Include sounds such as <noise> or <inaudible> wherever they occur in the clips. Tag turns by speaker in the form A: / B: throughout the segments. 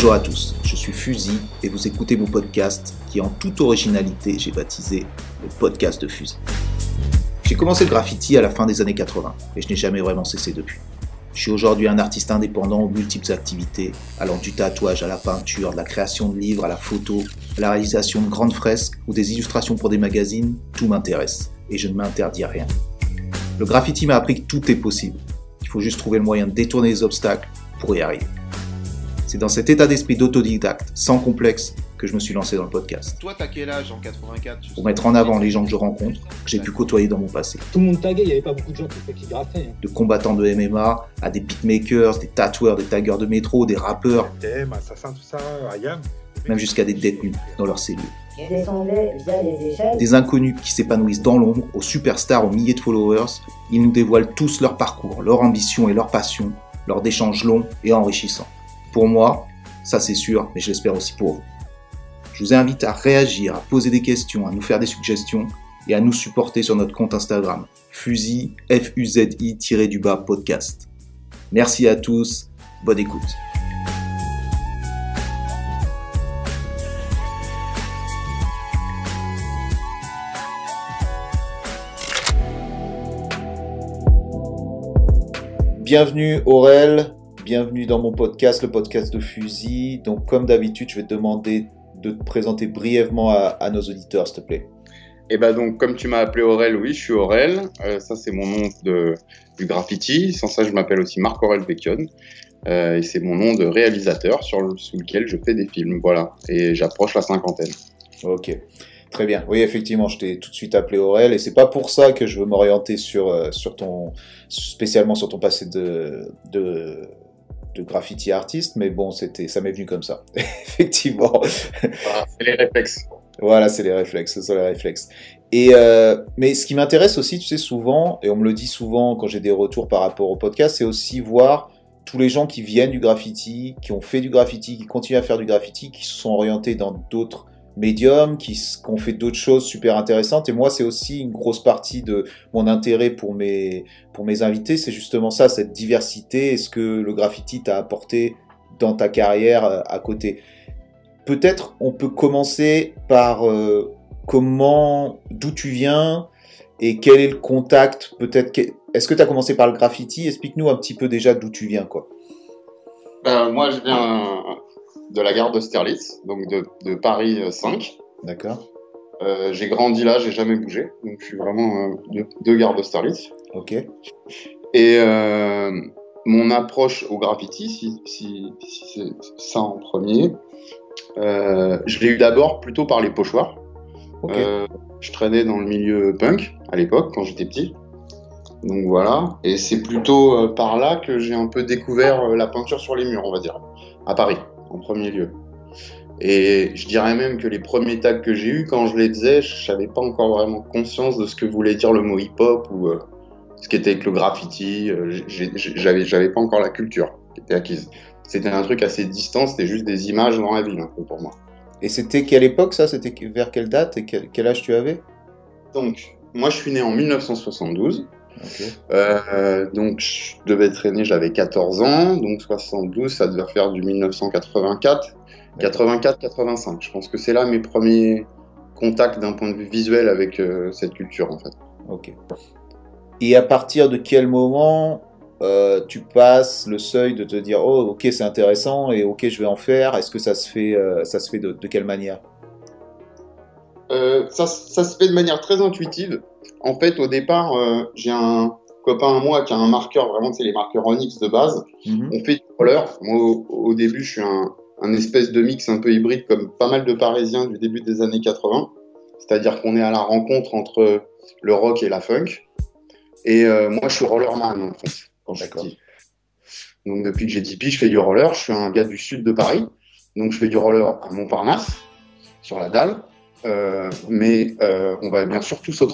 A: Bonjour à tous, je suis Fusil et vous écoutez mon podcast qui en toute originalité j'ai baptisé le podcast de Fusil. J'ai commencé le graffiti à la fin des années 80 et je n'ai jamais vraiment cessé depuis. Je suis aujourd'hui un artiste indépendant aux multiples activités, allant du tatouage à la peinture, de la création de livres à la photo, à la réalisation de grandes fresques ou des illustrations pour des magazines, tout m'intéresse et je ne m'interdis rien. Le graffiti m'a appris que tout est possible. Il faut juste trouver le moyen de détourner les obstacles pour y arriver. C'est dans cet état d'esprit d'autodidacte, sans complexe, que je me suis lancé dans le podcast.
B: Toi, t'as quel âge en 84
A: Pour mettre en avant les gens que je rencontre, que j'ai pu côtoyer dans mon passé.
C: Tout le monde taguait, il n'y avait pas beaucoup de gens qui, qui graffaient. hein.
A: De combattants de MMA à des beatmakers, des tatoueurs, des taggeurs de métro, des rappeurs,
D: Assassin, tout ça, Ayam.
A: même jusqu'à des détenus dans leurs cellules.
E: Je descendais via les échelles.
A: Des inconnus qui s'épanouissent dans l'ombre, aux superstars, aux milliers de followers, ils nous dévoilent tous leur parcours, leur ambition et leur passion, lors d'échanges longs et enrichissants. Pour moi, ça c'est sûr, mais je l'espère aussi pour vous. Je vous invite à réagir, à poser des questions, à nous faire des suggestions et à nous supporter sur notre compte Instagram, fusil, F-U-Z-I-du-bas podcast. Merci à tous, bonne écoute. Bienvenue Aurel, bienvenue dans mon podcast, le podcast de Fusil. Donc comme d'habitude, je vais te demander de te présenter brièvement à, à nos auditeurs, s'il te plaît.
B: Et bah donc, comme tu m'as appelé Aurel, oui, je suis Aurel. Euh, ça, c'est mon nom de, du graffiti. Sans ça, je m'appelle aussi Marc Aurel Becchion. Euh, et c'est mon nom de réalisateur sur le- sous lequel je fais des films. Voilà. Et j'approche la cinquantaine.
A: Ok, très bien. Oui, effectivement, je t'ai tout de suite appelé Aurel et c'est pas pour ça que je veux m'orienter sur, euh, sur ton, spécialement sur ton passé de, de, de graffiti artiste, mais bon, c'était, ça m'est venu comme ça. <laughs> effectivement.
B: Voilà, c'est les réflexes.
A: Voilà, c'est les réflexes, ce sont les réflexes. Et euh, mais ce qui m'intéresse aussi, tu sais, souvent, et on me le dit souvent quand j'ai des retours par rapport au podcast, c'est aussi voir tous les gens qui viennent du graffiti, qui ont fait du graffiti, qui continuent à faire du graffiti, qui se sont orientés dans d'autres médiums, qui, ont fait d'autres choses super intéressantes. Et moi, c'est aussi une grosse partie de mon intérêt pour mes, pour mes invités, c'est justement ça, cette diversité, et ce que le graffiti t'a apporté dans ta carrière euh, à côté. Peut-être on peut commencer par euh, comment, d'où tu viens et quel est le contact. Peut-être, est-ce que tu as commencé par le graffiti? Explique-nous un petit peu déjà d'où tu viens, quoi.
B: Euh, moi, je viens de la gare d'Austerlitz, donc de, de Paris euh, 5.
A: D'accord.
B: Euh, j'ai grandi là, j'ai jamais bougé. Donc, je suis vraiment euh, de, de gare d'Austerlitz.
A: Ok.
B: Et euh, mon approche au graffiti, si, si, si c'est ça en premier, euh, je l'ai eu d'abord plutôt par les pochoirs.
A: Ok.
B: Euh, je traînais dans le milieu punk à l'époque, quand j'étais petit. Donc voilà. Et c'est plutôt euh, par là que j'ai un peu découvert euh, la peinture sur les murs, on va dire, à Paris, en premier lieu. Et je dirais même que les premiers tags que j'ai eus, quand je les faisais, je n'avais pas encore vraiment conscience de ce que voulait dire le mot hip-hop ou euh, ce qu'était le graffiti. Euh, J'avais j'avais pas encore la culture qui était acquise. C'était un truc assez distant, c'était juste des images dans la ville, un peu pour moi.
A: Et c'était quelle époque ça? C'était vers quelle date et quel, quel âge tu avais?
B: Donc, moi, je suis né en 1972. Euh, donc, je devais être né, j'avais 14 ans. Donc, 72, ça devait faire du 1984. 84-85. Je pense que c'est là mes premiers contacts d'un point de vue visuel avec euh, cette culture, en fait.
A: Ok. Et à partir de quel moment euh, tu passes le seuil de te dire oh ok c'est intéressant et ok je vais en faire Est-ce que ça se fait ça se fait de, de quelle manière?
B: Ça, ça se fait de manière très intuitive. En fait, au départ, euh, j'ai un copain à moi qui a un marqueur, vraiment, c'est les marqueurs Onyx de base.
A: Mhm.
B: On fait du roller. Moi, au, au début, je suis un, un espèce de mix un peu hybride, comme pas mal de Parisiens du début des années 80. C'est-à-dire qu'on est à la rencontre entre le rock et la funk. Et euh, moi, je suis rollerman, en fait, quand je suis
A: D'accord.
B: petit. Donc, depuis que j'ai 10 piges, je fais du roller. Je suis un gars du sud de Paris. Donc, je fais du roller à Montparnasse, sur la dalle. Euh, mais euh, on va bien sûr tous au.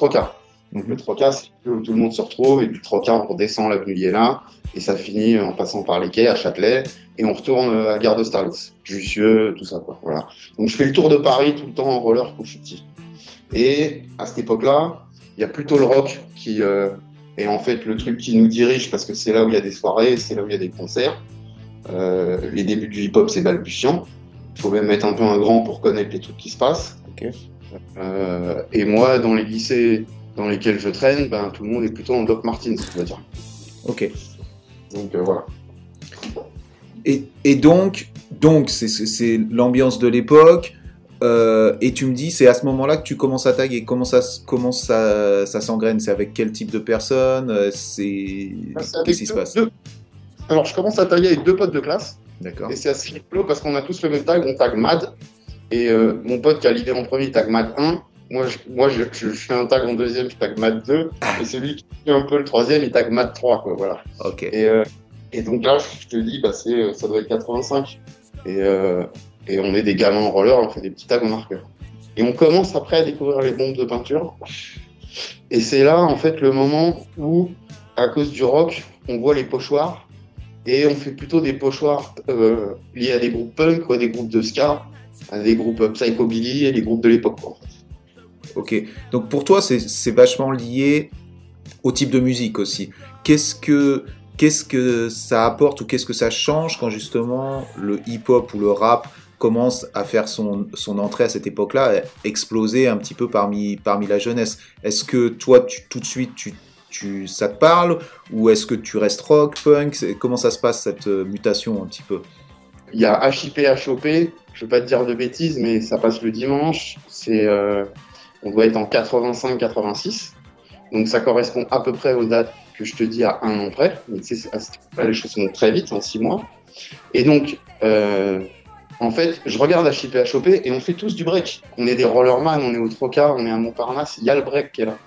B: Donc, le trocas, c'est où tout le monde se retrouve. Et du trocas, on redescend l'avenue Liéla. Et ça finit en passant par les quais à Châtelet. Et on retourne à la gare d'Austerlitz. Jussieu, tout ça, quoi. Voilà. Donc, je fais le tour de Paris tout le temps en roller quand je suis petit. Et à cette époque-là, il y a plutôt le rock qui euh, est en fait le truc qui nous dirige parce que c'est là où il y a des soirées, c'est là où il y a des concerts. Euh, les débuts du hip-hop, c'est balbutiant. Il faut même être un peu un grand pour connaître les trucs qui se passent. Euh, et moi, dans les lycées dans lesquels je traîne, ben, tout le monde est plutôt en Doc Martins, on va dire.
A: Ok.
B: Donc euh, voilà.
A: Et, et donc, donc c'est- c'est c'est l'ambiance de l'époque. euh, et tu me dis, c'est à ce moment-là que tu commences à taguer. Comment ça, comment ça, ça s'engraine? C'est avec quel type de personne? Euh, C'est
B: Ah, c'est
A: qu'est-ce qui se passe?
B: deux- Alors, je commence à tailler avec deux potes de classe.
A: D'accord.
B: Et c'est assez rigolo parce qu'on a tous le même tag, on tag MAD. Et euh, mon pote qui a l'idée en premier, il tag MAD 1. Moi, je, moi je, je, je fais un tag en deuxième, je tag MAD 2. Et celui qui fait un peu le troisième, il tag MAD 3. Quoi, voilà.
A: Ok.
B: Et, euh, et donc là, je te dis, bah, c'est, euh, ça doit être 85. Et, euh, et on est des gamins en roller, on fait des petits tags en marqueur. Et on commence après à découvrir les bombes de peinture. Et c'est là, en fait, le moment où, à cause du rock, on voit les pochoirs. Et on fait plutôt des pochoirs euh, liés à des groupes punk, quoi, des groupes de ska, à des groupes psychobilly et les groupes de l'époque.
A: Ok. Donc pour toi, c'est vachement lié au type de musique aussi. Qu'est-ce que qu'est-ce que ça apporte ou qu'est-ce que ça change quand justement le hip-hop ou le rap commence à faire son, son entrée à cette époque-là, exploser un petit peu parmi, parmi la jeunesse? Est-ce que toi, tout de suite, tu, tu, ça te parle Ou est-ce que tu restes rock, punk? Comment ça se passe cette euh, mutation un petit peu?
B: Il y a HIP, HOP, je veux pas te dire de bêtises, mais ça passe le dimanche. C'est, euh, on doit être en 85-86. Donc ça correspond à peu près aux dates que je te dis à un an près. Mais les choses vont très vite, en six mois. Et donc, euh, en fait, je regarde HIP, et on fait tous du break. On est des rollerman, on est au Troca, on est à Montparnasse, il y a le break qui est là.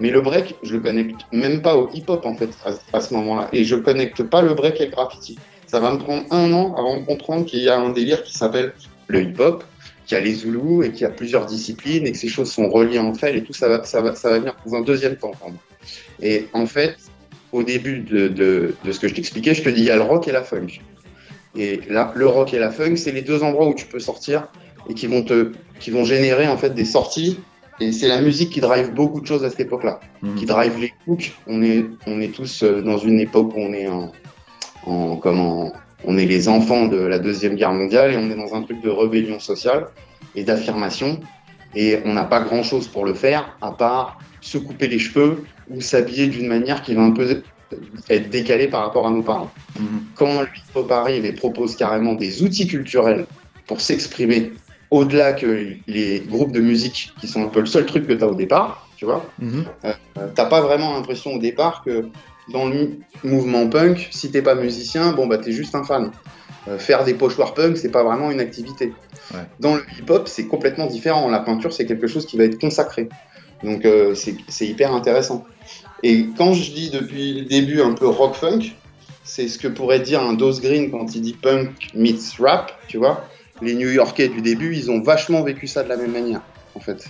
B: Mais le break, je le connecte même pas au hip-hop en fait à, ce moment-là. Et je connecte pas le break et le graffiti. Ça va me prendre un an avant de comprendre qu'il y a un délire qui s'appelle le hip-hop, qu'il y a les Zoulous et qu'il y a plusieurs disciplines et que ces choses sont reliées entre elles et tout ça va, ça va, ça va venir dans un deuxième temps. Et en fait, au début de, de, de ce que je t'expliquais, je te dis il y a le rock et la funk. Et là, le rock et la funk, c'est les deux endroits où tu peux sortir et qui vont te, qui vont générer en fait des sorties. Et c'est la musique qui drive beaucoup de choses à cette époque-là
A: Mhm.
B: qui drive les cooks. On est, on est tous euh, dans une époque où on est en, en, comment, on est les enfants de la deuxième guerre mondiale et on est dans un truc de rébellion sociale et d'affirmation. Et on n'a pas grand chose pour le faire à part se couper les cheveux ou s'habiller d'une manière qui va un peu être décalée par rapport à nos parents.
A: Mhm.
B: Quand hip-hop arrive et propose carrément des outils culturels pour s'exprimer au-delà que les groupes de musique qui sont un peu le seul truc que tu as au départ, tu vois,
A: Mhm.
B: euh, t'as pas vraiment l'impression au départ que dans le mouvement punk, si t'es pas musicien, bon bah t'es juste un fan. Euh, faire des pochoirs punk, c'est pas vraiment une activité.
A: Ouais.
B: Dans le hip-hop, c'est complètement différent. La peinture, c'est quelque chose qui va être consacré. Donc euh, c'est hyper intéressant. Et quand je dis depuis le début un peu rock funk, c'est ce que pourrait dire un Dose Green quand il dit punk meets rap, tu vois. Les New Yorkais du début, ils ont vachement vécu ça de la même manière, en fait.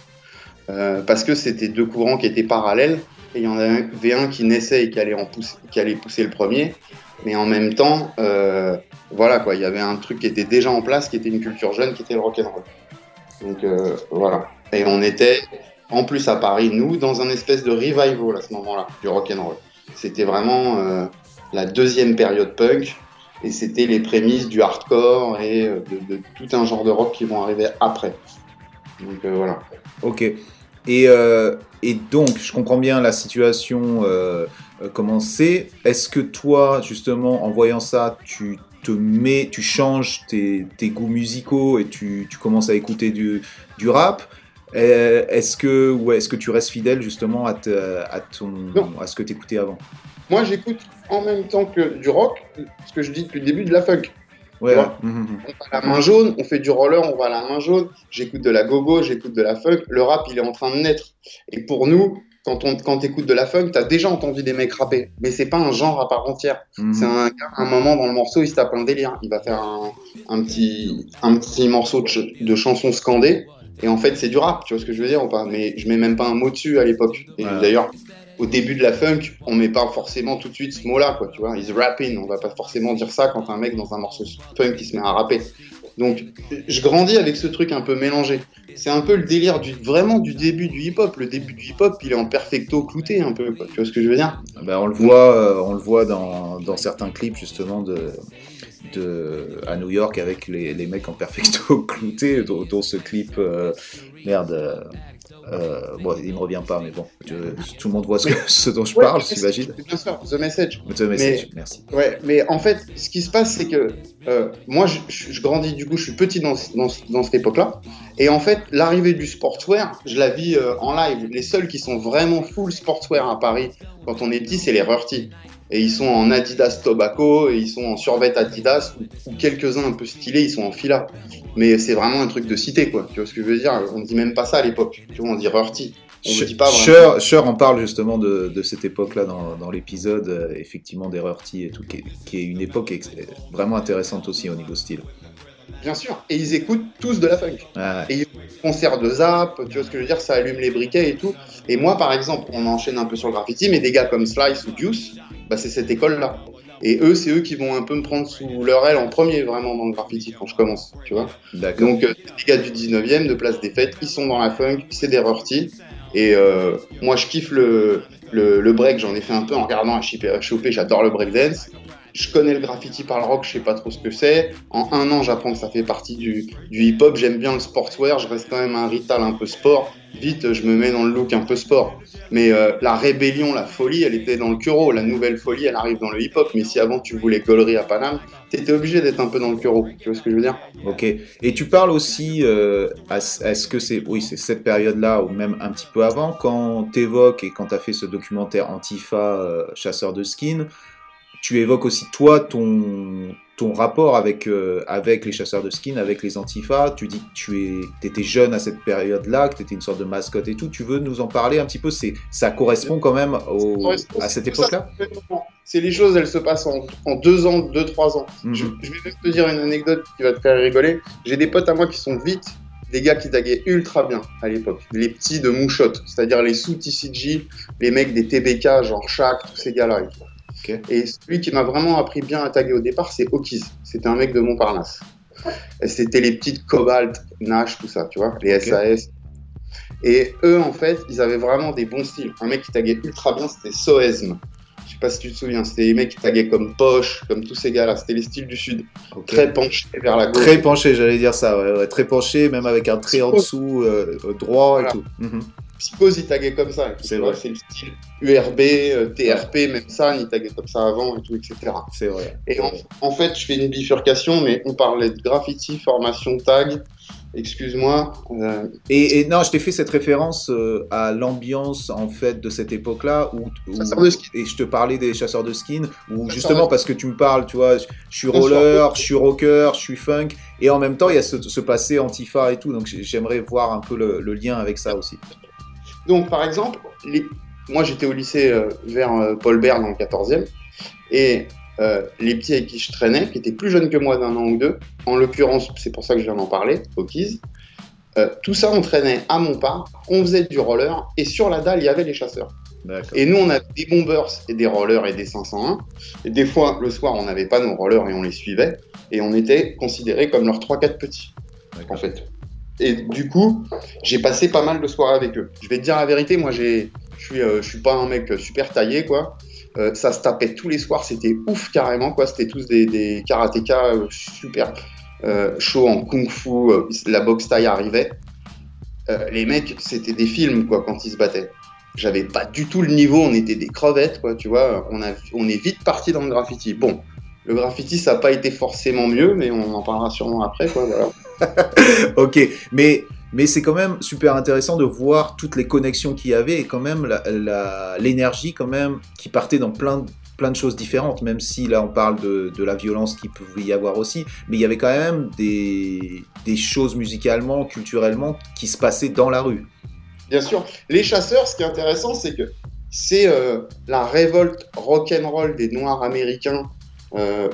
B: Euh, parce que c'était deux courants qui étaient parallèles il y en avait un qui naissait et qui allait, en pousser, qui allait pousser le premier. Mais en même temps, euh, voilà quoi, il y avait un truc qui était déjà en place, qui était une culture jeune, qui était le rock'n'roll. Donc euh, voilà. Et on était, en plus à Paris, nous, dans un espèce de revival à ce moment-là, du rock'n'roll. C'était vraiment euh, la deuxième période punk et c'était les prémices du hardcore et de, de tout un genre de rock qui vont arriver après. Donc voilà.
A: Ok. Et, euh, et donc, je comprends bien la situation, euh, euh, comment c'est. Est-ce que toi, justement, en voyant ça, tu te mets, tu changes tes, tes goûts musicaux et tu, tu commences à écouter du, du rap? Euh, Est-ce que, ou est-ce que tu restes fidèle justement à, te- à, ton, à ce que tu écoutais avant?
B: Moi, j'écoute en même temps que du rock, ce que je dis depuis le début, de la funk.
A: Ouais. Mhm, mhm.
B: On va à la main jaune, on fait du roller, on va à la main jaune. J'écoute de la gogo, j'écoute de la funk. Le rap, il est en train de naître. Et pour nous, quand on quand écoutes de la funk, t'as déjà entendu des mecs rapper, mais c'est pas un genre à part entière.
A: Mhm.
B: C'est un moment dans le morceau, il se tape un délire. Il va faire un, un petit un petit morceau de, ch- de chanson scandée. Et en fait, c'est du rap, tu vois ce que je veux dire ou pas? Mais je mets même pas un mot dessus à l'époque. Et
A: Ouais.
B: d'ailleurs, au début de la funk, on met pas forcément tout de suite ce mot-là, quoi, tu vois. He's rapping, on va pas forcément dire ça quand un mec dans un morceau funk qui se met à rapper. Donc, je grandis avec ce truc un peu mélangé. C'est un peu le délire vraiment du début du hip-hop. Le début du hip-hop, il est en perfecto clouté un peu, quoi. Tu vois ce que je veux dire?
A: Ben, on le voit, euh, on le voit dans, certains clips justement de, à New York avec les, les mecs en perfecto <laughs> clouté, dont, dont ce clip, euh, merde, euh, euh, bon, il me revient pas, mais bon, je- tout le monde voit ce, que- ce dont je
B: Ouais,
A: parle,
B: The
A: j'imagine.
B: Bien sûr, The Message.
A: The Message, merci.
B: Ouais, mais en fait, ce qui se passe, c'est que euh, moi, je, je- je grandis du coup, je suis petit dans, dans, dans cette époque-là. Et en fait, l'arrivée du sportswear, je la vis euh, en live. Les seuls qui sont vraiment full sportswear à Paris, quand on est petit, c'est les Rurty. Et ils sont en Adidas Tobacco, et ils sont en survêt Adidas, ou, quelques-uns un peu stylés, ils sont en fila. Mais c'est vraiment un truc de cité, quoi. Tu vois ce que je veux dire? On dit même pas ça à l'époque. Tu vois, on dit Rurty. On ne dit pas vraiment.
A: Cher, Cher en parle justement de, de cette époque-là dans, dans l'épisode, euh, effectivement, des Rurty et tout, qui est, qui est une époque vraiment intéressante aussi au niveau style.
B: Bien sûr. Et ils écoutent tous de la funk.
A: Ah, ouais.
B: concert de zap, tu vois ce que je veux dire, ça allume les briquets et tout. Et moi, par exemple, on enchaîne un peu sur le graffiti, mais des gars comme Slice ou Juice, bah, c'est cette école-là. Et eux, c'est eux qui vont un peu me prendre sous leur aile en premier, vraiment, dans le graffiti, quand je commence, tu vois. Donc, euh, les gars du 19e, de Place des Fêtes, ils sont dans la funk, c'est des rorty. Et euh, moi, je kiffe le, le, le break, j'en ai fait un peu en regardant à choper, à choper, j'adore le breakdance. Je connais le graffiti par le rock, je sais pas trop ce que c'est. En un an, j'apprends que ça fait partie du, hip-hop. J'aime bien le sportswear, je reste quand même un rital un peu sport. Vite, je me mets dans le look un peu sport. Mais euh, la rébellion, la folie, elle était dans le Kuro. La nouvelle folie, elle arrive dans le hip-hop. Mais si avant tu voulais gaulerie à Paname, t'étais obligé d'être un peu dans le Kuro. Tu vois ce que je veux dire?
A: Ok. Et tu parles aussi, euh, est-ce que c'est, oui, c'est cette période-là ou même un petit peu avant, quand tu évoques et quand tu as fait ce documentaire Antifa, euh, chasseur de skin, tu évoques aussi toi ton, ton rapport avec, euh, avec les chasseurs de skin, avec les Antifa. Tu dis que tu es, étais jeune à cette période-là, que tu étais une sorte de mascotte et tout. Tu veux nous en parler un petit peu? C'est, Ça correspond quand même au-
B: correspond-
A: à cette époque-là?
B: C'est les choses, elles se passent en, en deux ans, deux, trois ans.
A: Mhm.
B: Je, je vais même te dire une anecdote qui va te faire rigoler. J'ai des potes à moi qui sont vite des gars qui taguaient ultra bien à l'époque. Les petits de mouchotte, c'est-à-dire les sous TCG, les mecs des TBK, genre Shaq, tous ces gars-là. Et celui qui m'a vraiment appris bien à taguer au départ, c'est Okiz. C'était un mec de Montparnasse. C'était les petites Cobalt, Nash, tout ça, tu vois, les. SAS. Et eux, en fait, ils avaient vraiment des bons styles. Un mec qui taguait ultra bien, c'était Soesm. Je sais pas si tu te souviens, c'était les mecs qui taguaient comme Poche, comme tous ces gars-là. C'était les styles du Sud. Très penchés vers la gauche.
A: Très penché, j'allais dire ça, ouais, ouais, très penché, même avec un trait en dessous, euh, droit
B: Voilà.
A: et tout. Mhm.
B: Psychose, il taguait comme ça.
A: C'est vrai.
B: C'est le style URB, euh, TRP, même ça, il taguait comme ça avant et tout, etc.
A: C'est vrai.
B: Et en, en fait, je fais une bifurcation, mais on parlait de graffiti, formation, tag. Excuse-moi. euh,
A: Et, et non, je t'ai fait cette référence euh, à l'ambiance en fait de cette époque-là où,
B: de skin.
A: et je te parlais des chasseurs de skin où justement
B: de-
A: parce que tu me parles, tu vois, je suis roller, je suis rocker, je suis funk et en même temps il y a ce, ce passé antifa et tout, donc j'ai- j'aimerais voir un peu le, le lien avec ça aussi.
B: Donc, par exemple, les... moi j'étais au lycée euh, vers euh, Paul Bert dans le 14e, et euh, les petits avec qui je traînais, qui étaient plus jeunes que moi d'un an ou deux, en l'occurrence, c'est pour ça que je viens d'en parler, Okies, euh, tout ça on traînait à Montparnasse, on faisait du roller, et sur la dalle il y avait les chasseurs. Et nous on avait des bombers et des rollers et des 501, et des fois le soir on n'avait pas nos rollers et on les suivait, et on était considérés comme leurs 3-4 petits en fait. Et du coup, j'ai passé pas mal de soirées avec eux. Je vais te dire la vérité, moi, je suis, euh, suis pas un mec super taillé, quoi. Euh, ça se tapait tous les soirs, c'était ouf carrément, quoi. C'était tous des, des karatékas euh, super euh, chauds en kung-fu, la boxe taille arrivait. Les mecs, c'était des films, quoi, quand ils se battaient. J'avais pas du tout le niveau, on était des crevettes, quoi, tu vois. On, a, on est vite parti dans le graffiti. Bon, le graffiti, ça n'a pas été forcément mieux, mais on en parlera sûrement après, quoi, voilà. <laughs>
A: Ok, mais, mais c'est quand même super intéressant de voir toutes les connexions qu'il y avait et quand même l'énergie quand même qui partait dans plein de, plein de choses différentes, même si là on parle de, de la violence qui pouvait y avoir aussi, mais il y avait quand même des, des choses musicalement, culturellement qui se passaient dans la rue.
B: Bien sûr. Les chasseurs, ce qui est intéressant, c'est que c'est euh, la révolte rock'n'roll des Noirs américains,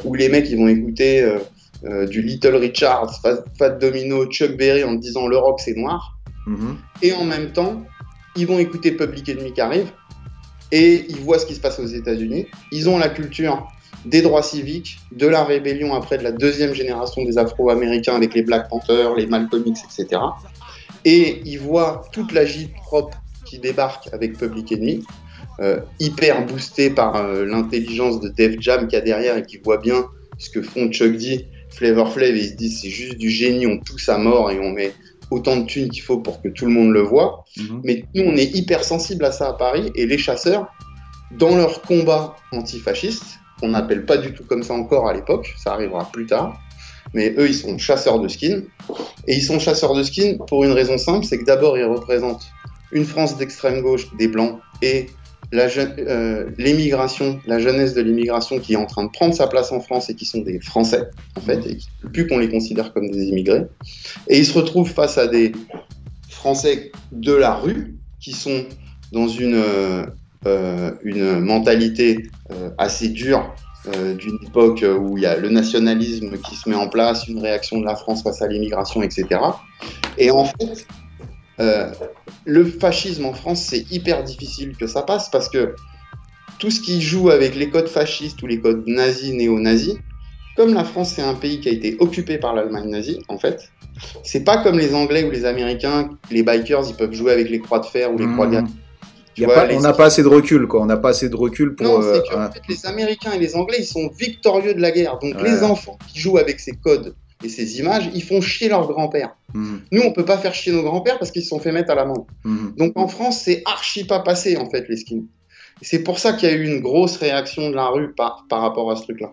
B: où les mecs ils vont écouter euh, euh, du Little Richard, Fat, Fat Domino, Chuck Berry en disant le rock c'est noir,
A: Mhm.
B: et en même temps ils vont écouter Public Enemy qui arrive, et ils voient ce qui se passe aux États-Unis. Ils ont la culture des droits civiques, de la rébellion après de la deuxième génération des Afro-Américains avec les Black Panthers, les Malcolm X, etc. Et ils voient toute la Jeep propre qui débarque avec Public Enemy, euh, hyper boostée par euh, l'intelligence de Def Jam qu'il y a derrière et qui voit bien ce que font Chuck D, Flavor Flav, et ils se disent c'est juste du génie, on pousse à mort et on met autant de thunes qu'il faut pour que tout le monde le voit.
A: Mhm.
B: Mais nous, on est hyper sensible à ça à Paris, et les chasseurs, dans leur combat antifasciste, qu'on n'appelle pas du tout comme ça encore à l'époque, ça arrivera plus tard, mais eux, ils sont chasseurs de skins, et ils sont chasseurs de skins pour une raison simple, c'est que d'abord, ils représentent une France d'extrême gauche, des Blancs, et euh, l'émigration, la jeunesse de l'immigration qui est en train de prendre sa place en France et qui sont des Français, en fait, et plus qu'on les considère comme des immigrés. Et ils se retrouvent face à des Français de la rue qui sont dans une, euh, euh, une mentalité assez dure d'une époque où il y a le nationalisme qui se met en place, une réaction de la France face à l'immigration, etc. Et en fait, euh, le fascisme en France, c'est hyper difficile que ça passe parce que tout ce qui joue avec les codes fascistes ou les codes nazis, néo-nazis, comme la France c'est un pays qui a été occupé par l'Allemagne nazie, en fait, c'est pas comme les Anglais ou les Américains, les bikers, ils peuvent jouer avec les croix de fer ou les
A: Mmh.
B: croix de vois,
A: pas-
B: les-
A: on n'a pas assez de recul, quoi. On n'a pas assez de recul pour.
B: Non,
A: euh,
B: que en fait, les Américains et les Anglais, ils sont victorieux de la guerre. Donc
A: Ouais.
B: les enfants qui jouent avec ces codes et ces images, ils font chier leur grand-père.
A: Mhm,
B: Nous, on peut pas faire chier nos grands-pères parce qu'ils se sont fait mettre à l'amende.
A: mhm.
B: Donc en France, c'est archi pas passé en fait les skins. C'est pour ça qu'il y a eu une grosse réaction de la rue par, par rapport à ce truc-là.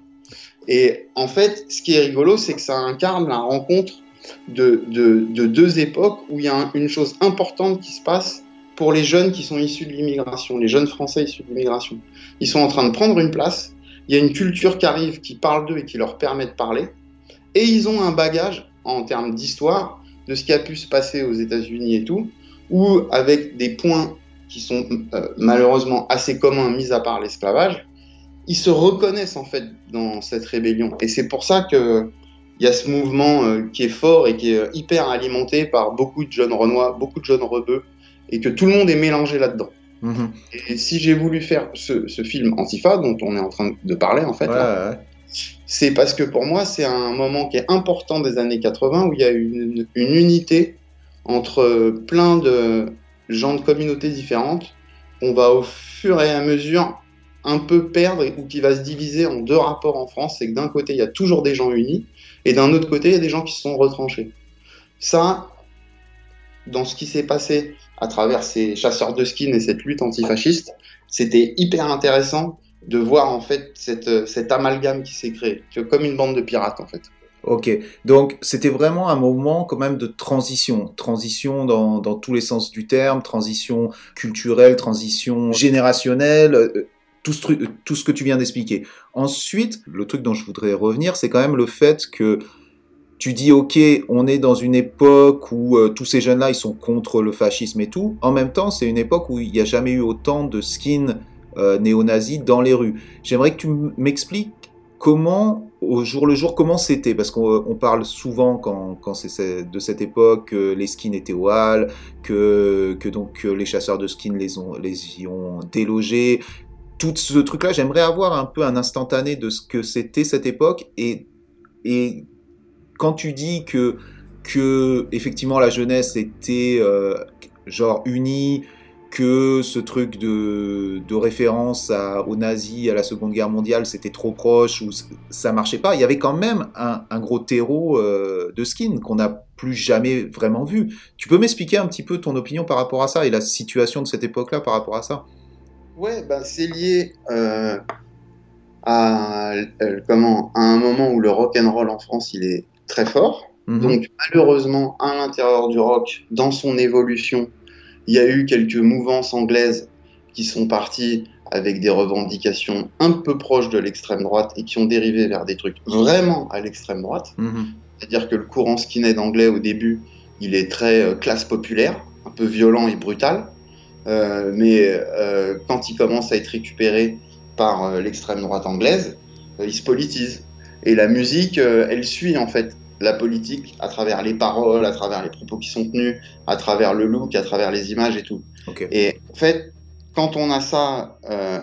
B: Et en fait, ce qui est rigolo, c'est que ça incarne la rencontre de, de- de deux époques où il y a un- une chose importante qui se passe pour les jeunes qui sont issus de l'immigration, les jeunes Français issus de l'immigration. Ils sont en train de prendre une place, il y a une culture qui arrive, qui parle d'eux et qui leur permet de parler, et ils ont un bagage en termes d'histoire de ce qui a pu se passer aux États-Unis et tout, ou avec des points qui sont euh, malheureusement assez communs, mis à part l'esclavage, ils se reconnaissent en fait dans cette rébellion. Et c'est pour ça que il y a ce mouvement euh, qui est fort et qui est euh, hyper alimenté par beaucoup de jeunes Renois, beaucoup de jeunes rebeux, et que tout le monde est mélangé là-dedans.
A: Mhm.
B: Et si j'ai voulu faire ce, ce film Antifa, dont on est en train de parler en fait,
A: Ouais,
B: là,
A: ouais.
B: C'est parce que pour moi, c'est un moment qui est important des années 80 où il y a une, une unité entre plein de gens de communautés différentes qu'on va au fur et à mesure un peu perdre ou qui va se diviser en deux rapports en France. C'est que d'un côté, il y a toujours des gens unis et d'un autre côté, il y a des gens qui se sont retranchés. Ça, dans ce qui s'est passé à travers ces chasseurs de skins et cette lutte antifasciste, c'était hyper intéressant de voir en fait cette, cet amalgame qui s'est créé, comme une bande de pirates en fait.
A: Ok, donc c'était vraiment un moment quand même de transition, transition dans, dans tous les sens du terme, transition culturelle, transition générationnelle, euh, tout ce, truc, tout ce que tu viens d'expliquer. Ensuite, le truc dont je voudrais revenir, c'est quand même le fait que tu dis ok, on est dans une époque où euh, tous ces jeunes-là, ils sont contre le fascisme et tout. En même temps, c'est une époque où il n'y a jamais eu autant de skins euh, néo-nazis dans les rues. J'aimerais que tu m'expliques comment, au jour le jour, comment c'était Parce qu'on on parle souvent, quand, quand c'est de cette époque, que les skins étaient au hall, que, que donc euh, les chasseurs de skins les, ont, les y ont délogés. Tout ce truc-là, j'aimerais avoir un peu un instantané de ce que c'était cette époque. Et, et quand tu dis que, que effectivement la jeunesse était euh, genre unie, que ce truc de, de référence à, aux nazis à la Seconde Guerre mondiale, c'était trop proche ou ça marchait pas. Il y avait quand même un, un gros terreau euh, de skin qu'on n'a plus jamais vraiment vu. Tu peux m'expliquer un petit peu ton opinion par rapport à ça et la situation de cette époque-là par rapport à ça?
B: Ouais, bah, c'est lié euh, à, euh, comment, à un moment où le rock and roll en France il est très fort.
A: Mhm.
B: Donc malheureusement, à l'intérieur du rock, dans son évolution, il y a eu quelques mouvances anglaises qui sont parties avec des revendications un peu proches de l'extrême droite et qui ont dérivé vers des trucs vraiment à l'extrême droite.
A: Mhm.
B: C'est-à-dire que le courant skinhead anglais au début, il est très euh, classe populaire, un peu violent et brutal. Euh, mais euh, quand il commence à être récupéré par euh, l'extrême droite anglaise, il se politise. Et la musique, elle suit en fait la politique à travers les paroles, à travers les propos qui sont tenus, à travers le look, à travers les images et tout. Et en fait, quand on a ça euh,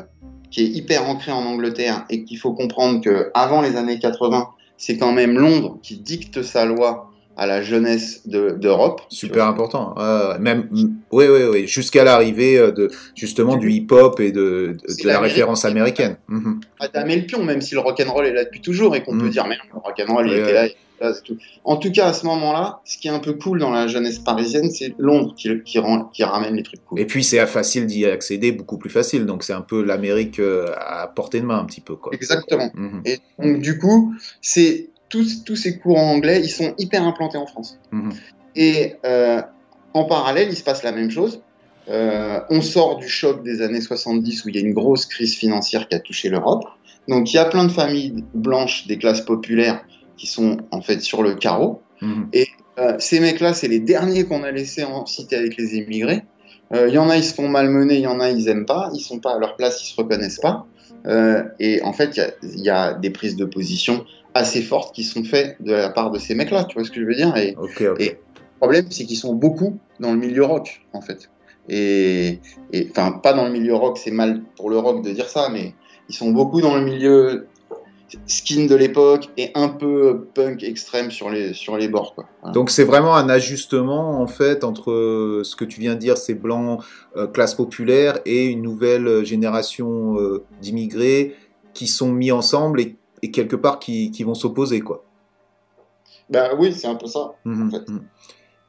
B: qui est hyper ancré en Angleterre et qu'il faut comprendre que avant les années 80, c'est quand même Londres qui dicte sa loi à la jeunesse de- d'Europe.
A: Super important. Même, oui, oui, oui, jusqu'à l'arrivée euh, de justement du hip-hop et de, de,
B: C'est
A: de la référence américaine. Mhm.
B: à le pion, même si le rock'n'roll est là depuis toujours et qu'on
A: Mm.
B: peut dire, mais le rock'n'roll, il
A: Ouais,
B: était
A: ouais.
B: là, là, c'est tout. En tout cas, à ce moment-là, ce qui est un peu cool dans la jeunesse parisienne, c'est Londres qui, qui, rend, qui ramène les trucs cool.
A: Et puis c'est facile d'y accéder, beaucoup plus facile. Donc c'est un peu l'Amérique euh, à portée de main un petit peu quoi.
B: Exactement.
A: Mhm.
B: Et donc, du coup, c'est tous, tous ces courants anglais, ils sont hyper implantés en France.
A: Mhm.
B: Et euh, en parallèle, il se passe la même chose. Euh, on sort du choc des années 70 où il y a une grosse crise financière qui a touché l'Europe. Donc il y a plein de familles blanches des classes populaires qui sont en fait sur le carreau.
A: Mhm.
B: Euh, ces mecs-là, c'est les derniers qu'on a laissés en cité avec les émigrés. Euh, Il y en a, ils se font malmener, il y en a, ils aiment pas, ils sont pas à leur place, ils se reconnaissent pas. Euh, et en fait, il y a, il y a des prises de position assez fortes qui sont faites de la part de ces mecs-là, tu vois ce que je veux dire? Et. Et- le problème, c'est qu'ils sont beaucoup dans le milieu rock, en fait. Et, et- enfin, pas dans le milieu rock, c'est mal pour le rock de dire ça, mais ils sont beaucoup dans le milieu skin de l'époque et un peu punk extrême sur les, sur les bords, quoi. Voilà.
A: Donc c'est vraiment un ajustement en fait entre euh, ce que tu viens de dire, ces blancs euh, classe populaire et une nouvelle euh, génération euh, d'immigrés qui sont mis ensemble et, et quelque part qui, qui vont s'opposer quoi.
B: Bah oui, c'est un peu ça. En fait.
A: mhm.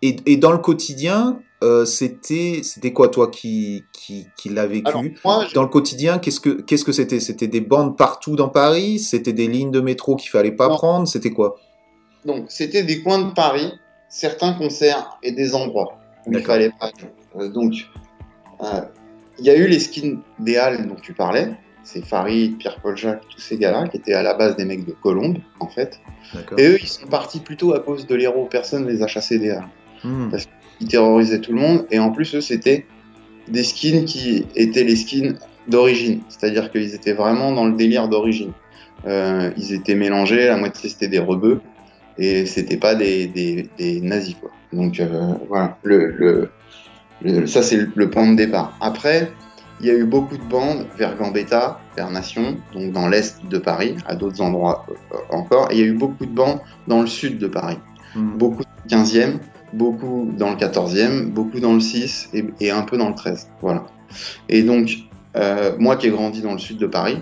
A: Et, et dans le quotidien, euh, c'était c'était quoi toi qui qui, qui l'a vécu
B: Alors, moi, je-
A: Dans le quotidien, qu'est-ce que qu'est-ce que c'était? C'était des bandes partout dans Paris? C'était des lignes de métro qu'il fallait pas
B: Non.
A: prendre? C'était quoi?
B: Donc, c'était des coins de Paris, certains concerts et des endroits où il fallait pas. Euh, donc, euh, il y a eu les skins des Halles dont tu parlais. C'est Farid, Pierre-Paul Jacques, tous ces gars-là qui étaient à la base des mecs de Colombe, en fait. Et eux, ils sont partis plutôt à cause de l'héros. Personne les a chassés des Halles.
A: Mhm.
B: Ils terrorisaient tout le monde. Et en plus, eux, c'était des skins qui étaient les skins d'origine. C'est-à-dire qu'ils étaient vraiment dans le délire d'origine. Euh, ils étaient mélangés, la moitié c'était des rebeux. Et c'était pas des, des, des nazis, quoi. Donc euh, voilà, le, le, le- ça c'est le, le point de départ. Après, il y a eu beaucoup de bandes vers Gambetta, vers Nation, donc dans l'est de Paris, à d'autres endroits euh, encore. Et il y a eu beaucoup de bandes dans le sud de Paris
A: Mhm.
B: beaucoup le 15e, beaucoup dans le 14e, beaucoup dans le 6 et, et un peu dans le 13. Voilà. Et donc, euh, moi qui ai grandi dans le sud de Paris,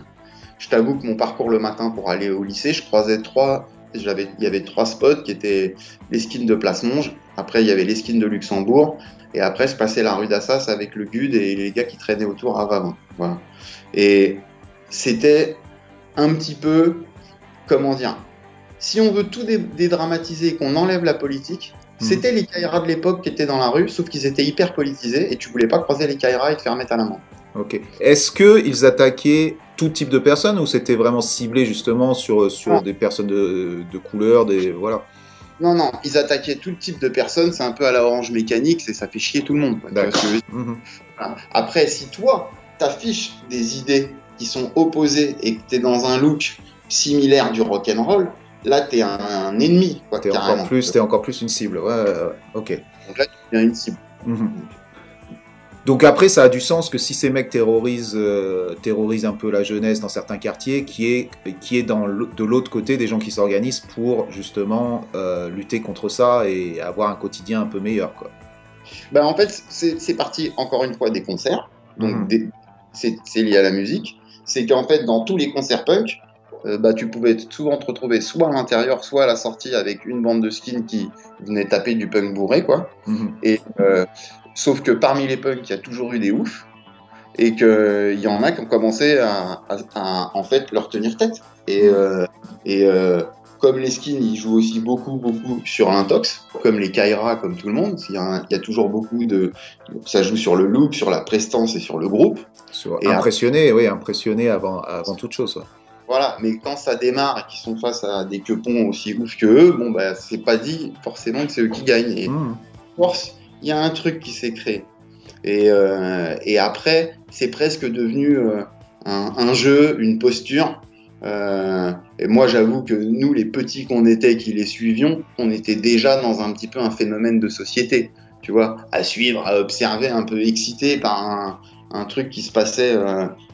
B: je t'avoue que mon parcours le matin pour aller au lycée, je croisais trois. Il y avait trois spots qui étaient les skins de Place Monge, après il y avait les skins de Luxembourg, et après je passais la rue d'Assas avec le GUD et les gars qui traînaient autour à Vavin. Voilà. Et c'était un petit peu, comment dire, si on veut tout dé- dédramatiser et qu'on enlève la politique,
A: Mhm.
B: c'était les Kairas de l'époque qui étaient dans la rue, sauf qu'ils étaient hyper politisés et tu voulais pas croiser les Kairas et te faire mettre à l'amende.
A: Ok. Est-ce que ils attaquaient tout type de personnes ou c'était vraiment ciblé justement sur sur
B: Non.
A: des personnes de, de couleur, des voilà.
B: Non, non, ils attaquaient tout type de personnes, c'est un peu à la orange mécanique, c'est ça fait chier tout le monde. quoi. Voilà. Après, si toi, t'affiches des idées qui sont opposées et que t'es dans un look similaire du rock'n'roll, là t'es un, un ennemi, quoi,
A: T'es encore plus, t'es encore plus une cible. Ouais, ouais, ouais. Ok.
B: Donc là, tu deviens une cible.
A: Mhm. Donc après, ça a du sens que si ces mecs terrorisent, euh, terrorisent un peu la jeunesse dans certains quartiers, qui est, qui est dans de l'autre côté des gens qui s'organisent pour justement euh, lutter contre ça et avoir un quotidien un peu meilleur. Quoi.
B: Ben, en fait, c'est c'est parti encore une fois des concerts. Donc,
A: Mhm.
B: des- c'est c'est lié à la musique. C'est qu'en fait, dans tous les concerts punk, euh, bah, tu pouvais souvent te retrouver soit à l'intérieur, soit à la sortie avec une bande de skins qui venait taper du punk bourré, quoi.
A: Mhm.
B: Et, euh, sauf que parmi les punks, il y a toujours eu des oufs. Et qu'il y en a qui ont commencé à, à- à, en fait, leur tenir tête. Et, euh, et comme les skins, ils jouent aussi beaucoup, beaucoup sur l'intox, comme les Kaira, comme tout le monde. Il y, a, il y a toujours beaucoup de. Ça joue sur le look, sur la prestance et sur le groupe.
A: Sur-
B: Et
A: impressionné, oui, impressionné avant, avant toute chose. ouais.
B: Voilà, mais quand ça démarre et qu'ils sont face à des quepons aussi ouf que eux, bon, bah, c'est pas dit forcément que c'est eux qui gagnent. Et
A: Mhm.
B: force, il y a un truc qui s'est créé. Et, euh, et après, c'est presque devenu euh, un, un jeu, une posture. Euh, et moi, j'avoue que nous, les petits qu'on était, qui les suivions, on était déjà dans un petit peu un phénomène de société, tu vois, à suivre, à observer, un peu excité par un, un truc qui se passait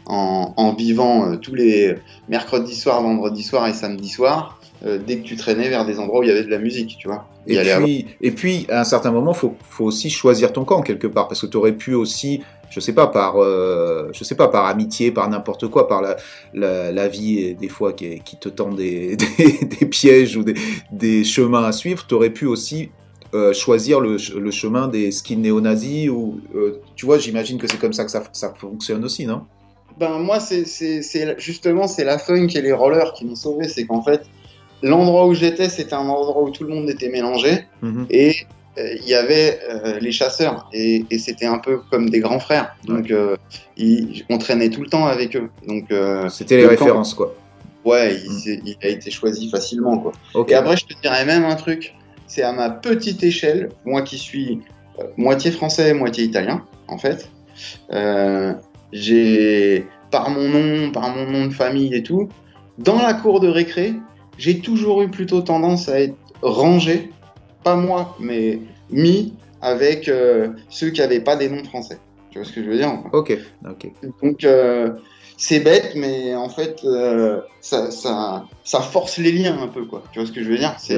B: en, en vivant euh, tous les mercredis soirs, vendredis soirs et samedi soir. euh, dès que tu traînais vers des endroits où il y avait de la musique, tu vois.
A: Et puis, et puis, à un certain moment, faut, faut aussi choisir ton camp quelque part, parce que tu aurais pu aussi, je sais pas, par, euh, je sais pas, par amitié, par n'importe quoi, par la, la, la vie et des fois qui, qui te tend des, <laughs> des, des pièges ou des, des chemins à suivre, tu aurais pu aussi euh, choisir le, le chemin des skins néo-nazis ou, euh, tu vois, j'imagine que c'est comme ça que ça, ça fonctionne aussi, non?
B: Ben moi, c'est justement c'est la funk et les rollers qui m'ont sauvé. C'est qu'en fait, l'endroit où j'étais, c'était un endroit où tout le monde était mélangé
A: Mhm.
B: et euh, il y avait euh, les chasseurs et, et c'était un peu comme des grands frères. Donc euh, ils- on traînait tout le temps avec eux. Donc euh,
A: C'était les
B: camp-
A: références, quoi.
B: ouais, il, s'est- il a été choisi facilement quoi. Et après, je te dirais même un truc. C'est à ma petite échelle, moi qui suis euh, moitié français, moitié italien, en fait. J'ai, par mon nom, par mon nom de famille et tout, dans la cour de récré, j'ai toujours eu plutôt tendance à être rangé, pas moi, mais mis avec euh, ceux qui n'avaient pas des noms français. Tu vois ce que je veux dire
A: Ok, ok.
B: donc euh, c'est bête, mais en fait, euh, ça, ça, ça force les liens un peu, quoi. Tu vois ce que je veux dire? C'est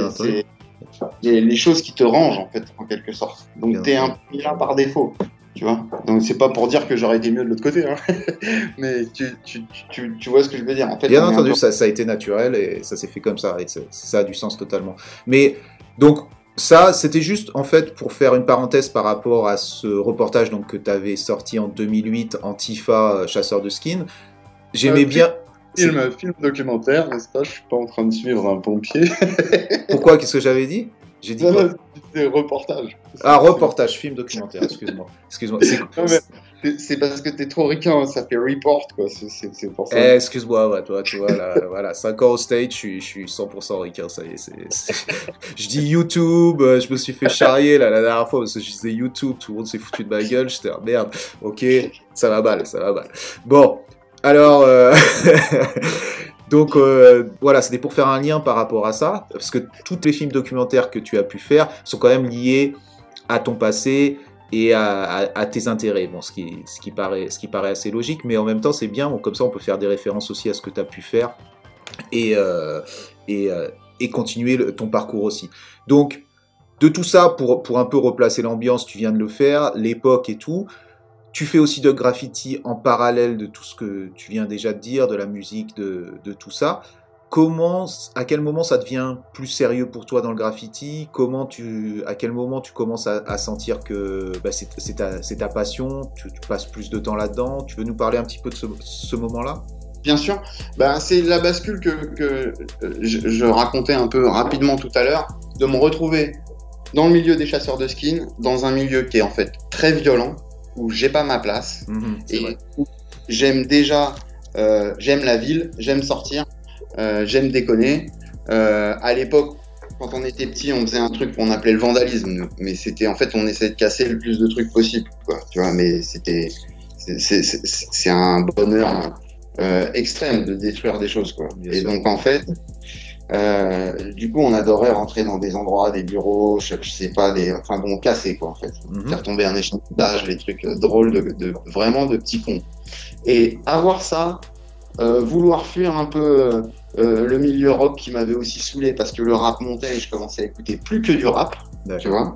B: les, choses qui te rangent, en fait, en quelque sorte. Donc t'es un peu là par défaut, tu vois. Donc c'est pas pour dire que j'aurais été mieux de l'autre côté, hein. <laughs> mais tu, tu, tu, tu vois ce que je veux dire. En fait,
A: Bien
B: un
A: entendu, ça, ça a été naturel et ça s'est fait comme ça et ça, ça a du sens totalement. Mais donc ça, c'était juste en fait pour faire une parenthèse par rapport à ce reportage donc que tu avais sorti en 2008, Antifa, euh, chasseur de skins. J'aimais
B: Euh,
A: bien.
B: Film, film documentaire, n'est-ce pas? Je suis pas en train de suivre un pompier.
A: Pourquoi? Qu'est-ce que j'avais dit? J'ai dit quoi
B: C'est reportage.
A: Ah, reportage, film documentaire. Excuse-moi. Excuse-moi. <laughs> C'est-
B: parce que t'es trop ricain, ça fait report, quoi. C'est- pour ça.
A: Eh, excuse-moi, ouais, toi, tu vois, là, <laughs> voilà, 5 ans au stage, je suis, je suis 100% ricain, ça y est. c'est- <laughs> Je dis YouTube, euh, je me suis fait charrier là, la dernière fois parce que je disais YouTube, tout le monde s'est foutu de ma gueule, j'étais ah, merde, ok, ça va mal, ça va mal. Bon, alors, euh, donc euh, voilà, c'était pour faire un lien par rapport à ça, parce que tous les films documentaires que tu as pu faire sont quand même liés à ton passé et à, tes intérêts. Ce qui, paraît, assez logique, mais en même temps, c'est bien. Comme ça, on peut faire des références aussi à ce que tu as pu faire et, euh, euh, continuer ton parcours aussi. Donc, de tout ça, pour un peu replacer l'ambiance, tu viens de le faire, l'époque et tout. Tu fais aussi de graffiti en parallèle de tout ce que tu viens déjà de dire, de la musique, de, tout ça. Comment, à quel moment ça devient plus sérieux pour toi dans le graffiti? Comment tu, à quel moment tu commences à, sentir que bah, c'est ta, passion? Tu, passes plus de temps là-dedans? Tu veux nous parler un petit peu de ce, moment-là?
B: Bien sûr. Ben, c'est la bascule que, que euh, je, je racontais un peu rapidement tout à l'heure, de me retrouver dans le milieu des chasseurs de skins, dans un milieu qui est en fait très violent, où j'ai pas ma place,
A: Mhm,
B: et où j'aime déjà, euh, j'aime la ville, j'aime sortir, euh, j'aime déconner. Euh, à l'époque, quand on était petit, on faisait un truc qu'on appelait le vandalisme, mais c'était en fait, on essayait de casser le plus de trucs possible, quoi. Tu vois, mais c'était, c'est- un bonheur euh, extrême de détruire des choses, quoi. Et donc en fait. Euh, du coup, on adorait rentrer dans des endroits, des bureaux, je, je sais pas, des, enfin bon, casser quoi en fait
A: Mhm.
B: faire tomber un échantillage, les trucs euh, drôles de, de- vraiment de petits cons. Et avoir ça, euh, vouloir fuir un peu euh, le milieu rock qui m'avait aussi saoulé parce que le rap montait et je commençais à écouter plus que du rap, tu vois.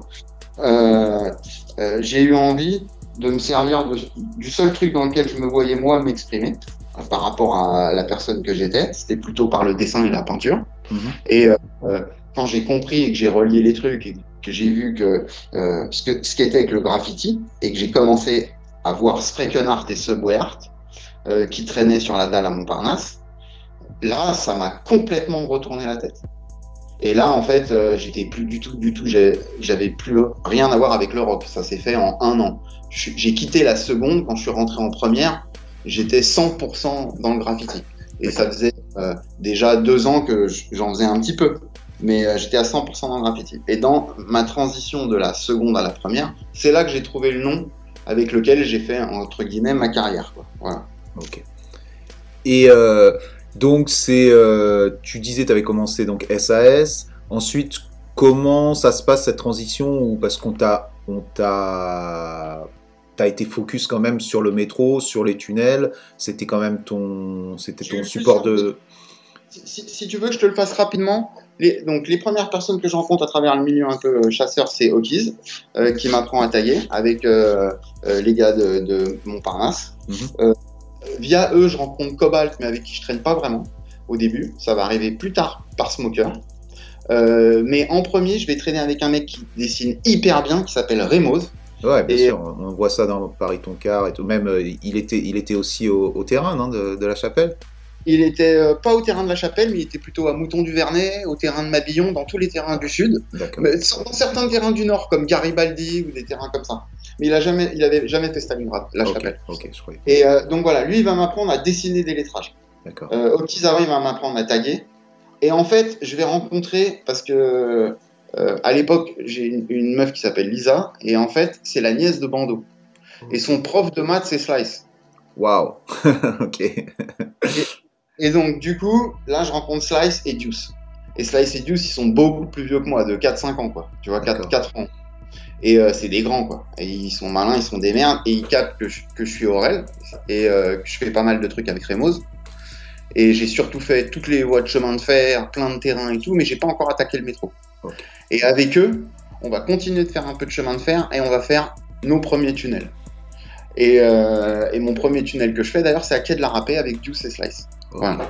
B: J'ai eu envie de me servir de- du seul truc dans lequel je me voyais moi m'exprimer par rapport à la personne que j'étais, c'était plutôt par le dessin et la peinture.
A: Mhm.
B: Et euh, euh, quand j'ai compris et que j'ai relié les trucs et que j'ai vu que euh, ce que ce qu'était que le graffiti et que j'ai commencé à voir Art et Subway Art qui traînaient sur la dalle à Montparnasse, là ça m'a complètement retourné la tête. Et là en fait j'étais plus du tout du tout j'avais plus rien à voir avec le rock. Ça s'est fait en un an. J'ai quitté la seconde quand je suis rentré en première. J'étais 100% dans le graffiti. Et ça faisait euh, déjà deux ans que j'en faisais un petit peu. Mais euh, j'étais à 100% dans le graffiti. Et dans ma transition de la seconde à la première, c'est là que j'ai trouvé le nom avec lequel j'ai fait, entre guillemets, ma carrière. Voilà.
A: Ok. Et euh, donc, c'est, tu disais, tu avais commencé donc SAS. Ensuite, comment ça se passe cette transition? Parce qu'on t'a, on t'a, t'as été focus quand même sur le métro, sur les tunnels. C'était quand même ton, c'était ton support de.
B: si, si- si tu veux que je te le fasse rapidement, les, donc les premières personnes que je rencontre à travers le milieu un peu euh, chasseur, c'est Okiz, euh, qui m'apprend à tailler avec euh, euh, les gars de, de Montparnasse.
A: Mhm.
B: Via eux, je rencontre Cobalt, mais avec qui je traîne pas vraiment au début. Ça va arriver plus tard par Smoker. Mais en premier, je vais traîner avec un mec qui dessine hyper bien, qui s'appelle Remoz.
A: Ouais, bien
B: Et-
A: sûr, on voit ça dans Paris Toncar et tout. Même, euh, il était, il était aussi au, au terrain non, de, de la chapelle.
B: Il était euh, pas au terrain de la Chapelle, mais il était plutôt à Mouton du Vernet, au terrain de Mabillon, dans tous les terrains du sud. Mais dans certains terrains du nord, comme Garibaldi ou des terrains comme ça. Mais il a jamais, il avait jamais fait Stalingrad, la chapelle.
A: ok, je croyais.
B: Et euh, donc voilà, lui, il va m'apprendre à dessiner des lettrages.
A: D'accord.
B: Euh, Okizawa, il va m'apprendre à taguer. Et en fait, je vais rencontrer, parce que euh, à l'époque, j'ai une, une meuf qui s'appelle Lisa, et en fait, c'est la nièce de Bando. Et son prof de maths, c'est Slice.
A: Waouh. <laughs> ok.
B: Et donc, du coup, là, je rencontre Slice et Deuce. Et Slice et Deuce, ils sont beaucoup plus vieux que moi, de 4-5 ans, quoi. Tu vois, 4,
A: D'accord.
B: 4 ans. Et euh, c'est des grands, quoi. Et ils sont malins, ils sont des merdes, et ils captent que je, que je suis Aurel, et euh, que je fais pas mal de trucs avec Remoz. Et j'ai surtout fait toutes les voies de chemin de fer, plein de terrains et tout, mais j'ai pas encore attaqué le métro.
A: Ok.
B: Et avec eux, on va continuer de faire un peu de chemin de fer, et on va faire nos premiers tunnels. Et, euh, et mon premier tunnel que je fais, d'ailleurs, c'est à Quai de la Râpée avec Deuce et Slice. Voilà.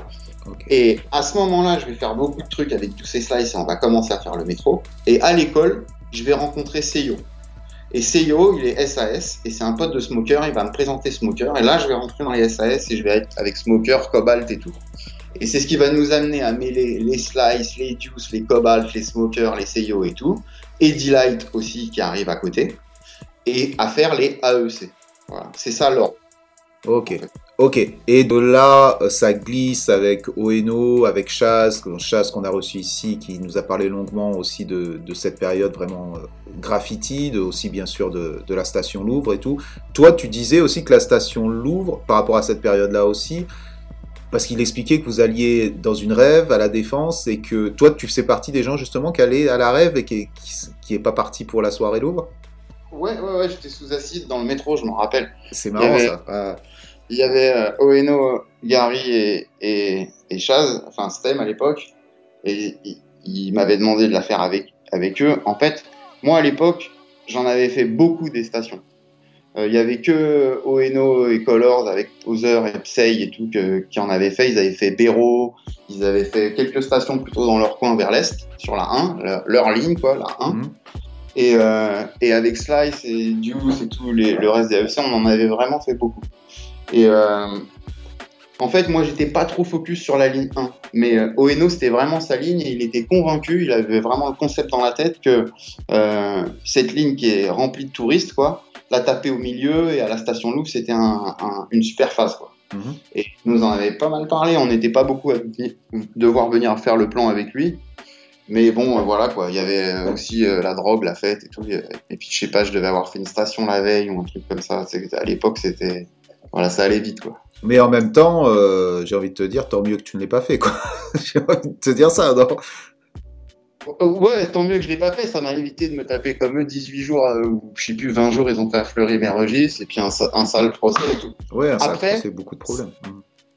B: Et à ce moment-là, je vais faire beaucoup de trucs avec tous ces slices et on va commencer à faire le métro. Et à l'école, je vais rencontrer Seiyo. Et Seiyo, il est SAS et c'est un pote de Smoker. Il va me présenter Smoker. Et là, je vais rentrer dans les SAS et je vais être avec Smoker, Cobalt et tout. Et c'est ce qui va nous amener à mêler les slices, les juice, les cobalt, les smokers, les Seiyo et tout. Et Delight aussi qui arrive à côté. Et à faire les AEC. Voilà, c'est ça l'ordre.
A: Ok. Ok. Et de là, ça glisse avec Oeno, avec Chaz, que- Chaz qu'on a reçu ici, qui nous a parlé longuement aussi de, de cette période vraiment euh, graffiti, de, aussi bien sûr de, de la station Louvre et tout. Toi, tu disais aussi que la station Louvre, par rapport à cette période-là aussi, parce qu'il expliquait que vous alliez dans une rêve à la défense et que toi, tu faisais partie des gens justement qui allaient à la rêve et qui, qui, qui est pas parti pour la soirée Louvre.
B: Ouais, ouais, ouais, j'étais sous acide dans le métro, je m'en rappelle.
A: C'est
B: Il
A: marrant
B: avait-
A: ça.
B: Euh, il y avait euh, Oeno, Gary et, et, et Chaz, enfin Stem à l'époque, et il, il m'avait demandé de la faire avec, avec eux. En fait, moi à l'époque, j'en avais fait beaucoup des stations. Euh, Il y avait que Oeno et Colors avec Poser et Psei et tout que- qui en avaient fait. Ils avaient fait Béro, ils avaient fait quelques stations plutôt dans leur coin vers l'est, sur la 1, leur, leur ligne quoi, la 1.
A: Mhm.
B: Et, euh, et avec Slice et Deuce et tout les, le reste des AEC, on en avait vraiment fait beaucoup. Et euh, en fait, moi, j'étais pas trop focus sur la ligne 1. Mais euh, Oeno, c'était vraiment sa ligne et il était convaincu, il avait vraiment le concept dans la tête que euh, cette ligne qui est remplie de touristes, quoi, la taper au milieu et à la station Louvre, c'était un, un- une super phase, quoi.
A: Mhm.
B: Et il nous en avait pas mal parlé. On n'était pas beaucoup à devoir venir faire le plan avec lui. Mais bon, euh, voilà quoi. Il y avait euh, aussi euh, la drogue, la fête et tout. Et puis je sais pas, je devais avoir fait une station la veille ou un truc comme ça. À l'époque, c'était voilà, ça allait vite quoi.
A: Mais en même temps, euh, j'ai envie de te dire, tant mieux que tu ne l'aies pas fait, quoi. <laughs> j'ai envie de te dire ça, non?
B: Euh, Ouais, tant mieux que je l'ai pas fait. Ça m'a évité de me taper comme eux 18 jours euh, ou je sais plus 20 jours. Ils ont fait à Fleury-Mérogis et puis un, sa- un sale procès et tout.
A: Ouais, ça
B: Après-
A: causé beaucoup de problèmes.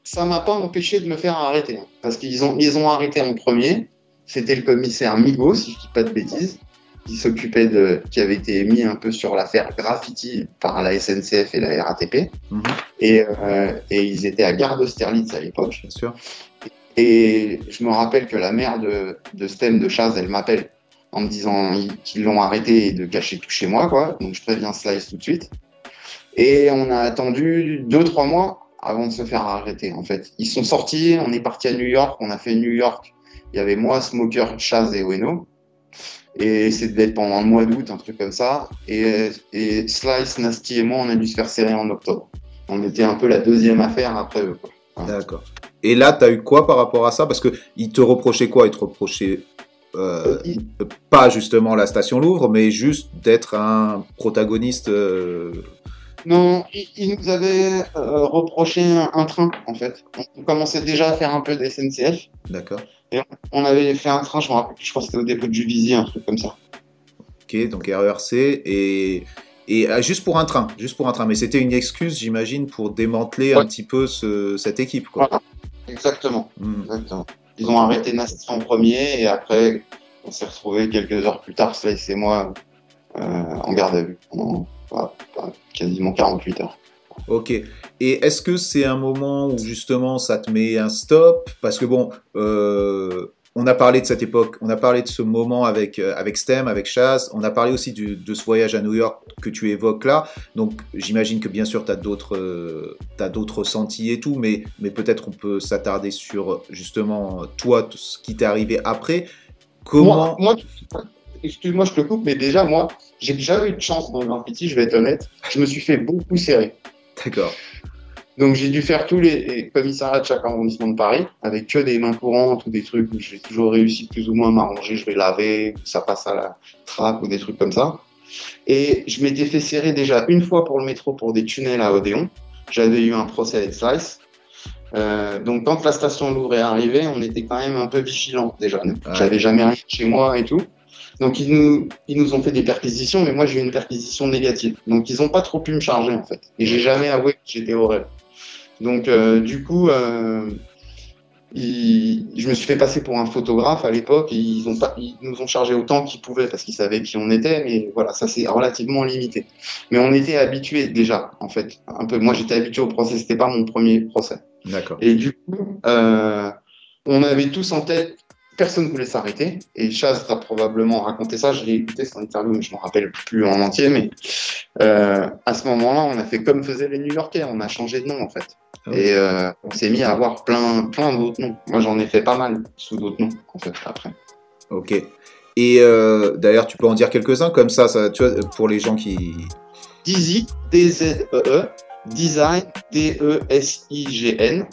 B: Ça m'a pas empêché de me faire arrêter. hein. Parce qu'ils ont, ils ont arrêté en premier. C'était le commissaire Migo, si je dis pas de bêtises, qui s'occupait de, qui avait été mis un peu sur l'affaire graffiti par la SNCF et la RATP.
A: Mhm.
B: Et, euh, et ils étaient à Gare d'Austerlitz à l'époque.
A: Bien sûr.
B: Et je me rappelle que la mère de, de Stem de Chaz, elle m'appelle en me disant qu'ils l'ont arrêté et de cacher tout chez moi, quoi. Donc je préviens Slice tout de suite. Et on a attendu deux, trois mois avant de se faire arrêter, en fait. Ils sont sortis, on est parti à New York, on a fait New York. Il y avait moi, Smoker, Chaz et Ueno. Et c'est devait être pendant le mois d'août, un truc comme ça. Et, et Slice, Nasty et moi, on a dû se faire serrer en octobre. On était un peu la deuxième affaire après eux, quoi.
A: D'accord. Et là, tu as eu quoi par rapport à ça? Parce qu'ils te reprochaient quoi? Ils te reprochaient euh,
B: Il-
A: pas justement la station Louvre, mais juste d'être un protagoniste. euh,
B: Non, il, il nous avait euh, reproché un, un train, en fait. On commençait déjà à faire un peu de SNCF.
A: D'accord.
B: On avait fait un train, je me rappelle, je crois que c'était au dépôt de Juvisy, un truc comme ça.
A: Ok, donc RERC et. Et ah, juste pour un train, juste pour un train. Mais c'était une excuse, j'imagine, pour démanteler un petit peu ce- cette équipe. Quoi.
B: Voilà. Exactement,
A: Hmm.
B: exactement. Ils ont arrêté Nasty en premier et après, on s'est retrouvés quelques heures plus tard, Slice et moi, euh, en garde à vue pendant bah, bah, quasiment 48 heures.
A: Ok. Et est-ce que c'est un moment où justement ça te met un stop? Parce que bon, euh, on a parlé de cette époque, on a parlé de ce moment avec, euh, avec Stem, avec Chaz, on a parlé aussi de ce voyage à New York que tu évoques là. Donc j'imagine que bien sûr tu as d'autres euh, d'autres et tout, mais, mais peut-être on peut s'attarder sur justement toi, tout ce qui t'est arrivé après. Comment.
B: Moi, moi, excuse-moi, je te coupe, mais déjà, moi, j'ai jamais eu de chance dans le graffiti, je vais être honnête. Je me suis fait beaucoup serrer.
A: D'accord.
B: Donc j'ai dû faire tous les commissariats de chaque arrondissement de Paris avec que des mains courantes ou des trucs où j'ai toujours réussi plus ou moins à m'arranger, je vais laver, ça passe à la trappe ou des trucs comme ça. Et je m'étais fait serrer déjà une fois pour le métro pour des tunnels à Odéon. J'avais eu un procès avec Slice. Euh, donc quand la station Louvre est arrivée, on était quand même un peu vigilants déjà. J'avais jamais rien chez moi et tout. Donc ils nous, ils nous ont fait des perquisitions, mais moi j'ai eu une perquisition négative. Donc ils ont pas trop pu me charger en fait. Et j'ai jamais avoué que j'étais au rêve. Donc euh, du coup, euh, ils- je me suis fait passer pour un photographe à l'époque. et Ils, ont pas, ils nous ont chargé autant qu'ils pouvaient parce qu'ils savaient qui on était, mais voilà, ça c'est relativement limité. Mais on était habitués déjà, en fait, un peu. Moi j'étais habitué au procès, c'était pas mon premier procès.
A: D'accord.
B: Et du coup, euh, on avait tous en tête, personne ne voulait s'arrêter. Et Chaz a probablement raconté ça, je l'ai écouté cette interview, mais je ne me rappelle plus en entier. Mais euh, à ce moment-là, on a fait comme faisaient les New-Yorkais, on a changé de nom en fait.
A: Ah.
B: Et euh, on s'est mis à avoir plein, plein d'autres noms. Moi, j'en ai fait pas mal sous d'autres noms en fait après.
A: Ok. Et euh, d'ailleurs, tu peux en dire quelques-uns comme ça, ça, tu vois, pour les gens qui.
B: Dizzy, D-Z-E-E, Design, D-E-S-I-G-N,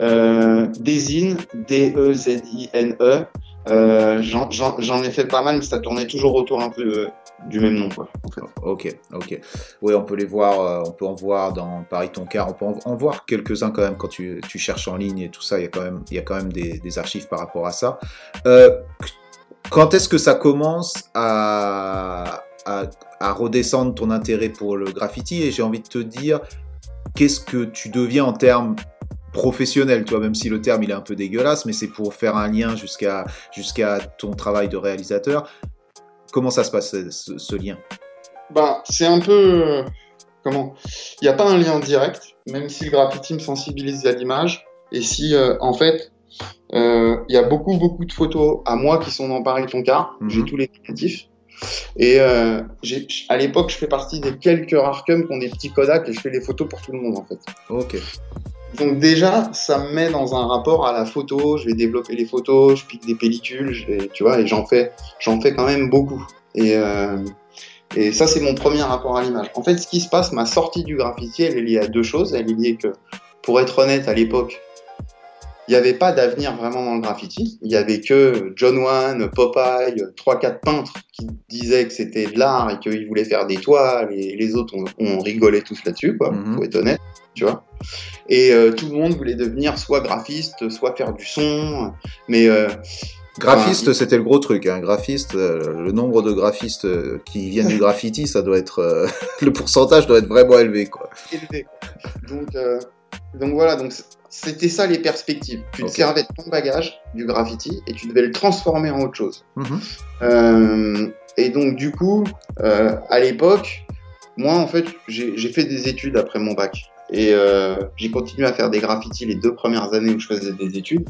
B: euh, D-E-Z-I-N-E. Euh, j'en- ai fait pas mal, mais ça tournait toujours autour un peu euh, du même nom.
A: Ok, ok. Oui, on peut les voir, on peut en voir dans Paris Toncar, on peut en, voir quelques-uns quand même quand tu, cherches en ligne et tout ça, il y a quand même, des, archives par rapport à ça. Quand est-ce que ça commence à, à redescendre ton intérêt pour le graffiti? Et j'ai envie de te dire, qu'est-ce que tu deviens en termes professionnels, toi, même si le terme il est un peu dégueulasse, mais c'est pour faire un lien jusqu'à jusqu'à ton travail de réalisateur. Comment ça se passe ce- lien?
B: Ben, c'est un peu. comment? Il n'y a pas un lien direct, même si le graffiti me sensibilise à l'image. Et si, euh, en fait, euh, il y a beaucoup, beaucoup de photos à moi qui sont dans Paris Tonka.
A: Mhm.
B: J'ai tous les négatifs. Et euh, à l'époque, je fais partie des quelques rares qui ont des petits Kodak et je fais les photos pour tout le monde, en fait.
A: Ok.
B: Donc déjà, ça me met dans un rapport à la photo. Je vais développer les photos, je pique des pellicules, je vais- tu vois, et j'en fais, j'en fais quand même beaucoup. Et, euh, et ça, c'est mon premier rapport à l'image. En fait, ce qui se passe, ma sortie du graffiti, elle est liée à deux choses. Elle est liée que, pour être honnête, à l'époque, il n'y avait pas d'avenir vraiment dans le graffiti. Il y avait que John Wan, Popeye, trois quatre peintres qui disaient que c'était de l'art et qu'ils voulaient faire des toiles. Et les autres, on, on rigolait tous là-dessus, quoi. Faut être honnête, tu vois. Et euh, tout le monde voulait devenir soit graphiste, soit faire du son. Mais euh,
A: Graphiste, c'était le gros truc. Hein. Graphiste, euh, le nombre de graphistes qui viennent du <laughs> graffiti, ça doit être <laughs> le pourcentage doit être vraiment élevé, quoi.
B: élevé. Donc, donc voilà, donc c'était ça les perspectives. Tu te servais de ton bagage du graffiti et tu devais le transformer en autre chose.
A: Mhm.
B: Et donc du coup, à l'époque, moi en fait, j'ai fait des études après mon bac. Et euh, j'ai continué à faire des graffitis les deux premières années où je faisais des études.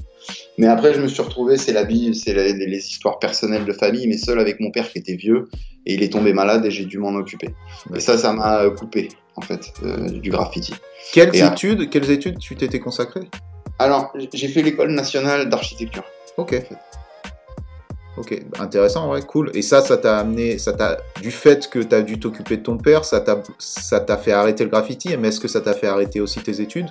B: Mais après, je me suis retrouvé, c'est la vie, c'est les, histoires personnelles de famille, mais seul avec mon père qui était vieux. Et il est tombé malade et j'ai dû m'en occuper.
A: Ouais.
B: Et ça, ça m'a euh, coupé, en fait, euh, du graffiti.
A: Quelles
B: Et,
A: études, quelles études tu t'étais consacré
B: Alors, j'ai fait l'école nationale d'architecture.
A: Ok. Ok, intéressant, ouais, cool. Et ça, ça t'a amené, ça t'a, du fait que t'as dû t'occuper de ton père, ça t'a, ça t'a fait arrêter le graffiti, mais est-ce que ça t'a fait arrêter aussi tes études?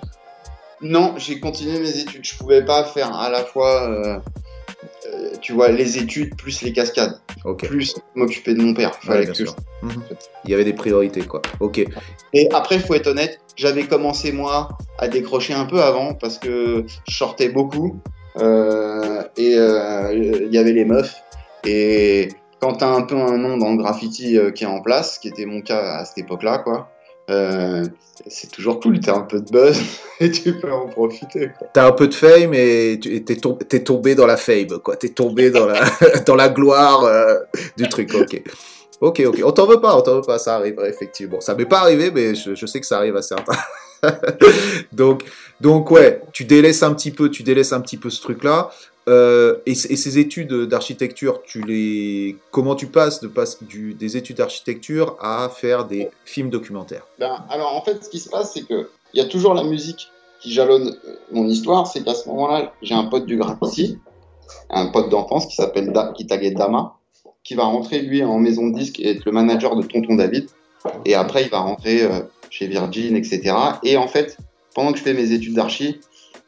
B: Non, j'ai continué mes études. Je pouvais pas faire à la fois, euh, euh, tu vois, les études plus les cascades, plus m'occuper de mon père.
A: Ouais,
B: que
A: sûr. Mhm. Il y avait des priorités, quoi. Ok.
B: Et après, faut être honnête, j'avais commencé moi à décrocher un peu avant parce que je sortais beaucoup et euh, il y avait les meufs. Et quand t'as un peu un nom dans le graffiti euh, qui est en place, qui était mon cas à cette époque-là, quoi, euh, c'est toujours cool, t'as un peu de buzz <laughs> et tu peux en profiter.
A: T'as un peu de fame et t'es tom- t'es tombé dans la fame, quoi. T'es tombé <laughs> dans la, gloire euh, du truc, ok. Ok, ok. On t'en veut pas, on t'en veut pas, ça arrive, effectivement. Ça m'est pas arrivé, mais je sais que ça arrive à certains. <laughs> donc, donc, ouais, tu délaisses un petit peu, tu délaisses un petit peu ce truc-là. Euh, et, ces études d'architecture, tu les, comment tu passes de passe des études d'architecture à faire des films documentaires?
B: Ben, alors en fait, ce qui se passe, c'est que il y a toujours la musique qui jalonne euh, mon histoire. C'est qu'à ce moment-là, j'ai un pote du graffiti, un pote d'enfance qui s'appelle Da- qui Dama, qui va rentrer lui en maison de disque et être le manager de Tonton David. Et après, il va rentrer euh, chez Virgin, etc. Et en fait, pendant que je fais mes études d'archi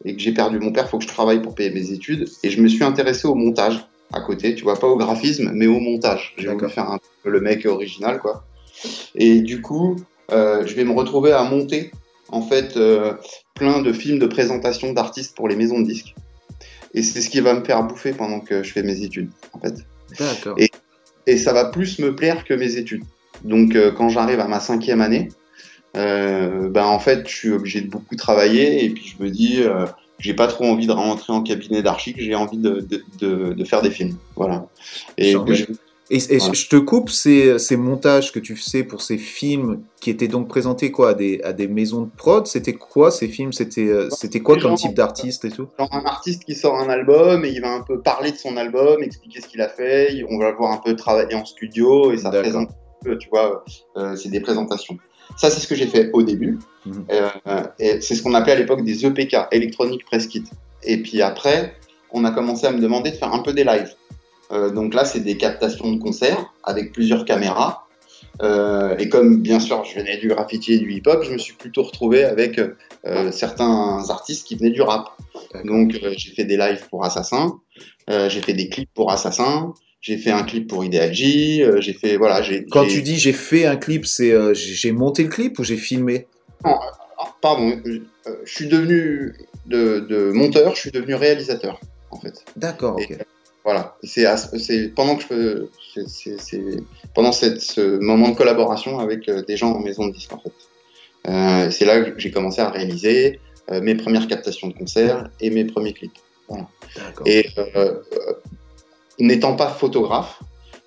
B: et que j'ai perdu mon père, faut que je travaille pour payer mes études. Et je me suis intéressé au montage à côté. Tu vois, pas au graphisme, mais au montage. J'ai voulu faire un peu le mec original, quoi. Et du coup, euh, je vais me retrouver à monter en fait euh, plein de films de présentation d'artistes pour les maisons de disques. Et c'est ce qui va me faire bouffer pendant que je fais mes études, en fait.
A: D'accord.
B: Et- Et ça va plus me plaire que mes études. Donc euh, quand j'arrive à ma cinquième année, euh, ben en fait je suis obligé de beaucoup travailler et puis je me dis euh, j'ai pas trop envie de rentrer en cabinet d'archi, j'ai envie de, de, de, de faire des films. Voilà. Et je-
A: Et, et
B: Voilà.
A: je te coupe, ces, ces montages que tu faisais pour ces films qui étaient donc présentés quoi, à, des, à des maisons de prod, c'était quoi ces films? C'était euh, c'était quoi comme type d'artiste et tout?
B: Genre un artiste qui sort un album et il va un peu parler de son album, expliquer ce qu'il a fait, on va le voir un peu travailler en studio et ça présente un peu, tu vois, euh, c'est des présentations. Ça, c'est ce que j'ai fait au début.
A: Mhm.
B: Euh, et c'est ce qu'on appelait à l'époque des EPK, Electronic Press Kit. Et puis après, on a commencé à me demander de faire un peu des lives. Euh, donc là, c'est des captations de concerts avec plusieurs caméras. Euh, et comme bien sûr je venais du graffiti et du hip-hop, je me suis plutôt retrouvé avec euh, certains artistes qui venaient du rap. Donc euh, j'ai fait des lives pour Assassin, j'ai fait des clips pour Assassin, j'ai fait un clip pour Ideal J, euh, j'ai fait voilà, j'ai.
A: Quand tu dis j'ai fait un clip, c'est euh, j'ai monté le clip ou j'ai filmé?
B: Ah, pardon, euh, euh, je suis devenu de, de monteur, je suis devenu réalisateur en fait.
A: D'accord, ok.
B: Voilà, Et c'est pendant que je c'est- pendant cette, ce moment de collaboration avec des gens en maison de disque en fait. Euh, c'est là que j'ai commencé à réaliser mes premières captations de concerts et mes premiers clips. Et euh, n'étant pas photographe,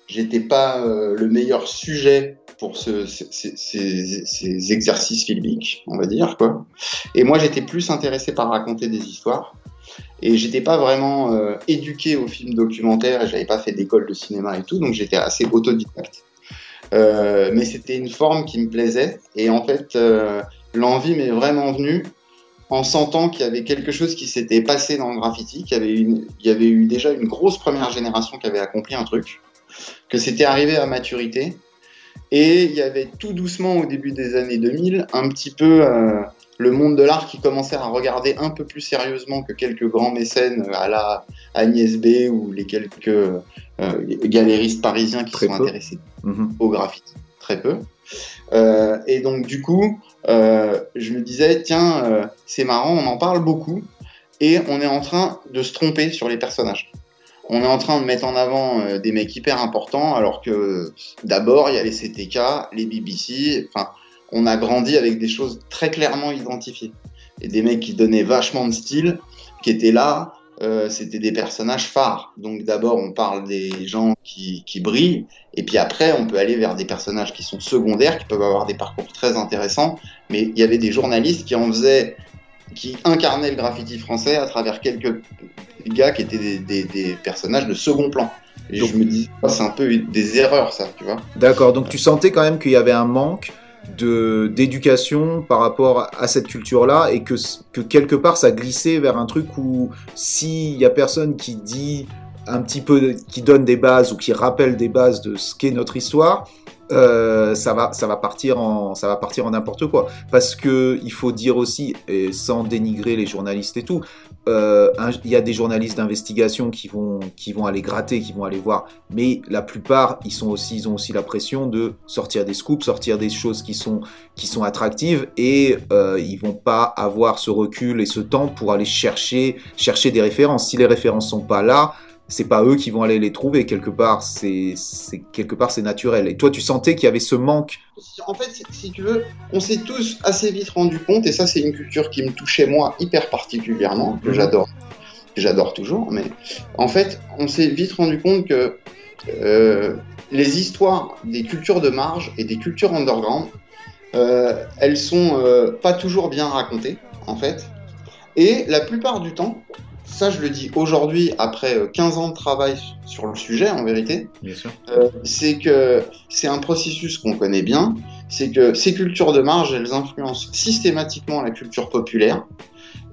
B: j'étais pas euh, le meilleur sujet pour ce- ces, ces- ces- ces exercices filmiques, on va dire quoi. Et moi, j'étais plus intéressé par raconter des histoires. Et j'étais pas vraiment euh, éduqué au film documentaire. J'avais pas fait d'école de cinéma et tout, donc j'étais assez autodidacte. Euh, mais c'était une forme qui me plaisait. Et en fait, euh, l'envie m'est vraiment venue en sentant qu'il y avait quelque chose qui s'était passé dans le graffiti, qu'il y avait, une, il y avait eu déjà une grosse première génération qui avait accompli un truc, que c'était arrivé à maturité, et il y avait tout doucement au début des années 2000 un petit peu euh, le monde de l'art qui commençait à regarder un peu plus sérieusement que quelques grands mécènes à la Agnès B ou les quelques euh, galéristes parisiens qui
A: Très
B: sont
A: peu.
B: intéressés
A: Mhm.
B: au graffiti, très peu. Euh, et donc du coup, euh, je me disais, tiens, euh, c'est marrant, on en parle beaucoup, et on est en train de se tromper sur les personnages. On est en train de mettre en avant euh, des mecs hyper importants, alors que d'abord, il y a les CTK, les BBC, enfin, on a grandi avec des choses très clairement identifiées. Et des mecs qui donnaient vachement de style, qui étaient là, euh, c'était des personnages phares. Donc d'abord, on parle des gens qui, qui brillent, et puis après, on peut aller vers des personnages qui sont secondaires, qui peuvent avoir des parcours très intéressants. Mais il y avait des journalistes qui en faisaient, qui incarnaient le graffiti français à travers quelques gars qui étaient des, des- des personnages de second plan. Et
A: Donc-
B: je me dis, oh, c'est un peu des erreurs, ça, tu vois.
A: D'accord, donc tu sentais quand même qu'il y avait un manque d'éducation par rapport à cette culture-là et que, que quelque part ça glissait vers un truc où s'il y a personne qui dit un petit peu, qui donne des bases ou qui rappelle des bases de ce qu'est notre histoire, euh, ça va, ça va partir en, ça va partir en n'importe quoi. Parce que il faut dire aussi, et sans dénigrer les journalistes et tout, euh, il y a des journalistes d'investigation qui vont, qui vont aller gratter, qui vont aller voir, mais la plupart, ils sont aussi, ils ont aussi la pression de sortir des scoops, sortir des choses qui sont, qui sont attractives, et euh, ils vont pas avoir ce recul et ce temps pour aller chercher, chercher des références. Si les références sont pas là, c'est pas eux qui vont aller les trouver quelque part. C'est quelque part c'est naturel. Et toi, tu sentais qu'il y avait ce manque.
B: En fait, si, tu veux, on s'est tous assez vite rendu compte, et ça c'est une culture qui me touchait moi hyper particulièrement, que
A: Mhm.
B: j'adore, que j'adore toujours, mais en fait, on s'est vite rendu compte que euh, les histoires des cultures de marge et des cultures underground, euh, elles sont euh, pas toujours bien racontées, en fait. Et la plupart du temps, ça je le dis aujourd'hui après euh, 15 ans de travail sur le sujet, en vérité, euh, c'est que c'est un processus qu'on connaît bien, c'est que ces cultures de marge, elles influencent systématiquement la culture populaire,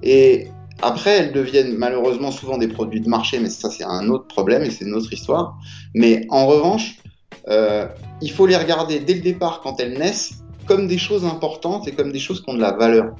B: et après, elles deviennent malheureusement souvent des produits de marché, mais ça c'est un autre problème et c'est une autre histoire. Mais en revanche, euh, il faut les regarder dès le départ quand elles naissent comme des choses importantes et comme des choses qui ont de la valeur.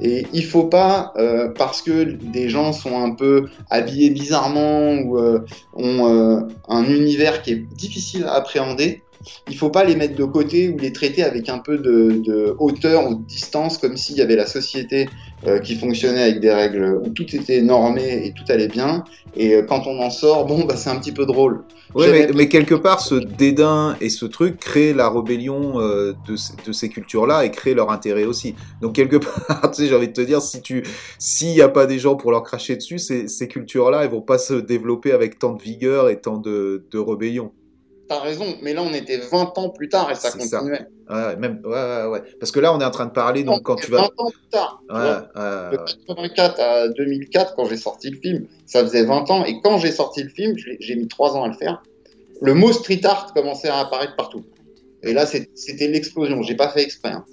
B: Et il faut pas, euh, parce que des gens sont un peu habillés bizarrement ou euh, ont euh, un univers qui est difficile à appréhender, il faut pas les mettre de côté ou les traiter avec un peu de, de hauteur ou de distance, comme s'il y avait la société euh, qui fonctionnait avec des règles où tout était normé et tout allait bien. Et euh, quand on en sort, bon, bah, c'est un petit peu drôle.
A: Ouais,
B: J'avais-
A: mais, mais quelque part, ce dédain et ce truc créent la rébellion euh, de, de ces cultures-là et créent leur intérêt aussi. Donc quelque <laughs> part, tu sais, j'ai envie de te dire, si tu, s'il n'y a pas des gens pour leur cracher dessus, ces, ces cultures-là, elles vont pas se développer avec tant de vigueur et tant de, de rébellion.
B: T'as raison, mais là on était 20 ans plus tard et ça
A: ça. Ouais, même, ouais, ouais, ouais. Parce que là, on est en train de parler, donc quand tu vas,
B: 20 ans plus tard. tu vois. De
A: ouais.
B: 84 à 2004, quand j'ai sorti le film, ça faisait 20 ans. Et quand j'ai sorti le film, j'ai mis 3 ans à le faire, le mot street art commençait à apparaître partout. Et là, c'était l'explosion. J'ai pas fait exprès. hein.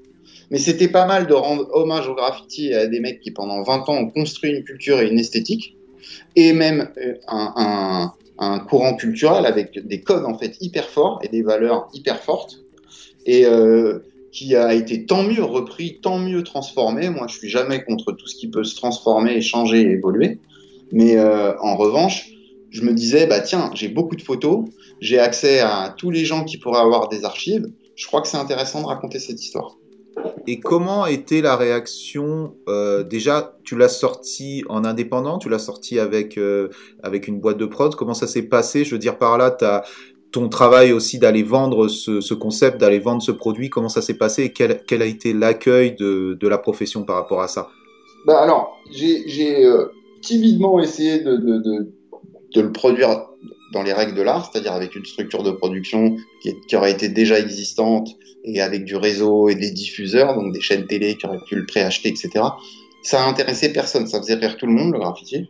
B: Mais c'était pas mal de rendre hommage au graffiti à des mecs qui, pendant 20 ans, ont construit une culture et une esthétique. Et même euh, un, un- un courant culturel avec des codes, en fait, hyper forts et des valeurs hyper fortes. Et euh, qui a été tant mieux repris, tant mieux transformé. Moi, je suis jamais contre tout ce qui peut se transformer, changer évoluer. Mais euh, en revanche, je me disais, bah tiens, j'ai beaucoup de photos, j'ai accès à tous les gens qui pourraient avoir des archives. Je crois que c'est intéressant de raconter cette histoire.
A: Et comment était la réaction euh, Déjà, tu l'as sorti en indépendant, tu l'as sorti avec avec une boîte de prod. Comment ça s'est passé? Je veux dire par là, t'as ton travail aussi d'aller vendre ce, ce concept, d'aller vendre ce produit. Comment ça s'est passé et quel, a été l'accueil de, la profession par rapport à ça?
B: Bah alors, j'ai euh, timidement essayé de, le produire dans les règles de l'art, c'est-à-dire avec une structure de production qui, aurait été déjà existante et avec du réseau et des diffuseurs, donc des chaînes télé qui auraient pu le préacheter, etc. Ça a intéressé personne, ça faisait rire tout le monde, le graffiti.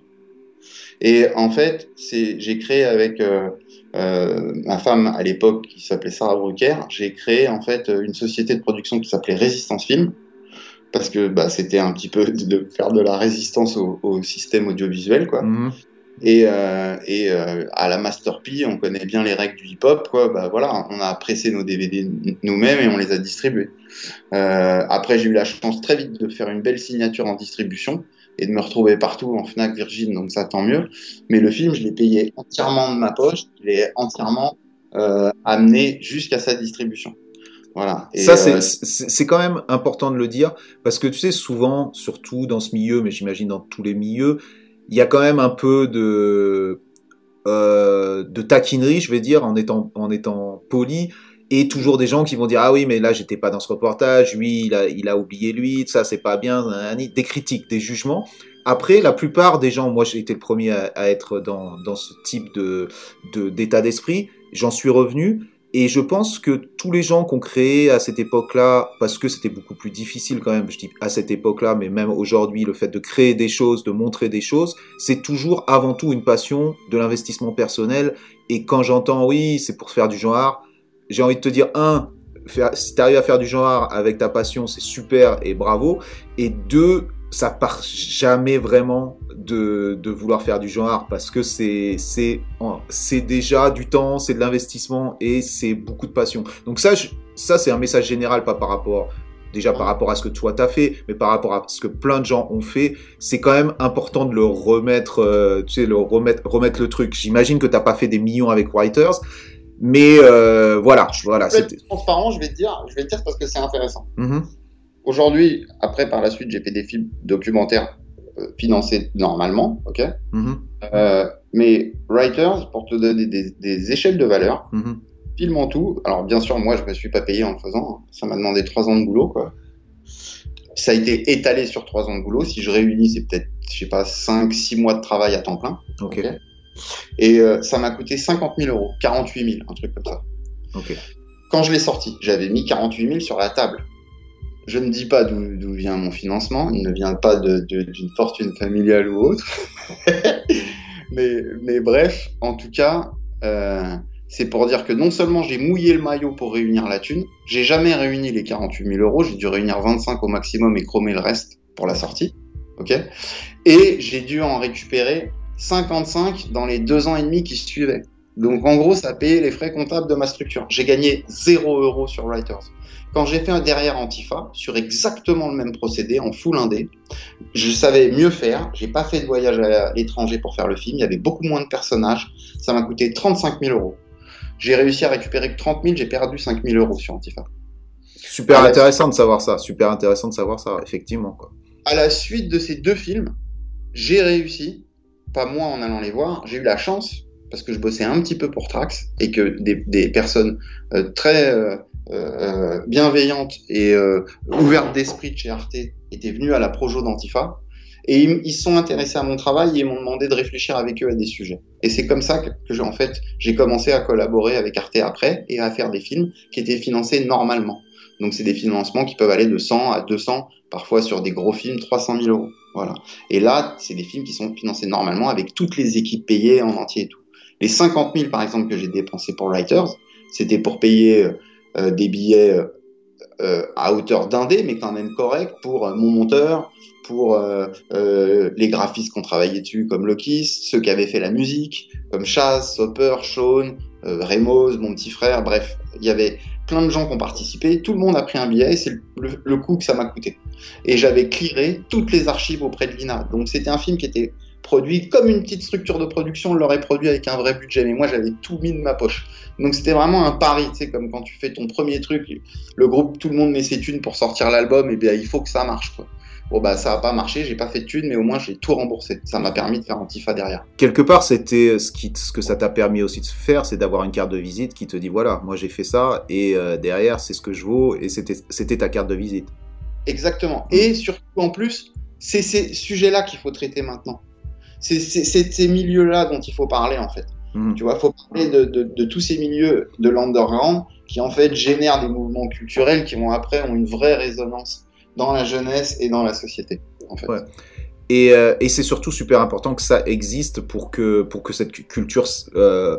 B: Et en fait, j'ai créé avec euh, euh, ma femme à l'époque qui s'appelait Sarah Brucker, j'ai créé en fait une société de production qui s'appelait Résistance Film parce que bah, c'était un petit peu <laughs> de, faire de la résistance au, au système audiovisuel quoi.
A: Mhm.
B: Et, euh, et euh, à la Master P, on connaît bien les règles du hip-hop quoi. Bah voilà, on a pressé nos DVD nous-mêmes et on les a distribués. Euh, après, j'ai eu la chance très vite de faire une belle signature en distribution et de me retrouver partout en Fnac, Virgin, donc ça tant mieux. Mais le film, je l'ai payé entièrement de ma poche, je l'ai entièrement euh, amené jusqu'à sa distribution. Voilà. Et,
A: ça, c'est-
B: euh,
A: c'est c'est quand même important de le dire, parce que tu sais, souvent, surtout dans ce milieu, mais j'imagine dans tous les milieux, il y a quand même un peu de, euh, de taquinerie, je vais dire, en étant, en étant poli, et toujours des gens qui vont dire ah oui mais là j'étais pas dans ce reportage, lui il a, il a oublié lui, ça c'est pas bien, des critiques, des jugements. Après la plupart des gens, moi j'ai été le premier à, être dans, dans ce type de d'état d'esprit, j'en suis revenu. Et je pense que tous les gens qu'on créé à cette époque-là, parce que c'était beaucoup plus difficile quand même, je dis à cette époque-là, mais même aujourd'hui, le fait de créer des choses, de montrer des choses, c'est toujours avant tout une passion de l'investissement personnel. Et quand j'entends oui, c'est pour faire du genre, j'ai envie de te dire un, faire, si tu à faire du genre avec ta passion, c'est super et bravo. Et deux, ça part jamais vraiment de, de vouloir faire du genre parce que c'est c'est c'est déjà du temps, c'est de l'investissement et c'est beaucoup de passion. Donc ça je- ça c'est un message général pas par rapport déjà par rapport à ce que toi t'as fait, mais par rapport à ce que plein de gens ont fait, c'est quand même important de le remettre, euh, tu sais, le remettre, remettre le truc. J'imagine que t'as pas fait des millions avec Writers, mais euh, voilà, voilà,
B: Je
A: c'était.
B: être transparent, je vais te dire, je vais te dire parce que c'est intéressant.
A: Mhm.
B: Aujourd'hui, après, par la suite, j'ai fait des films documentaires euh, financés normalement, ok.
A: Mhm.
B: Euh, Mais Writers, pour te donner des, des échelles de valeur, film en tout. Alors, bien sûr, moi, je me suis pas payé en le faisant. Ça m'a demandé trois ans de boulot, quoi. Ça a été étalé sur trois ans de boulot. Si je réunis, c'est peut-être, je sais pas, cinq, six mois de travail à temps plein.
A: Ok.
B: Ok. Et euh, ça m'a coûté 50 000 euros, 48 000, un truc comme ça. Quand je l'ai sorti, j'avais mis 48 000 sur la table. Je ne dis pas d'où vient mon financement. Il ne vient pas d'une fortune familiale ou autre. <laughs> mais, mais bref, en tout cas, euh, c'est pour dire que non seulement j'ai mouillé le maillot pour réunir la thune, j'ai jamais réuni les 48 000 euros, j'ai dû réunir 25 au maximum et chromer le reste pour la sortie. ok? Et j'ai dû en récupérer 55 dans les deux ans et demi qui suivaient. Donc en gros, ça payé les frais comptables de ma structure. J'ai gagné 0 euros sur Writers. Quand j'ai fait un derrière Antifa, sur exactement le même procédé, en full indé, je savais mieux faire. J'ai pas fait de voyage à l'étranger pour faire le film. Il y avait beaucoup moins de personnages. Ça m'a coûté 35 000 euros. J'ai réussi à récupérer que 30 000. J'ai perdu 5 000 euros sur Antifa.
A: Super intéressant de savoir ça. Super intéressant de savoir ça, effectivement. Quoi.
B: À la suite de ces deux films, j'ai réussi, pas moi en allant les voir, j'ai eu la chance, parce que je bossais un petit peu pour Trax, et que des, des personnes euh, très euh, euh, bienveillantes et ouvertes d'esprit de chez Arte étaient venues à la Projo d'Antifa, et ils, ils sont intéressés à mon travail et m'ont demandé de réfléchir avec eux à des sujets. Et c'est comme ça que, que en fait, j'ai commencé à collaborer avec Arte après et à faire des films qui étaient financés normalement. Donc c'est des financements qui peuvent aller de 100 à 200, parfois sur des gros films 300 000 euros. Voilà. Et là, c'est des films qui sont financés normalement avec toutes les équipes payées en entier et tout. Les 50 000 par exemple que j'ai dépensé pour Writers, c'était pour payer euh, des billets euh, euh, à hauteur d'indé, mais quand même correct pour euh, mon monteur, pour euh, euh, les graphistes qui ont travaillé dessus, comme Lokis, ceux qui avaient fait la musique, comme Chaz, Soper, Sean, euh, Remos, mon petit frère, bref, il y avait plein de gens qui ont participé, tout le monde a pris un billet, et c'est le, le- coût que ça m'a coûté. Et j'avais clearé toutes les archives auprès de l'INA. Donc c'était un film qui était produit comme une petite structure de production, on l'aurait produit avec un vrai budget, mais moi j'avais tout mis de ma poche. Donc c'était vraiment un pari, tu sais, comme quand tu fais ton premier truc, le groupe, tout le monde met ses thunes pour sortir l'album, et bien il faut que ça marche, quoi. Bon bah ça a pas marché, j'ai pas fait de thunes, mais au moins j'ai tout remboursé. Ça m'a permis de faire Antifa derrière.
A: Quelque part, c'était ce, qui, ce que ça t'a permis aussi de faire, c'est d'avoir une carte de visite qui te dit voilà, moi j'ai fait ça, et euh, derrière, c'est ce que je vaux, et c'était c'était ta carte de visite.
B: Exactement. Et surtout, en plus, c'est ces sujets-là qu'il faut traiter maintenant. C'est ces milieux-là dont il faut parler, en fait.
A: Mhm.
B: Tu vois, il faut parler de, de- de tous ces milieux de l'underground qui, en fait, génèrent des mouvements culturels qui vont après ont une vraie résonance dans la jeunesse et dans la société, en fait.
A: Euh, et c'est surtout super important que ça existe pour que, pour que cette cu- culture euh,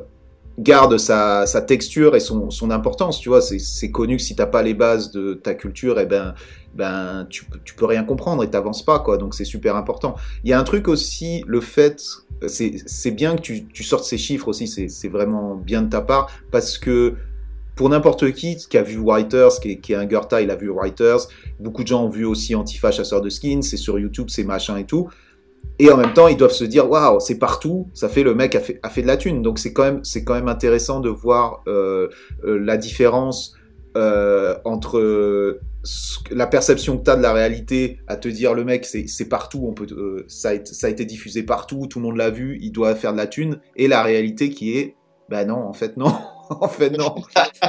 A: garde sa, texture et son, importance. Tu vois, c'est connu que si t'as pas les bases de ta culture, eh ben, ben tu, tu peux rien comprendre et t'avances pas, quoi. Donc c'est super important. Il y a un truc aussi, le fait, c'est bien que tu, sortes ces chiffres aussi, c'est vraiment bien de ta part, parce que pour n'importe qui qui a vu Writers, qui est, qui est un Goethe, il a vu Writers, beaucoup de gens ont vu aussi Antifa chasseur de skins, c'est sur YouTube, c'est machin et tout. Et en même temps, ils doivent se dire waouh, c'est partout, ça fait le mec a fait, a fait de la thune. Donc c'est quand même c'est quand même intéressant de voir euh, euh, la différence euh, entre la perception que tu as de la réalité à te dire le mec c'est c'est partout, on peut euh, ça a, été, ça a été diffusé partout, tout le monde l'a vu, il doit faire de la thune et la réalité qui est bah non, en fait non. <laughs> <laughs> en fait non. <laughs>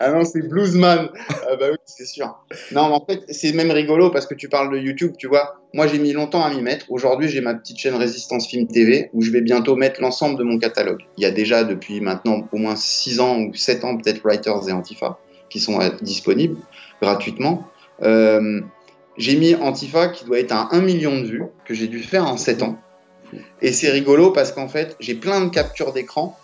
B: ah non, c'est Bluesman. ah bah oui, c'est sûr. Non, en fait, c'est même rigolo parce que tu parles de YouTube, tu vois. Moi, j'ai mis longtemps à m'y mettre. Aujourd'hui, j'ai ma petite chaîne Résistance Film TV où je vais bientôt mettre l'ensemble de mon catalogue. Il y a déjà depuis maintenant au moins 6 ans ou 7 ans, peut-être Writers et Antifa qui sont euh, disponibles gratuitement. Euh, j'ai mis Antifa qui doit être à 1 million de vues, que j'ai dû faire en 7 ans. Et c'est rigolo parce qu'en fait, j'ai plein de captures d'écran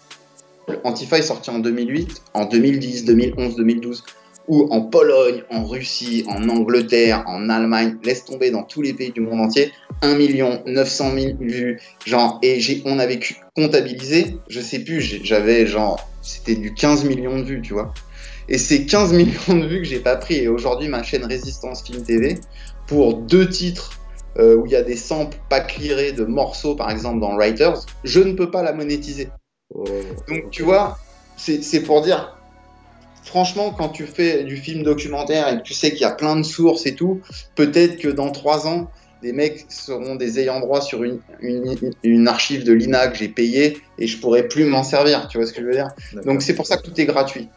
B: Antifa est sorti en 2008, en 2010, 2011, 2012, où en Pologne, en Russie, en Angleterre, en Allemagne, laisse tomber dans tous les pays du monde entier, 1 million 900 000 vues, genre, et on avait comptabilisé, je sais plus, j'avais genre, c'était du 15 millions de vues, tu vois. Et c'est 15 <laughs> millions de vues que j'ai pas pris, et aujourd'hui, ma chaîne Résistance Film TV, pour deux titres euh, où il y a des samples pas clearés de morceaux, par exemple, dans Writers, je ne peux pas la monétiser. Donc tu vois, c'est pour dire, franchement, quand tu fais du film documentaire et que tu sais qu'il y a plein de sources et tout, peut-être que dans trois ans, des mecs seront des ayants droit sur une, une, une archive de l'INA que j'ai payée et je pourrais plus m'en servir. Tu vois ce que je veux dire? Donc c'est pour ça que tout est gratuit.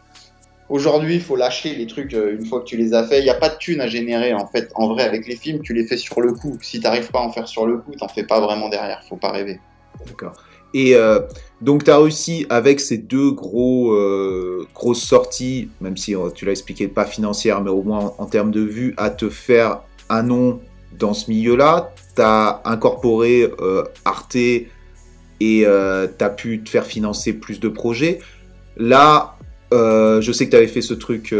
B: Aujourd'hui, il faut lâcher les trucs euh, une fois que tu les as fait. Il n'y a pas de thunes à générer en fait. En vrai, avec les films, tu les fais sur le coup. Si tu n'arrives pas à en faire sur le coup, t'en fais pas vraiment derrière. Faut pas rêver.
A: D'accord. Et euh, donc, tu as réussi avec ces deux gros, euh, grosses sorties, même si euh, tu l'as expliqué, pas financière, mais au moins en, en termes de vue, à te faire un nom dans ce milieu-là. Tu as incorporé euh, Arte et tu as pu te faire financer plus de projets. Là, je sais que tu avais fait ce truc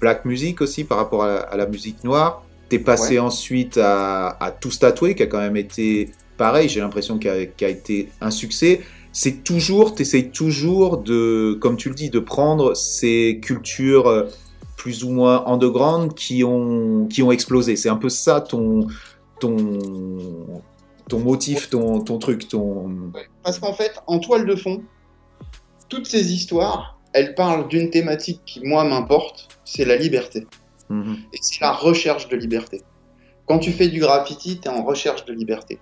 A: black music aussi par rapport à la, à la musique noire. Tu es passé
B: Ouais.
A: ensuite à, à Tous Tatoué, qui a quand même été pareil, j'ai l'impression qu'il a, qu'il a été un succès. C'est toujours, tu essayes toujours de, comme tu le dis, de prendre ces cultures euh, plus ou moins underground qui ont, qui ont explosé. C'est un peu ça ton, ton, ton motif, ton, ton truc, ton.
B: Parce qu'en fait, en toile de fond, toutes ces histoires, elles parlent d'une thématique qui, moi, m'importe, c'est la liberté.
A: Mhm.
B: Et c'est la recherche de liberté. Quand tu fais du graffiti, tu es en recherche de liberté.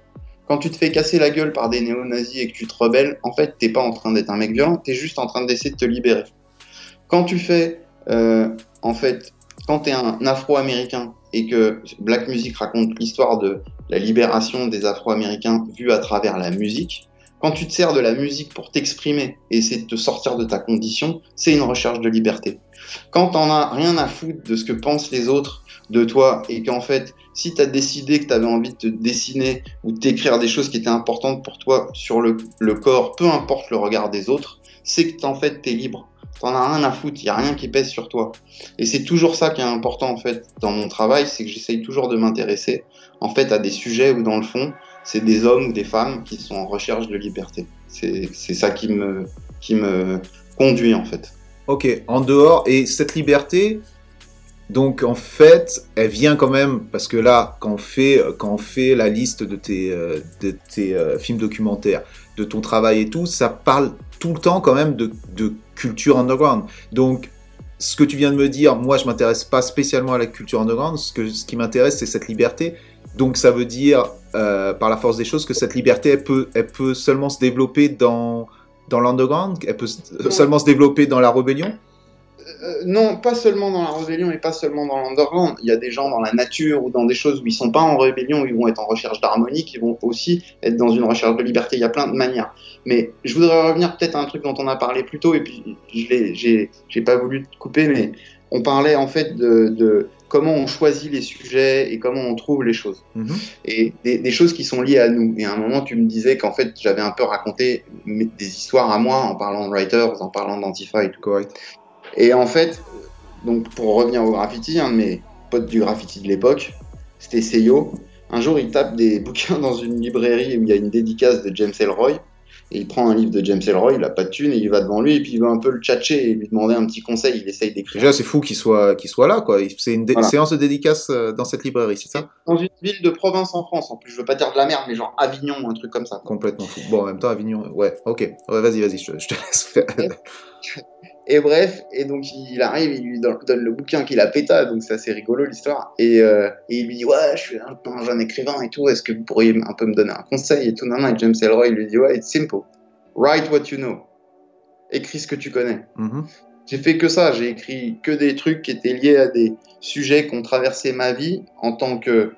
B: Quand tu te fais casser la gueule par des néo-nazis et que tu te rebelles, en fait, t'es pas en train d'être un mec violent, tu es juste en train d'essayer de te libérer. Quand tu fais, euh, en fait, quand tu es un afro-américain et que Black Music raconte l'histoire de la libération des afro-américains vue à travers la musique, quand tu te sers de la musique pour t'exprimer et essayer de te sortir de ta condition, c'est une recherche de liberté. Quand t'en as rien à foutre de ce que pensent les autres de toi et qu'en fait, si tu as décidé que tu avais envie de te dessiner ou d'écrire des choses qui étaient importantes pour toi sur le, corps, peu importe le regard des autres, c'est que fait, tu es libre. T'en as rien à foutre, il n'y a rien qui pèse sur toi. Et c'est toujours ça qui est important en dans mon travail, c'est que j'essaye toujours de m'intéresser en fait à des sujets où dans le fond, c'est des hommes ou des femmes qui sont en recherche de liberté. C'est ça qui me, qui me conduit en fait.
A: Ok, en dehors, et cette liberté, donc en fait, elle vient quand même, parce que là, quand on fait, quand on fait la liste de tes, euh, de tes euh, films documentaires, de ton travail et tout, ça parle tout le temps quand même de, de culture underground. Donc, ce que tu viens de me dire, moi, je m'intéresse pas spécialement à la culture underground, ce, que, ce qui m'intéresse, c'est cette liberté. Donc, ça veut dire, euh, par la force des choses, que cette liberté, elle peut, elle peut seulement se développer dans, dans l'underground, elle peut
B: Non.
A: seulement se développer dans la rébellion?
B: Euh, non, pas seulement dans la rébellion et pas seulement dans l'underground. Il y a des gens dans la nature ou dans des choses où ils sont pas en rébellion, où ils vont être en recherche d'harmonie, qui vont aussi être dans une recherche de liberté. Il y a plein de manières. Mais je voudrais revenir peut-être à un truc dont on a parlé plus tôt et puis je l'ai, j'ai, j'ai pas voulu te couper, mais on parlait en fait de, de comment on choisit les sujets et comment on trouve les choses
A: Mhm.
B: et des, des choses qui sont liées à nous. Et à un moment, tu me disais qu'en fait, j'avais un peu raconté des histoires à moi en parlant de writers, en parlant d'Antifa et tout.
A: Correct.
B: Et en fait, donc pour revenir au graffiti, un de mes potes du graffiti de l'époque, c'était Seyo. Un jour, il tape des <laughs> bouquins dans une librairie où il y a une dédicace de James Elroy. Et il prend un livre de James Elroy, il a pas de thune, et il va devant lui, et puis il va un peu le tchatcher et lui demander un petit conseil. Il essaye d'écrire.
A: Déjà, c'est fou qu'il soit, qu'il soit là, quoi. C'est une
B: Voilà.
A: séance de dédicace euh, dans cette librairie, c'est ça?
B: Dans une ville de province en France, en plus, je veux pas dire de la merde, mais genre Avignon ou un truc comme ça.
A: Complètement fou. Bon, en même temps, Avignon, ouais, ok. Ouais, vas-y, vas-y, je, je te laisse faire. <laughs>
B: Et bref, et donc il arrive, il lui don- donne le bouquin qu'il a péta, donc c'est assez rigolo l'histoire. Et, euh, et il lui dit Ouais, je suis un, un jeune écrivain et tout, est-ce que vous pourriez un peu me donner un conseil et tout non, non, Et James Elroy il lui dit Ouais, it's simple. Write what you know. Écris ce que tu connais.
A: Mhm.
B: J'ai fait que ça, j'ai écrit que des trucs qui étaient liés à des sujets qui ont traversé ma vie en tant que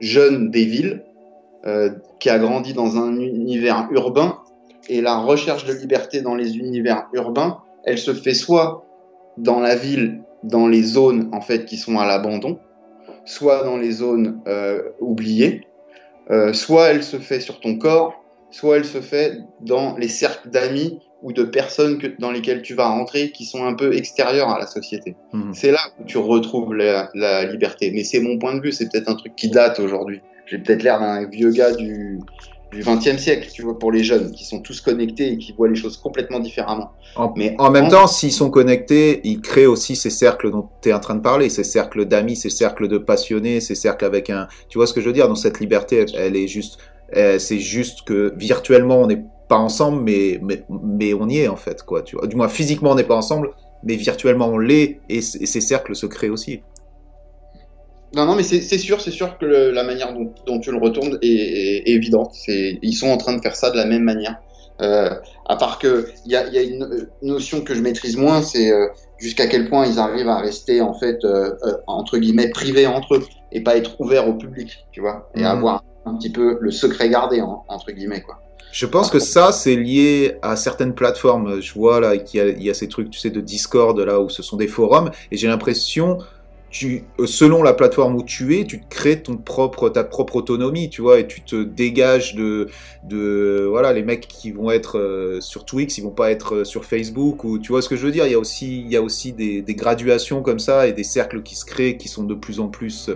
B: jeune des villes, euh, qui a grandi dans un univers urbain. Et la recherche de liberté dans les univers urbains, elle se fait soit dans la ville, dans les zones en fait qui sont à l'abandon, soit dans les zones euh, oubliées, euh, soit elle se fait sur ton corps, soit elle se fait dans les cercles d'amis ou de personnes que, dans lesquelles tu vas rentrer qui sont un peu extérieures à la société.
A: Mhm.
B: C'est là où tu retrouves la, la liberté. Mais c'est mon point de vue, c'est peut-être un truc qui date aujourd'hui. J'ai peut-être l'air d'un vieux gars du, du 20e siècle, tu vois, pour les jeunes, qui sont tous connectés et qui voient les choses complètement différemment.
A: En,
B: Mais
A: en même temps, s'ils sont connectés, ils créent aussi ces cercles dont tu es en train de parler, ces cercles d'amis, ces cercles de passionnés, ces cercles avec un... Tu vois ce que je veux dire Donc cette liberté, elle, elle est juste... c'est juste que virtuellement, on n'est pas ensemble, mais, mais, mais on y est en fait, quoi. Tu vois du moins, physiquement, on n'est pas ensemble, mais virtuellement, on l'est, et ces cercles se créent aussi.
B: Non, non, mais c'est sûr, c'est sûr que le- la manière dont, dont tu le retournes est, est- est évidente. Ils sont en train de faire ça de la même manière. Euh, à part que il y a, il y a une notion que je maîtrise moins, c'est euh, jusqu'à quel point ils arrivent à rester en fait euh, entre guillemets privés entre eux et pas être ouverts au public, tu vois, et
A: Mhm.
B: avoir un petit peu le secret gardé en- entre guillemets quoi.
A: Je pense que ça, c'est lié à certaines plateformes. Je vois là qu'il y a ces trucs, tu sais, de Discord, là, où ce sont des forums, et j'ai l'impression, euh, selon la plateforme où tu es, tu te crées ta propre autonomie, tu vois, et tu te dégages de, voilà, les mecs qui vont être euh, sur Twix, ils vont pas être euh, sur Facebook, ou tu vois ce que je veux dire? Il y a aussi, il y a aussi des, graduations comme ça et des cercles qui se créent, qui sont de plus en plus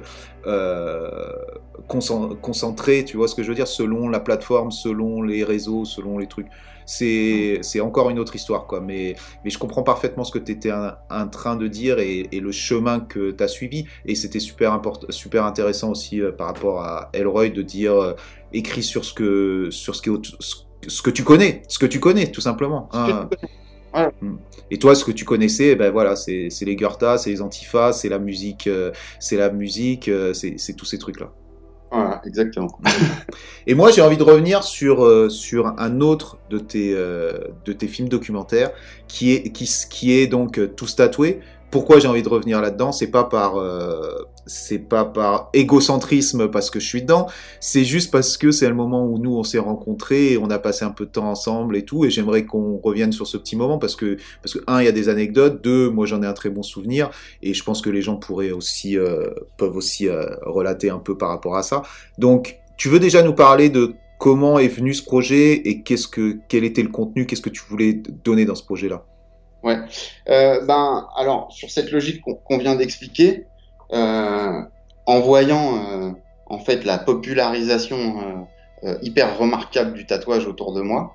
A: concen- concentrés, tu vois ce que je veux dire, selon la plateforme, selon les réseaux, selon les trucs. C'est encore une autre histoire, quoi. Mais, mais je comprends parfaitement ce que tu étais en train de dire et, et le chemin que tu as suivi. Et c'était super, super intéressant aussi euh, par rapport à Elroy de dire euh, écris sur ce que, sur ce, qui ce, ce que tu connais, ce que tu connais, tout simplement. hein. Mm. Et toi, ce que tu connaissais, ben voilà, c'est les Goethe, c'est les Antifas, c'est la musique, euh, c'est la musique, euh, c'est tous ces trucs-là.
B: Voilà, exactement.
A: Et moi, j'ai envie de revenir sur, euh, sur un autre de tes, euh, de tes films documentaires, qui est, qui, qui est donc euh, Tous tatoués. Pourquoi j'ai envie de revenir là-dedans? C'est pas par, euh, c'est pas par égocentrisme parce que je suis dedans. C'est juste parce que c'est le moment où nous on s'est rencontrés et on a passé un peu de temps ensemble et tout. Et j'aimerais qu'on revienne sur ce petit moment parce que, parce que un, il y a des anecdotes. Deux, moi j'en ai un très bon souvenir et je pense que les gens pourraient aussi, euh, peuvent aussi euh, relater un peu par rapport à ça. Donc, tu veux déjà nous parler de comment est venu ce projet et qu'est-ce que, quel était le contenu, qu'est-ce que tu voulais donner dans ce projet-là?
B: Ouais. Euh, ben, alors, sur cette logique qu'on vient d'expliquer, en voyant euh, en fait la popularisation euh, euh, hyper remarquable du tatouage autour de moi,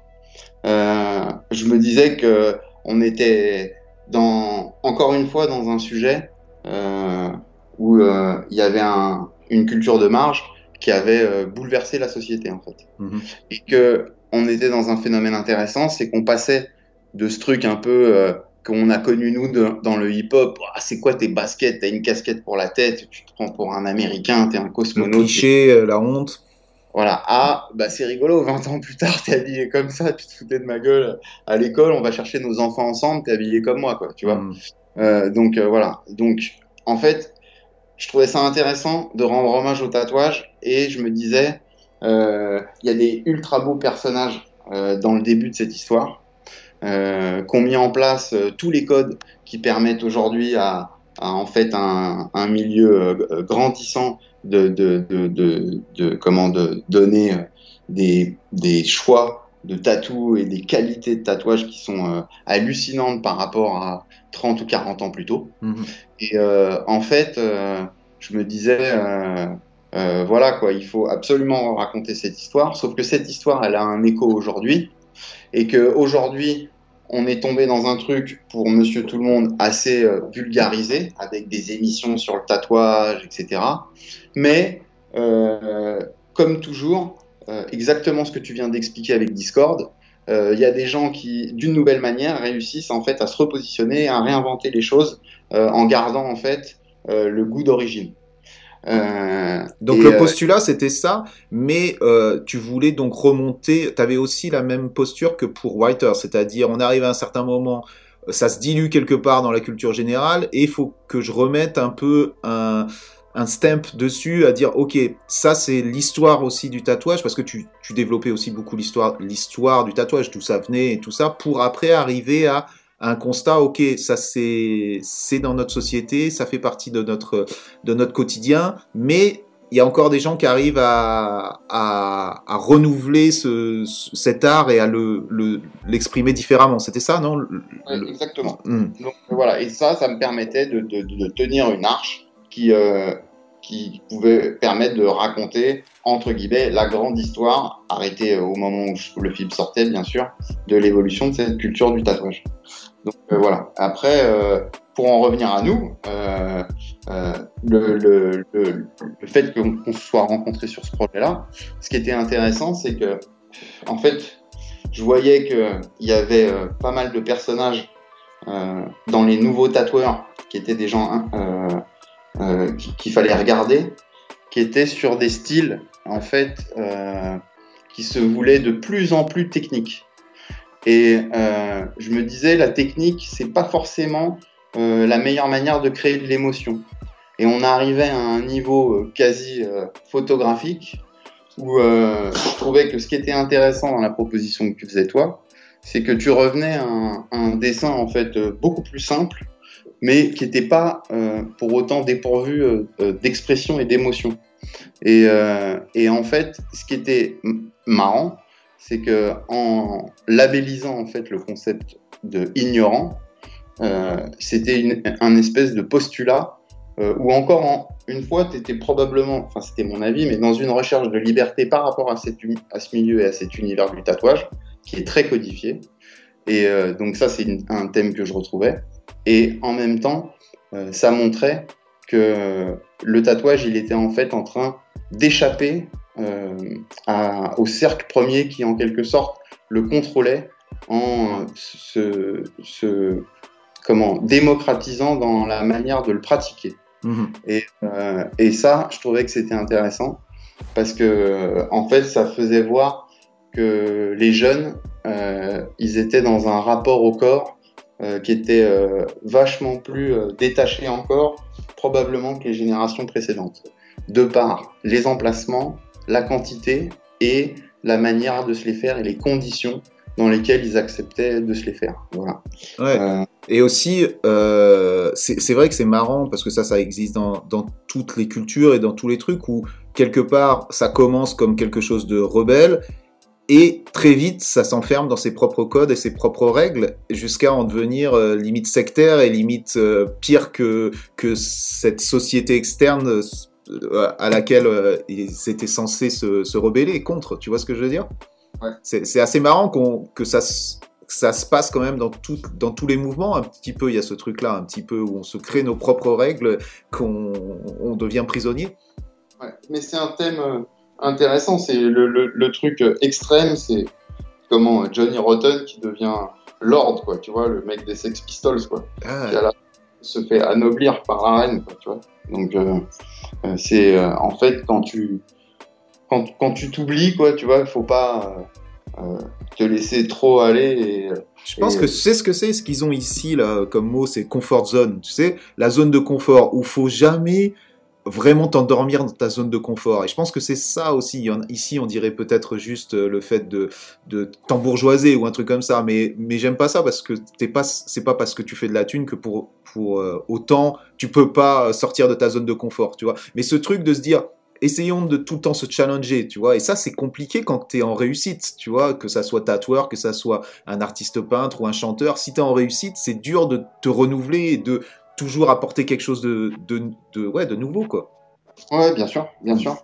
B: euh, je me disais que on était dans encore une fois dans un sujet euh, où euh, il y avait un, une culture de marge qui avait euh, bouleversé la société en fait
A: Mhm.
B: et que on était dans un phénomène intéressant, c'est qu'on passait de ce truc un peu euh, qu'on a connu nous de- dans le hip-hop. Ah, c'est quoi tes baskets? T'as une casquette pour la tête, tu te prends pour un Américain, t'es un
A: Le
B: cosmonaute.
A: cliché, euh, la honte.
B: Voilà. Ah, bah c'est rigolo. 20 ans plus tard, <laughs> t'es habillé comme ça, tu te foutais de ma gueule à l'école. On va chercher nos enfants ensemble, t'es habillé comme moi, quoi. Tu vois.
A: Mm.
B: Euh, donc euh, voilà. Donc en fait, je trouvais ça intéressant de rendre hommage au tatouage et je me disais, euh, il y a des ultra beaux personnages dans le début de cette histoire euh, qui ont mis en place euh, tous les codes qui permettent aujourd'hui à, à, en fait un, un milieu euh, grandissant de, de, de, de, de- comment de donner des, des choix de tatou et des qualités de tatouage qui sont euh, hallucinantes par rapport à 30 ou 40 ans plus tôt.
A: Mhm.
B: Et euh, en fait, euh, je me disais, voilà quoi, il faut absolument raconter cette histoire. Sauf que cette histoire, elle a un écho aujourd'hui, et que aujourd'hui, on est tombé dans un truc pour Monsieur Tout le Monde assez euh, vulgarisé, avec des émissions sur le tatouage, etc. Mais euh, comme toujours, euh, exactement ce que tu viens d'expliquer avec Discord. Il y a des gens qui, d'une nouvelle manière, réussissent en fait à se repositionner, à réinventer les choses en gardant en fait le goût d'origine. Euh,
A: Donc le
B: euh,
A: postulat c'était ça, mais euh, tu voulais donc remonter, tu avais aussi la même posture que pour Whiter, c'est-à-dire on arrive à un certain moment, ça se dilue quelque part dans la culture générale et il faut que je remette un peu un, un stamp dessus à dire ok ça c'est l'histoire aussi du tatouage parce que tu, tu développais aussi beaucoup l'histoire l'histoire du tatouage d'où ça venait et tout ça pour après arriver à un constat, ok, ça c'est dans notre société, ça fait partie de notre de notre quotidien, mais il y a encore des gens qui arrivent à, à, à renouveler ce, ce- cet art et à le le- l'exprimer différemment. C'était ça, non? Le-
B: exactement.
A: Hmm.
B: Donc voilà, et ça, ça me permettait de, de, de tenir une arche qui, euh, qui pouvait permettre de raconter, entre guillemets, la grande histoire, arrêtée euh, au moment où le film sortait, bien sûr, de l'évolution de cette culture du tatouage. Donc euh, voilà. Après, euh, pour en revenir à nous, euh, le, fait qu'on se soit rencontrés sur ce projet-là, ce qui était intéressant, c'est que, en fait, je voyais qu'il y avait pas mal de personnages dans les nouveaux tatoueurs qui étaient des gens hein, qui- qu'il fallait regarder, qui étaient sur des styles en fait qui se voulaient de plus en plus techniques. Et euh, je me disais, la technique, c'est pas forcément euh, la meilleure manière de créer de l'émotion. Et on arrivait à un niveau euh, quasi euh, photographique où euh, je trouvais que ce qui était intéressant dans la proposition que tu faisais toi, c'est que tu revenais à un, un dessin en fait beaucoup plus simple, mais qui n'était pas euh, pour autant dépourvu euh, d'expression et d'émotion. Et, euh, et en fait, ce qui était marrant, c'est que en labellisant en fait le concept de ignorant, euh, c'était un espèce de postulat euh, où encore en- une fois, tu étais probablement, enfin c'était mon avis, mais dans une recherche de liberté par rapport à, cette, à ce milieu et à cet univers du tatouage, qui est très codifié. Et euh, donc ça, c'est un thème que je retrouvais. Et en même temps, euh, ça montrait que le tatouage, il était en fait en train d'échapper euh, à- au cercle premier qui, en quelque sorte, le contrôlait en se, se- comment, démocratisant dans la manière de le pratiquer.
A: Mhm.
B: Et, euh, et ça, je trouvais que c'était intéressant parce que, euh, en fait, ça faisait voir que les jeunes, euh, ils étaient dans un rapport au corps euh, qui était euh, vachement plus euh, détaché encore, probablement que les générations précédentes, de par les emplacements, la quantité et la manière de se les faire et les conditions dans lesquelles ils acceptaient de se les faire. Voilà.
A: Ouais.
B: Euh,
A: Et aussi, euh, c'est vrai que c'est marrant parce que ça, ça existe dans, dans toutes les cultures et dans tous les trucs où quelque part ça commence comme quelque chose de rebelle et très vite ça s'enferme dans ses propres codes et ses propres règles jusqu'à en devenir euh, limite sectaire et limite pire que, que cette société externe à laquelle euh, ils étaient censés se, se rebeller contre. Tu vois ce que je veux dire?
B: Ouais.
A: C'est assez marrant que ça se ça se passe quand même dans, tout, dans tous les mouvements, un petit peu, il y a ce truc-là, un petit peu où on se crée nos propres règles, qu'on on devient prisonnier.
B: Ouais, mais c'est un thème euh, intéressant. C'est le, le, le truc euh, extrême, c'est comment Johnny Rotten qui devient Lord, quoi. Tu vois, le mec des Sex Pistols, quoi.
A: Ah,
B: Qui à la se fait anoblir par la reine, quoi. Tu vois. Donc euh, euh, c'est euh, en fait quand tu quand, quand tu t'oublies, quoi. Tu vois, faut pas euh, te laisser trop aller. Et,
A: je pense
B: et-
A: que tu sais ce que c'est, ce qu'ils ont ici là comme mot, c'est comfort zone. Tu sais, la zone de confort où faut jamais vraiment t'endormir dans ta zone de confort. Et je pense que c'est ça aussi. Ici, on dirait peut-être juste euh, le fait de, de t'embourgeoiser ou un truc comme ça. Mais, mais j'aime pas ça parce que t'es pas, c'est pas parce que tu fais de la thune que pour, pour euh, autant tu peux pas sortir de ta zone de confort, tu vois. Mais ce truc de se dire, essayons de tout le temps se challenger, tu vois. Et ça, c'est compliqué quand tu es en réussite, tu vois, que ça soit tatoueur, que ça soit un artiste peintre ou un chanteur. Si tu es en réussite, c'est dur de te renouveler et de toujours apporter quelque chose de, de, de, ouais, de nouveau, quoi.
B: Ouais, bien sûr, bien sûr.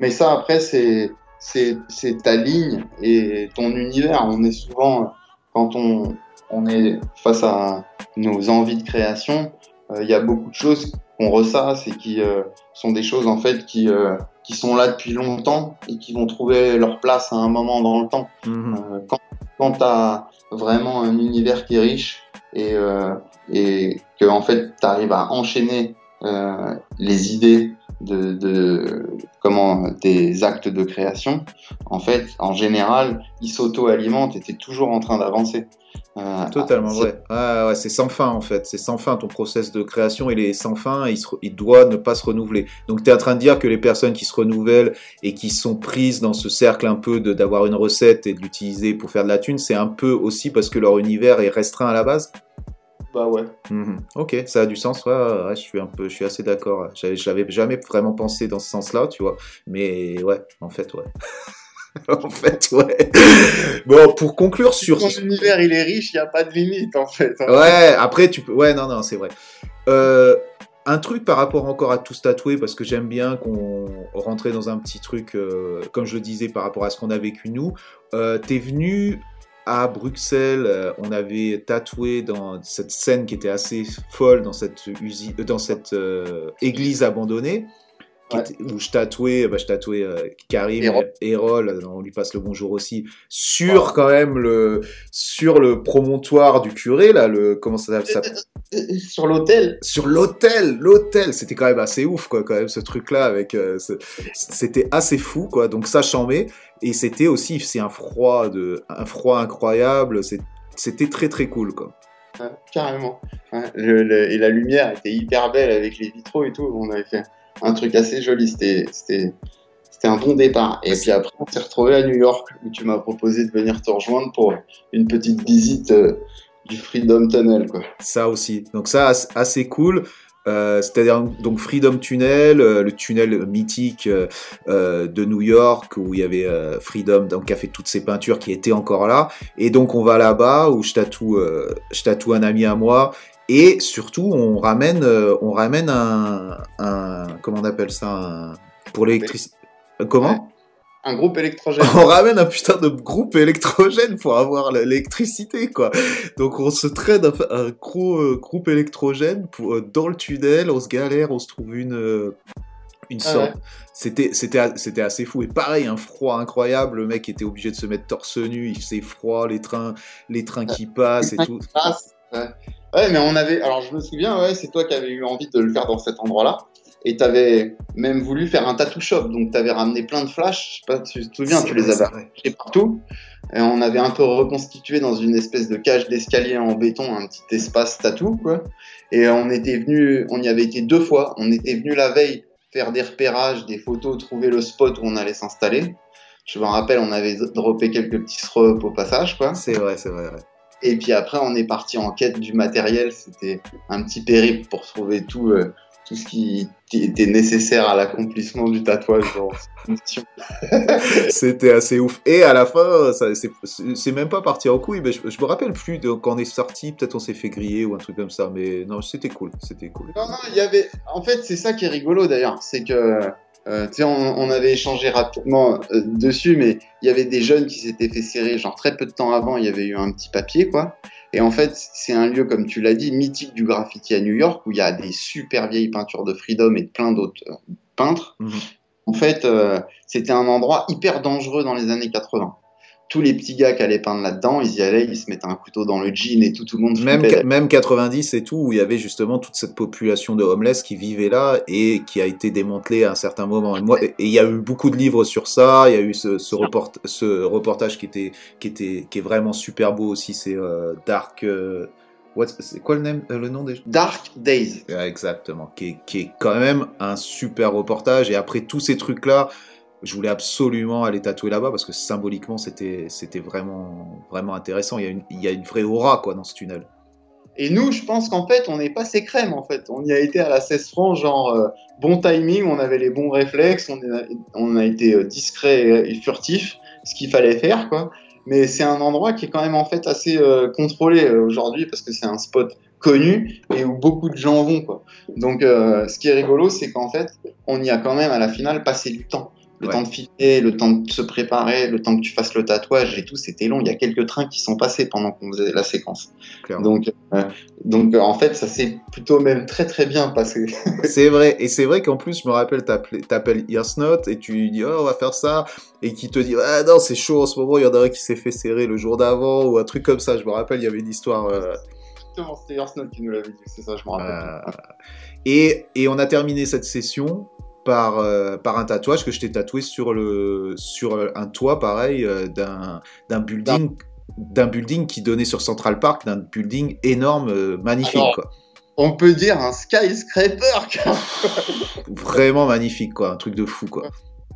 B: Mais ça, après, c'est c'est c'est ta ligne et ton univers. On est souvent, quand on, on est face à nos envies de création, euh, il y a beaucoup de choses qu'on ressasse et qui euh, sont des choses, en fait, qui, euh, qui sont là depuis longtemps et qui vont trouver leur place à un moment dans le temps. Euh, quand quand tu as vraiment un univers qui est riche et, euh, et que en fait tu arrives à enchaîner euh, les idées de, de comment tes actes de création, en fait, en général, ils s'auto-alimentent et tu es toujours en train d'avancer. Euh,
A: Totalement vrai. Ouais, ouais, c'est sans fin en fait. C'est sans fin ton process de création. Il est sans fin. Et il, se il doit ne pas se renouveler. Donc tu es en train de dire que les personnes qui se renouvellent et qui sont prises dans ce cercle un peu de d'avoir une recette et de l'utiliser pour faire de la thune, c'est un peu aussi parce que leur univers est restreint à la base?
B: Bah ouais.
A: Mhm. Ok, ça a du sens. Ouais, je suis un peu, je suis assez d'accord. Je l'avais jamais vraiment pensé dans ce sens-là, tu vois. Mais ouais, en fait, ouais. <laughs> en fait, ouais. Bon, pour conclure sur.
B: Ton univers, il est riche, il n'y a pas de limite, en fait. hein.
A: Ouais, après tu peux. Ouais, non, non, c'est vrai. Euh, un truc par rapport encore à tous tatouer, parce que j'aime bien qu'on rentrait dans un petit truc, euh, comme je le disais, par rapport à ce qu'on a vécu nous. Euh, T'es venu à Bruxelles, euh, on avait tatoué dans cette scène qui était assez folle dans cette euh, église abandonnée. Qui
B: Ouais.
A: était- où je tatouais, bah, je tatouais euh, Karim et Erol, on lui passe le bonjour aussi, sur quand même le, sur le promontoire du curé, là, le, comment ça s'appelle
B: Euh, Sur l'hôtel,
A: sur l'hôtel, l'hôtel, c'était quand même assez ouf, quoi, quand même, ce truc-là, avec, euh, c'était assez fou, quoi, donc ça chambait, et c'était aussi, c'est un froid de, un froid incroyable, c'était très très cool, quoi.
B: Ouais, carrément. Ouais, le- le- et la lumière était hyper belle avec les vitraux et tout. On avait fait un truc assez joli. C'était, un bon départ. Et puis après, on s'est retrouvé à New York où tu m'as proposé de venir te rejoindre pour une petite visite euh, du Freedom Tunnel, quoi.
A: Ça aussi. Donc ça, as- assez cool. Euh, C'est-à-dire donc Freedom Tunnel, euh, le tunnel mythique de New York où il y avait Freedom, donc a fait toutes ses peintures, qui étaient encore là. Et donc on va là-bas où je tatoue, je tatoue un ami à moi. Et surtout, on ramène, euh, on ramène un, un, comment on appelle ça, un- pour l'électricité. Comment
B: Un groupe électrogène. <laughs>
A: on ramène un putain de groupe électrogène pour avoir l'électricité, quoi. Donc on se traîne un, un gros euh, groupe électrogène pour, euh, dans le tunnel, on se galère, on se trouve une, euh, une
B: Ah
A: sorte.
B: ouais.
A: C'était, c'était, c'était assez fou. Et pareil, un froid incroyable, le mec était obligé de se mettre torse nu, il faisait froid, les trains, les trains qui passent et tout.
B: Ah, ouais. Ouais, mais on avait. Alors, je me souviens, ouais, c'est toi qui avais eu envie de le faire dans cet endroit-là. Et tu avais même voulu faire un tattoo shop. Donc, tu avais ramené plein de flashs. Je sais pas si tu te souviens, tu les avais achetés partout. Et on avait un peu reconstitué dans une espèce de cage d'escalier en béton un petit espace tatou, quoi. Et on était venu, on y avait été deux fois. On était venu la veille faire des repérages, des photos, trouver le spot où on allait s'installer. Je me rappelle, on avait droppé quelques petits srop au passage, quoi.
A: C'est vrai, c'est vrai. ouais.
B: Et puis après, on est parti en quête du matériel. C'était un petit périple pour trouver tout, euh, tout ce qui, qui était nécessaire à l'accomplissement du tatouage dans. <laughs>
A: C'était assez ouf. Et à la fin, ça, c'est, même pas parti en couille. Mais je, je me rappelle plus de quand on est sorti. Peut-être on s'est fait griller ou un truc comme ça. Mais non, c'était cool. C'était cool.
B: Non, non, il y avait. En fait, c'est ça qui est rigolo d'ailleurs. C'est que. Euh, on, on avait échangé rapidement euh, dessus, mais il y avait des jeunes qui s'étaient fait serrer, genre très peu de temps avant, il y avait eu un petit papier, quoi. Et en fait, c'est un lieu, comme tu l'as dit, mythique du graffiti à New York, où il y a des super vieilles peintures de Freedom et de plein d'autres euh, peintres.
A: Mhm.
B: En fait, c'était un endroit hyper dangereux dans les années 80. Tous les petits gars qui allaient peindre là-dedans, ils y allaient, ils se mettaient un couteau dans le jean et tout, tout le monde
A: Même, même 90 et tout, où il y avait justement toute cette population de homeless qui vivait là et qui a été démantelée à un certain moment. Et moi, et il y a eu beaucoup de livres sur ça. Il y a eu ce, ce, report, ce reportage qui était, qui était, qui est vraiment super beau aussi. C'est euh, Dark. euh, c'est quoi le, nom euh, le nom déjà
B: Dark Days.
A: Exactement, qui est, qui est quand même un super reportage. Et après tous ces trucs-là, je voulais absolument aller tatouer là-bas parce que symboliquement, c'était, c'était vraiment, vraiment intéressant. Il y, a une, il y a une vraie aura quoi dans ce tunnel.
B: Et nous, je pense qu'en fait, on n'est pas ces crèmes, en fait. On y a été à la 16 francs, genre euh, bon timing, on avait les bons réflexes, on a, été euh, discret et, furtif, ce qu'il fallait faire, quoi. Mais c'est un endroit qui est quand même en fait assez euh, contrôlé aujourd'hui parce que c'est un spot connu et où beaucoup de gens vont, quoi. Donc, ce qui est rigolo, c'est qu'en fait, on y a quand même à la finale passé du temps. Le
A: Ouais.
B: temps de filmer, le temps de se préparer, le temps que tu fasses le tatouage et tout, c'était long. Il y a quelques trains qui sont passés pendant qu'on faisait la séquence.
A: Clairement.
B: Donc, euh, donc en fait, ça s'est plutôt même très très bien passé. <laughs>
A: C'est vrai, et c'est vrai qu'en plus, je me rappelle, t'appelles Yersnot et tu lui dis, oh, on va faire ça, et qui te dit, ah non, c'est chaud en ce moment, il y en a un qui s'est fait serrer le jour d'avant, ou un truc comme ça. Je me rappelle, il y avait une histoire. euh,
B: Exactement, c'était Earth Note qui nous l'avait dit, c'est ça, je me rappelle.
A: euh, et, et on a terminé cette session par, euh, par un tatouage que je t'ai tatoué sur, le, sur un toit, pareil, euh, d'un d'un building. d'un building qui donnait sur Central Park, d'un building énorme, euh, magnifique,
B: Alors,
A: quoi.
B: On peut dire un skyscraper. <laughs>
A: Vraiment magnifique, quoi. Un truc de fou, quoi.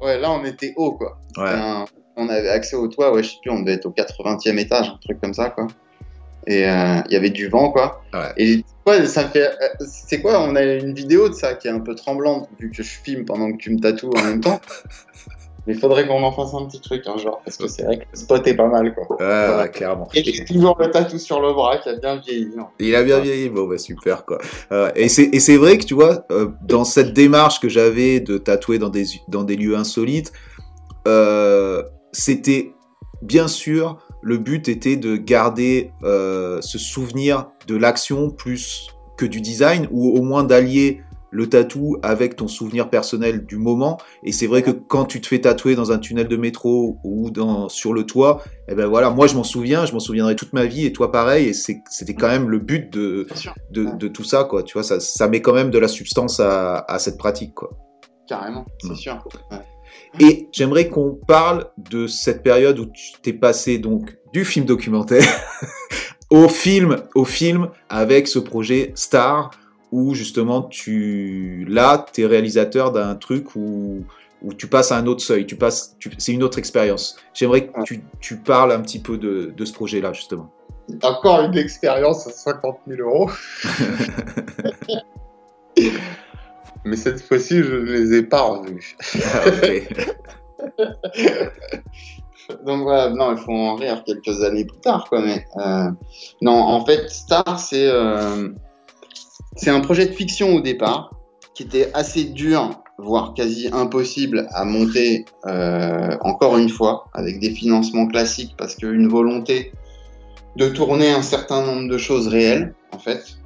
B: ouais, là on était haut quoi.
A: Ouais.
B: C'était un- On avait accès au toit, ouais, je sais plus, on devait être au 80e étage, un truc comme ça quoi. Et euh, il y avait du vent quoi.
A: Ouais.
B: Et ouais, ça me fait. euh, C'est quoi On a une vidéo de ça qui est un peu tremblante vu que je filme pendant que tu me tatoues en même temps. <laughs> Mais il faudrait qu'on en fasse un petit truc un jour parce que c'est vrai que le spot est pas mal quoi.
A: Ouais, ouais, clairement.
B: Et j'ai toujours le tatou sur le bras qui a bien vieilli. hein.
A: Il a bien vieilli, bon bah super quoi. Euh, et c'est et c'est vrai que tu vois, euh, dans cette démarche que j'avais de tatouer dans des dans des lieux insolites, c'était bien sûr le but était de garder euh, ce souvenir de l'action plus que du design ou au moins d'allier le tatou avec ton souvenir personnel du moment. Et c'est vrai que quand tu te fais tatouer dans un tunnel de métro ou dans, sur le toit, eh ben voilà, moi je m'en souviens, je m'en souviendrai toute ma vie et toi pareil. Et c'était quand même le but de, tout ça, quoi. Tu vois, ça, ça met quand même de la substance à, à cette pratique, quoi.
B: Carrément, c'est
A: Mm.
B: sûr. Ouais.
A: Et j'aimerais qu'on parle de cette période où tu t'es passé donc du film documentaire <laughs> au film, au film avec ce projet Star où justement tu là t'es réalisateur d'un truc où où tu passes à un autre seuil, tu passes, tu- c'est une autre expérience. J'aimerais que tu, tu parles un petit peu de, de ce projet-là justement.
B: Encore une expérience à 50 000 euros. <laughs> Mais cette fois-ci, je ne les ai pas revus.
A: Après, <laughs>
B: Donc voilà, non, il faut en rire quelques années plus tard, quoi. Mais euh, non, en fait, Star, c'est euh, c'est un projet de fiction au départ qui était assez dur, voire quasi impossible à monter. euh, encore une fois, avec des financements classiques, parce qu'une volonté de tourner un certain nombre de choses réelles, en fait.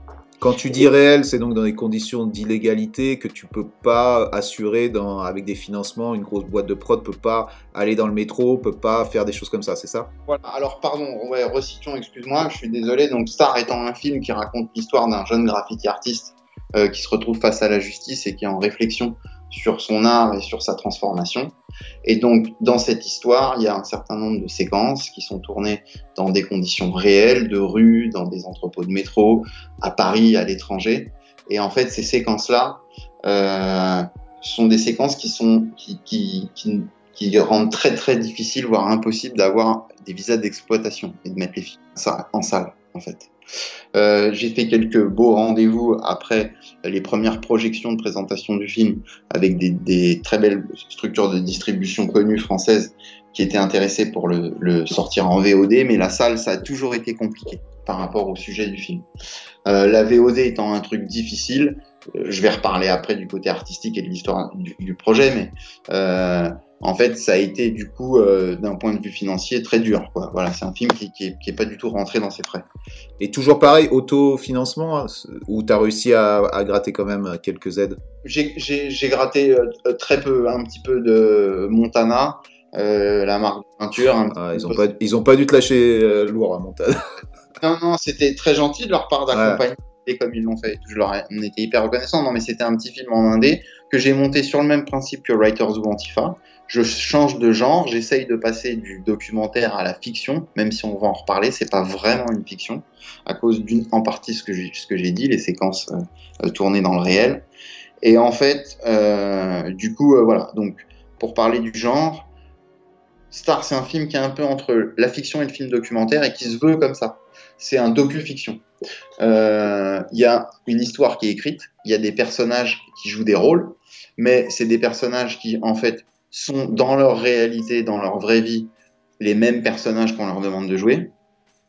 A: Quand tu dis réel, c'est donc dans des conditions d'illégalité que tu peux pas assurer avec des financements. Une grosse boîte de prod peut pas aller dans le métro, peut pas faire des choses comme ça, c'est ça?
B: Voilà. Alors, pardon, ouais, recitons, excuse-moi, je suis désolé. Donc, Star étant un film qui raconte l'histoire d'un jeune graffiti artiste euh, qui se retrouve face à la justice et qui est en réflexion sur son art et sur sa transformation. Et donc, dans cette histoire, il y a un certain nombre de séquences qui sont tournées dans des conditions réelles, de rue, dans des entrepôts de métro, à Paris, à l'étranger. Et en fait, ces séquences-là euh, sont des séquences qui sont qui, qui, qui, qui rendent très très difficile, voire impossible, d'avoir des visas d'exploitation et de mettre les ça en salle, en fait. Euh, j'ai fait quelques beaux rendez-vous après les premières projections de présentation du film avec des, très belles structures de distribution connues françaises qui étaient intéressées pour le, sortir en VOD, mais la salle, ça a toujours été compliqué par rapport au sujet du film. Euh, la VOD étant un truc difficile, euh, je vais reparler après du côté artistique et de l'histoire du, du projet, mais en fait, ça a été du coup, euh, d'un point de vue financier, très dur. Quoi. Voilà, c'est un film qui, qui, est, qui est pas du tout rentré dans ses frais.
A: Et toujours pareil, autofinancement, hein, où tu as réussi à, à gratter quand même quelques aides?
B: J'ai- gratté euh, très peu, un petit peu de Montana, euh, la marque de peinture.
A: Ah, ils, ont pas, ils ont pas dû te lâcher euh, lourd à montage. <laughs>
B: Non, non, c'était très gentil de leur part d'accompagner comme ils l'ont fait. Je leur ai- on était hyper reconnaissants. Non, mais c'était un petit film en indé que j'ai monté sur le même principe que Writers ou Antifa. Je change de genre, j'essaye de passer du documentaire à la fiction, même si on va en reparler, c'est pas vraiment une fiction, à cause d'une, en partie ce que j'ai, dit, les séquences euh, euh, tournées dans le réel. Et en fait, euh, du coup, euh, voilà. Donc, pour parler du genre, Star, c'est un film qui est un peu entre la fiction et le film documentaire et qui se veut comme ça. C'est un docu-fiction. Il y a une histoire qui est écrite, il y a des personnages qui jouent des rôles, mais c'est des personnages qui, en fait, sont dans leur réalité, dans leur vraie vie, les mêmes personnages qu'on leur demande de jouer.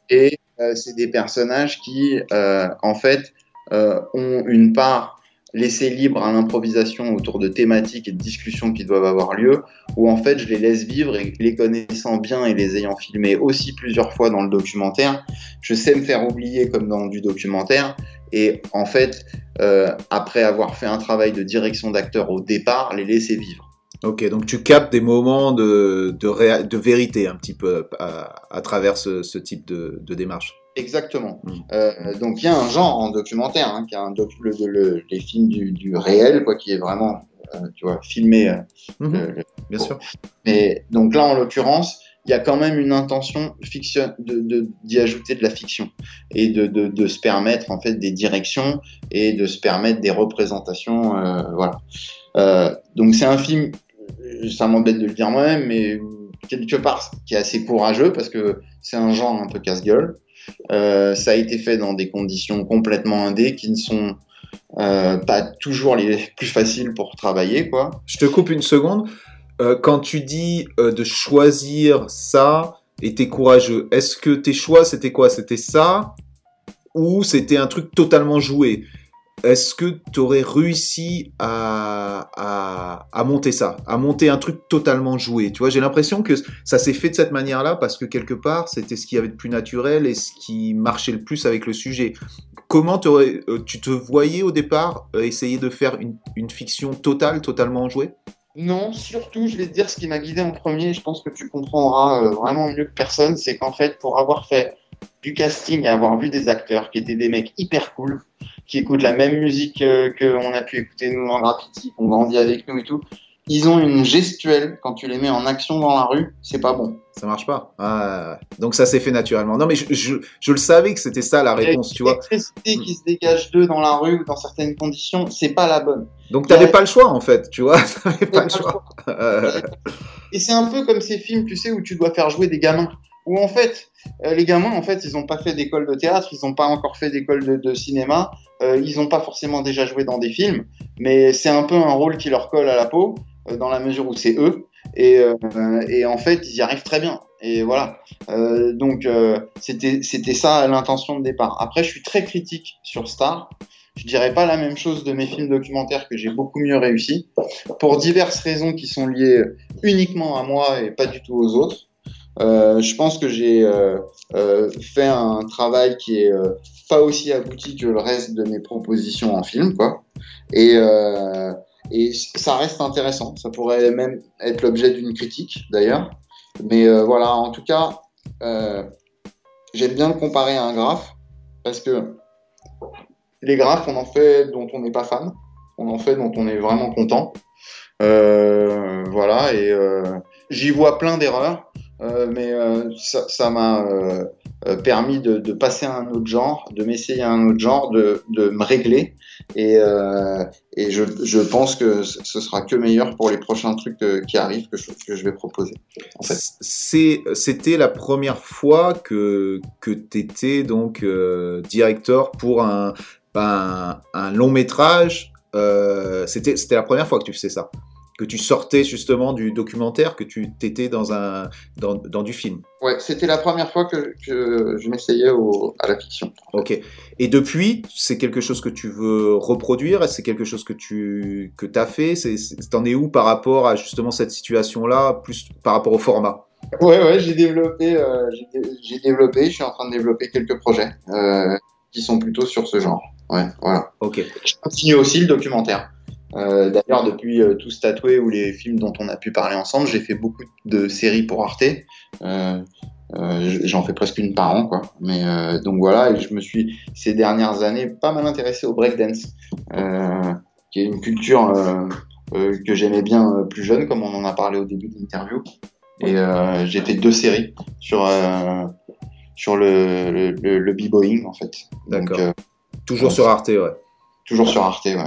B: Et euh, c'est des personnages qui, euh, en fait, euh, ont une part laissée libre à l'improvisation autour de thématiques et de discussions qui doivent avoir lieu, où en fait je les laisse vivre et les connaissant bien et les ayant filmés aussi plusieurs fois dans le documentaire, je sais me faire oublier comme dans du documentaire. Et en fait, euh, après avoir fait un travail de direction d'acteur au départ, les laisser vivre.
A: Ok, donc tu captes des moments de, de, réa- de vérité un petit peu à, à travers ce, ce type de, de démarche.
B: Exactement.
A: Mm.
B: Euh, donc il y a un genre en documentaire, hein, qui est un docu le, le- les films du, du réel, quoi, qui est vraiment, euh, tu vois, filmé. euh,
A: Mhm,
B: le- le-
A: bien sûr.
B: Mais donc là, en l'occurrence, il y a quand même une intention fiction d'y ajouter de la fiction et de, de, de se permettre en fait des directions et de se permettre des représentations, euh, voilà. Euh, donc c'est un film, ça m'embête de le dire moi-même, mais quelque part qui est assez courageux parce que c'est un genre un peu casse-gueule. Euh, ça a été fait dans des conditions complètement indées qui ne sont euh, pas toujours les plus faciles pour travailler, quoi.
A: Je te coupe une seconde. Euh, quand tu dis de choisir ça et t'es courageux, est-ce que tes choix c'était quoi? C'était ça ou c'était un truc totalement joué? Est-ce que tu aurais réussi à, à, monter ça, à monter un truc totalement joué? Tu vois, j'ai l'impression que ça s'est fait de cette manière-là parce que quelque part, c'était ce qu'il y avait de plus naturel et ce qui marchait le plus avec le sujet. Comment euh, tu te voyais au départ euh, essayer de faire une, une fiction totale, totalement jouée?
B: Non, surtout, je vais te dire ce qui m'a guidé en premier, je pense que tu comprendras euh, vraiment mieux que personne, c'est qu'en fait, pour avoir fait du casting et avoir vu des acteurs qui étaient des mecs hyper cool, qui écoutent la même musique euh, qu'on a pu écouter nous en graffiti, qu'on grandit avec nous et tout, ils ont une gestuelle, quand tu les mets en action dans la rue, c'est pas bon.
A: Ça marche pas. Ah, donc ça s'est fait naturellement. Non, mais je, je, je le savais que c'était ça la réponse, tu vois.
B: L'électricité qui se dégage d'eux dans la rue, dans certaines conditions, c'est pas la bonne.
A: Donc t'avais pas le choix en fait, tu vois. <laughs> T'avais pas le choix. <laughs>
B: Et c'est un peu comme ces films, tu sais, où tu dois faire jouer des gamins. Où en fait, euh, les gamins, en fait, ils n'ont pas fait d'école de théâtre, ils n'ont pas encore fait d'école de, cinéma, euh, ils n'ont pas forcément déjà joué dans des films, mais c'est un peu un rôle qui leur colle à la peau, euh, dans la mesure où c'est eux. Et, en fait, ils y arrivent très bien. Et voilà. Donc, c'était ça l'intention de départ. Après, je suis très critique sur Star. Je dirais pas la même chose de mes films documentaires que j'ai beaucoup mieux réussi, pour diverses raisons qui sont liées uniquement à moi et pas du tout aux autres. Euh, je pense que j'ai euh, euh, fait un travail qui est euh, pas aussi abouti que le reste de mes propositions en film, quoi. Et, euh, et ça reste intéressant. Ça pourrait même être l'objet d'une critique, d'ailleurs. Mais voilà, en tout cas, j'aime bien le comparer à un graphe parce que les graphes, on en fait dont on n'est pas fan, on en fait dont on est vraiment content. voilà, et j'y vois plein d'erreurs. Euh, mais euh, ça m'a euh, permis de, passer à un autre genre, de m'essayer à un autre genre, de, de me régler. Et, et je, je, pense que ce sera que meilleur pour les prochains trucs qui arrivent que je, que je vais proposer. En fait.
A: C'était la première fois que, que tu étais donc directeur pour un, un, un long métrage. C'était la première fois que tu faisais ça que tu sortais justement du documentaire, que tu t'étais dans un dans, dans, du film.
B: Ouais, c'était la première fois que, que je m'essayais à la fiction.
A: Ok. Et depuis, c'est quelque chose que tu veux reproduire? C'est quelque chose que tu que as fait? T'en es où par rapport à justement cette situation-là, plus par rapport au format?
B: Ouais, ouais, j'ai développé, euh, j'ai développé, je suis en train de développer quelques projets euh, qui sont plutôt sur ce genre. Ouais, voilà.
A: Ok.
B: Je continue aussi le documentaire. Euh, D'ailleurs, depuis euh, Tous Tatoués ou les films dont on a pu parler ensemble, j'ai fait beaucoup de séries pour Arte. Euh, euh J'en fais presque une par an, quoi. Mais donc voilà, et je me suis ces dernières années pas mal intéressé au breakdance, qui est une culture que j'aimais bien plus jeune, comme on en a parlé au début de l'interview. Et j'ai fait deux séries sur sur le le, le, le b-boying en fait.
A: D'accord. Toujours sur Arte, ouais.
B: Toujours sur Arte, ouais.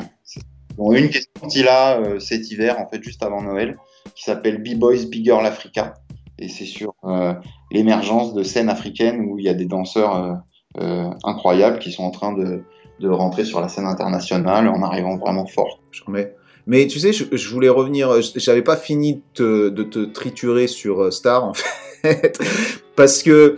B: Une question qu'il a euh, cet hiver, en fait, juste avant Noël, qui s'appelle B-Boys Big Girl Africa. Et c'est sur euh, l'émergence de scènes africaines où il y a des danseurs euh, euh incroyables qui sont en train de, de, rentrer sur la scène internationale en arrivant vraiment fort.
A: Mais tu sais, je, voulais revenir, j'avais pas fini de te triturer sur Star, en <laughs> fait, parce que,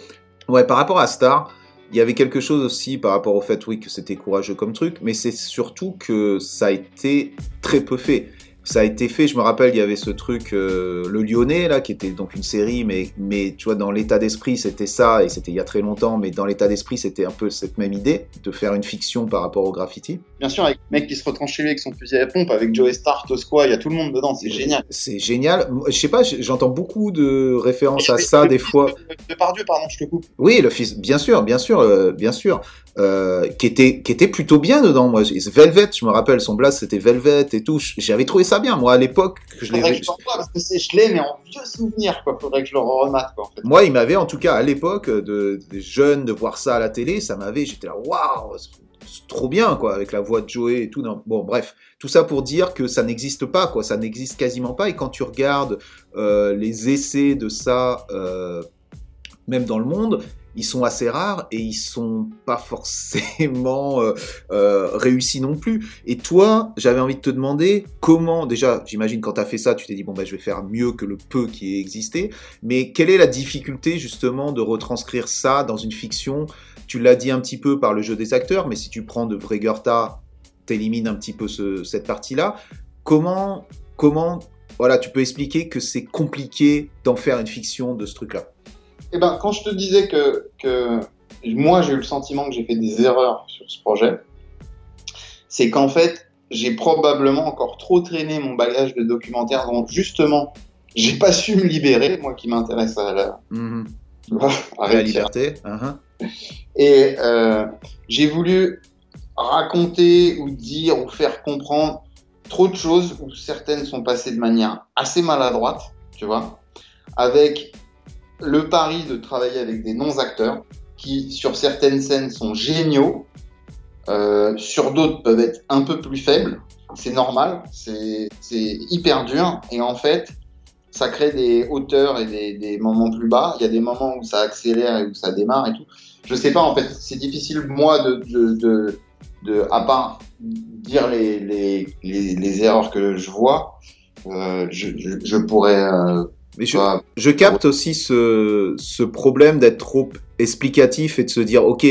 A: ouais, par rapport à Star, il y avait quelque chose aussi par rapport au fait, oui, que c'était courageux comme truc, mais c'est surtout que ça a été très peu fait ça a été fait. Je me rappelle, il y avait ce truc, euh, Le Lyonnais, là, qui était donc une série, mais, mais tu vois, dans l'état d'esprit, c'était ça, et c'était il y a très longtemps, mais dans l'état d'esprit, c'était un peu cette même idée, de faire une fiction par rapport au graffiti.
B: Bien sûr, avec le mec qui se retranche chez lui avec son fusil à pompe, avec Joe Star, Tosqua, il y a tout le monde dedans, c'est génial.
A: C'est génial. Je sais pas, j'entends beaucoup de références à ça, des fois.
B: De, Pardieu, pardon, je te coupe.
A: Oui, le fils, bien sûr, bien sûr, euh, bien sûr. Euh, qui était qui était plutôt bien dedans moi. Velvet je me rappelle son blast c'était Velvet et tout. J'avais trouvé ça bien moi à l'époque
B: que je l'ai parce que c'est je l'ai mais en vieux souvenir quoi. Faudrait que je le remate quoi en fait.
A: moi il m'avait en tout cas à l'époque de des jeunes de voir ça à la télé ça m'avait j'étais là waouh c'est trop bien quoi avec la voix de Joey et tout. Non. bon bref. Tout ça pour dire que ça n'existe pas quoi. Ça n'existe quasiment pas. Et quand tu regardes euh, les essais de ça euh, même dans le monde ils sont assez rares et ils sont pas forcément euh, euh, réussis non plus. Et toi, j'avais envie de te demander comment, déjà, j'imagine quand tu as fait ça, tu t'es dit, bon, ben, je vais faire mieux que le peu qui existé, mais quelle est la difficulté justement de retranscrire ça dans une fiction? Tu l'as dit un petit peu par le jeu des acteurs, mais si tu prends de vrais Goethe, t'élimines un petit peu ce- cette partie-là. Comment, comment, voilà, tu peux expliquer que c'est compliqué d'en faire une fiction de ce truc-là?
B: Eh ben, quand je te disais que, que moi, j'ai eu le sentiment que j'ai fait des erreurs sur ce projet, c'est qu'en fait, j'ai probablement encore trop traîné mon bagage de documentaire dont, justement, j'ai pas su me libérer, moi qui m'intéresse à la,
A: Mhm. <laughs>
B: à
A: La liberté. hein,
B: Et euh, j'ai voulu raconter ou dire ou faire comprendre trop de choses où certaines sont passées de manière assez maladroite, tu vois, avec le pari de travailler avec des non-acteurs qui, sur certaines scènes, sont géniaux, euh, sur d'autres peuvent être un peu plus faibles. C'est normal, c'est hyper dur, et en fait, ça crée des hauteurs et des, moments plus bas. Il y a des moments où ça accélère et où ça démarre et tout. Je sais pas, en fait, c'est difficile, moi, de, à part dire les, erreurs que je vois, euh, je pourrais. Euh,
A: Mais je,
B: pas-
A: je capte aussi ce, ce problème d'être trop explicatif et de se dire, ok,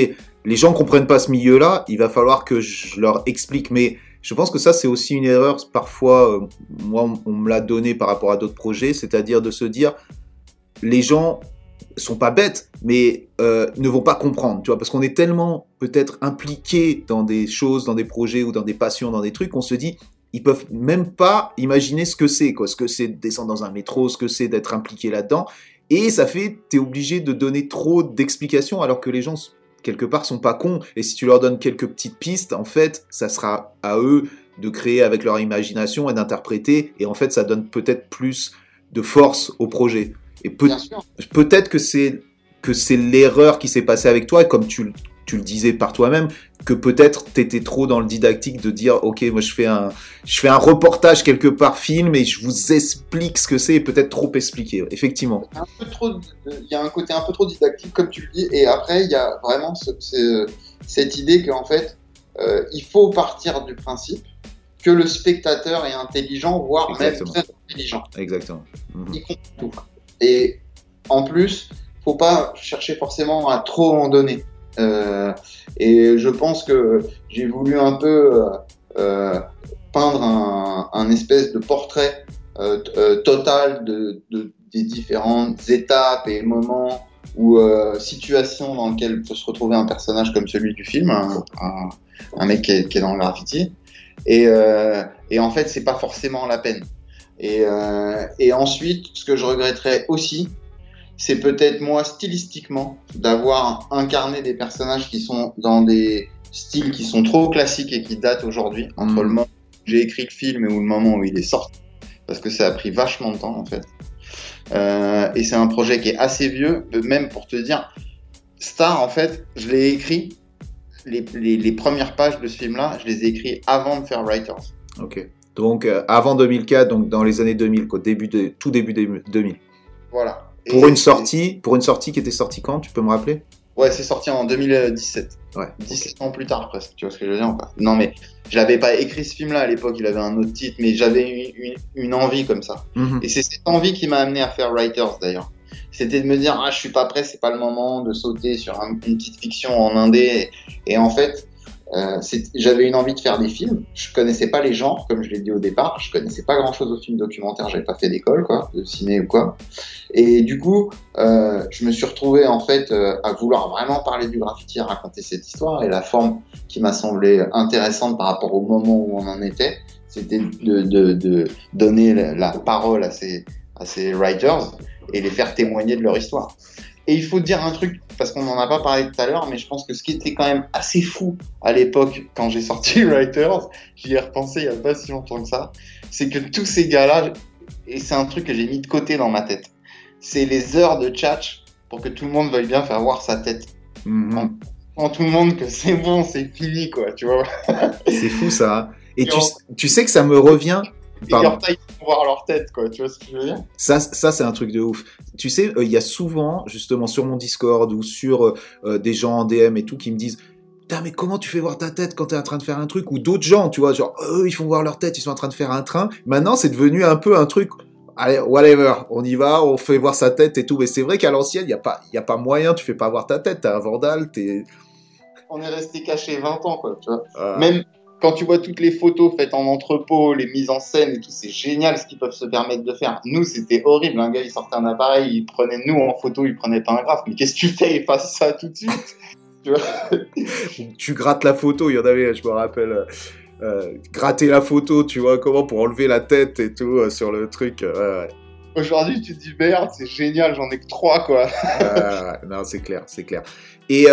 A: les gens comprennent pas ce milieu-là, il va falloir que je leur explique. Mais je pense que ça, c'est aussi une erreur. Parfois, euh, moi, on- on me l'a donné par rapport à d'autres projets, c'est-à-dire de se dire, les gens sont pas bêtes, mais euh, ne vont pas comprendre, tu vois, parce qu'on est tellement peut-être impliqué dans des choses, dans des projets ou dans des passions, dans des trucs, on se dit, ils peuvent même pas imaginer ce que c'est, quoi, ce que c'est de descendre dans un métro, ce que c'est d'être impliqué là-dedans, et ça fait, t'es obligé de donner trop d'explications alors que les gens quelque part sont pas cons, et si tu leur donnes quelques petites pistes, en fait, ça sera à eux de créer avec leur imagination et d'interpréter, et en fait, ça donne peut-être plus de force au projet. Et peut- peut-être que c'est que c'est l'erreur qui s'est passée avec toi, et comme tu, le- tu le disais par toi-même, que peut-être t'étais trop dans le didactique de dire, ok, moi je fais un, je fais un reportage quelque part film et je vous explique ce que c'est, et peut-être trop expliqué, effectivement.
B: un peu trop, il y a un côté un peu trop didactique, comme tu le dis, et après, il y a vraiment ce- ce- cette idée qu'en fait, euh, il faut partir du principe que le spectateur est intelligent, voire
A: Exactement.
B: même très intelligent.
A: Exactement. Mhm.
B: y compris tout. Et en plus, faut pas chercher forcément à trop en donner. Euh, et je pense que j'ai voulu un peu euh, euh, peindre un, espèce de portrait total de, de- des différentes étapes et moments ou euh, situations dans lesquelles peut se retrouver un personnage comme celui du film, un, un- mec qui est, dans le graffiti. Et, en fait, c'est pas forcément la peine. Et ensuite, ce que je regretterais aussi, c'est peut-être moi stylistiquement d'avoir incarné des personnages qui sont dans des styles qui sont trop classiques et qui datent aujourd'hui entre
A: Mhm.
B: le moment où j'ai écrit le film et où le moment où il est sorti, parce que ça a pris vachement de temps en fait. Euh, et c'est un projet qui est assez vieux, même pour te dire, Star en fait, je l'ai écrit. Les, les, les premières pages de ce film-là, je les ai écrits avant de faire Writers.
A: Ok. Donc, euh, avant 2004, donc dans les années 2000, quoi, début de, tout début des 2000.
B: Voilà.
A: Pour
B: Et-
A: une sortie, pour une sortie qui était sortie quand, tu peux me rappeler?
B: Ouais, c'est sorti en 2017.
A: Ouais.
B: 17 ans plus tard presque, tu vois ce que je veux dire pas? Non mais je l'avais pas écrit ce film-là à l'époque, il avait un autre titre, mais j'avais une, une- une envie comme ça.
A: Mhm.
B: Et c'est cette envie qui m'a amené à faire Writers d'ailleurs. C'était de me dire ah je suis pas prêt, c'est pas le moment de sauter sur un- une petite fiction en indé. Et, et en fait, euh, j'avais une envie de faire des films. Je connaissais pas les genres, comme je l'ai dit au départ. Je connaissais pas grand chose aux films documentaires. J'avais pas fait d'école quoi, de ciné ou quoi. Et du coup, euh, je me suis retrouvé en fait euh, à vouloir vraiment parler du graffiti, raconter cette histoire et la forme qui m'a semblé intéressante par rapport au moment où on en était, c'était de, donner la, parole à ces writers et les faire témoigner de leur histoire. Et il faut dire un truc, parce qu'on n'en a pas parlé tout à l'heure, mais je pense que ce qui était quand même assez fou à l'époque, quand j'ai sorti <laughs> Writers, j'y ai repensé il n'y a pas si longtemps que ça, c'est que tous ces gars-là, et c'est un truc que j'ai mis de côté dans ma tête, c'est les heures de tchatch pour que tout le monde veuille bien faire voir sa tête.
A: Mhm.
B: En tout le monde que c'est bon, c'est fini, quoi, tu vois.
A: C'est fou ça. Et tu sais que ça me revient.
B: Et
A: Pardon.
B: leur taille pour voir leur tête, quoi, tu vois ce que je veux dire?
A: Ça, ça c'est un truc de ouf. Tu sais, euh, il y a souvent, justement, sur mon Discord ou sur euh, euh, des gens en DM et tout, qui me disent Putain, mais comment tu fais voir ta tête quand t'es en train de faire un truc? Ou d'autres gens, tu vois, genre, eux, ils font voir leur tête, ils sont en train de faire un train. Maintenant, c'est devenu un peu un truc. Allez, whatever, on y va, on fait voir sa tête et tout. Mais c'est vrai qu'à l'ancienne, il n'y a, pas- y a pas moyen, tu fais pas voir ta tête, t'es un vandale, t'es.
B: On est resté caché 20 ans, quoi, tu vois.
A: euh,
B: Même, quand tu vois toutes les photos faites en entrepôt, les mises en scène et tout, c'est génial ce qu'ils peuvent se permettre de faire. Nous, c'était horrible. Un gars, il sortait un appareil, il prenait nous en photo, il prenait pas un graphe. Mais qu'est-ce que tu fais? Il fasse ça tout de suite. <laughs> tu
A: tu grattes la photo, il y en avait, je me rappelle. euh, gratter la photo, tu vois, comment pour enlever la tête et tout euh, sur le truc. euh, ouais.
B: Aujourd'hui, tu te dis merde, c'est génial, j'en ai que trois quoi.
A: Non, c'est clair, c'est clair. Et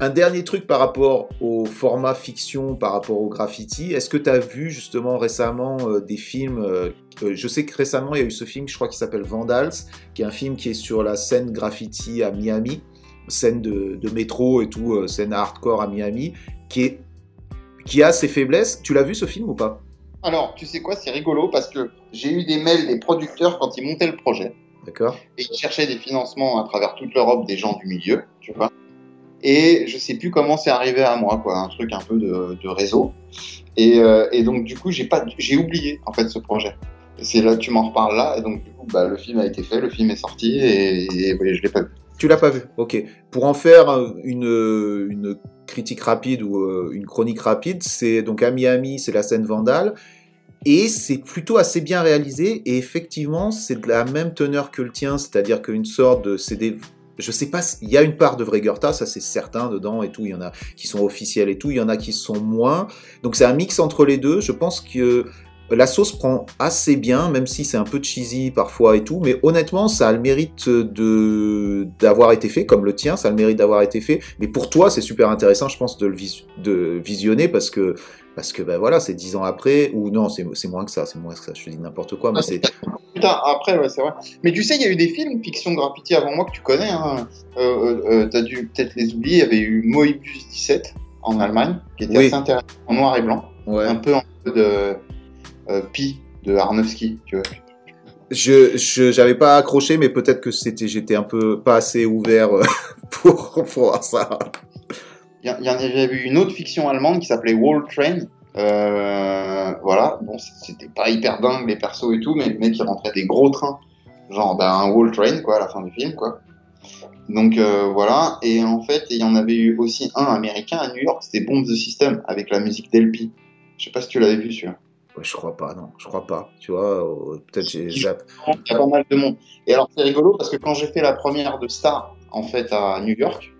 A: un dernier truc par rapport au format fiction, par rapport au graffiti, est-ce que tu as vu justement récemment euh, des films euh, euh, Je sais que récemment il y a eu ce film, je crois qu'il s'appelle Vandals, qui est un film qui est sur la scène graffiti à Miami, scène de, de métro et tout, euh, scène hardcore à Miami, qui, est, qui a ses faiblesses. Tu l'as vu ce film ou pas?
B: Alors, tu sais quoi, c'est rigolo parce que j'ai eu des mails des producteurs quand ils montaient le projet.
A: D'accord
B: et ils cherchaient des financements à travers toute l'Europe des gens du milieu, tu vois. Et je sais plus comment c'est arrivé à moi, quoi, un truc un peu de, réseau. Et, euh, et donc du coup, j'ai pas, j'ai oublié en fait ce projet. Et c'est là, tu m'en reparles là, et donc du coup, bah, le film a été fait, le film est sorti, et, et, ouais, je l'ai pas vu.
A: Tu l'as pas vu, ok. Pour en faire une, critique rapide ou euh, une chronique rapide, c'est donc à Miami, c'est la scène Vandale, et c'est plutôt assez bien réalisé, et effectivement, c'est de la même teneur que le tien, c'est-à-dire qu'une sorte de... C'est je sais pas, il y a une part de vrai Goethe, ça c'est certain dedans et tout, il y en a qui sont officiels et tout, il y en a qui sont moins, donc c'est un mix entre les deux, je pense que la sauce prend assez bien, même si c'est un peu cheesy parfois et tout, mais honnêtement, ça a le mérite d'avoir été fait, comme le tien, ça a le mérite d'avoir été fait. Mais pour toi, c'est super intéressant, je pense, de le de visionner parce que parce que ben voilà, c'est dix ans après, ou non, c'est moins que ça, c'est moins que ça. Je te dis n'importe quoi, mais c'est
B: Putain, après, ouais, c'est vrai. Mais tu sais, il y a eu des films fiction graffiti avant moi que tu connais. Hein. Euh, euh, euh, T'as dû peut-être les oublier. Il y avait eu Moebius 17 en Allemagne, qui était
A: Oui.
B: assez intéressant, en noir et blanc,
A: ouais.
B: un peu en mode euh, Pi de Arnowski, tu vois.
A: Je j'avais pas accroché, mais peut-être que c'était j'étais un peu pas assez ouvert <laughs> pour pour voir ça.
B: Il y, en avait eu une autre fiction allemande qui s'appelait Wall Train. Euh, voilà, bon, c'était pas hyper dingue les persos et tout, mais le mec il rentrait des gros trains, genre ben, un Wall Train quoi à la fin du film quoi. Donc euh, voilà, et en fait il y en avait eu aussi un américain à New York, c'était Bomb the System avec la musique d'Elpi. Je sais pas si tu l'avais vu celui-là.
A: Ouais, je crois pas, non, je crois pas. Tu vois, euh, peut-être j'ai.
B: Il y a pas mal de monde. Et alors c'est rigolo parce que quand j'ai fait la première de Star en fait à New York,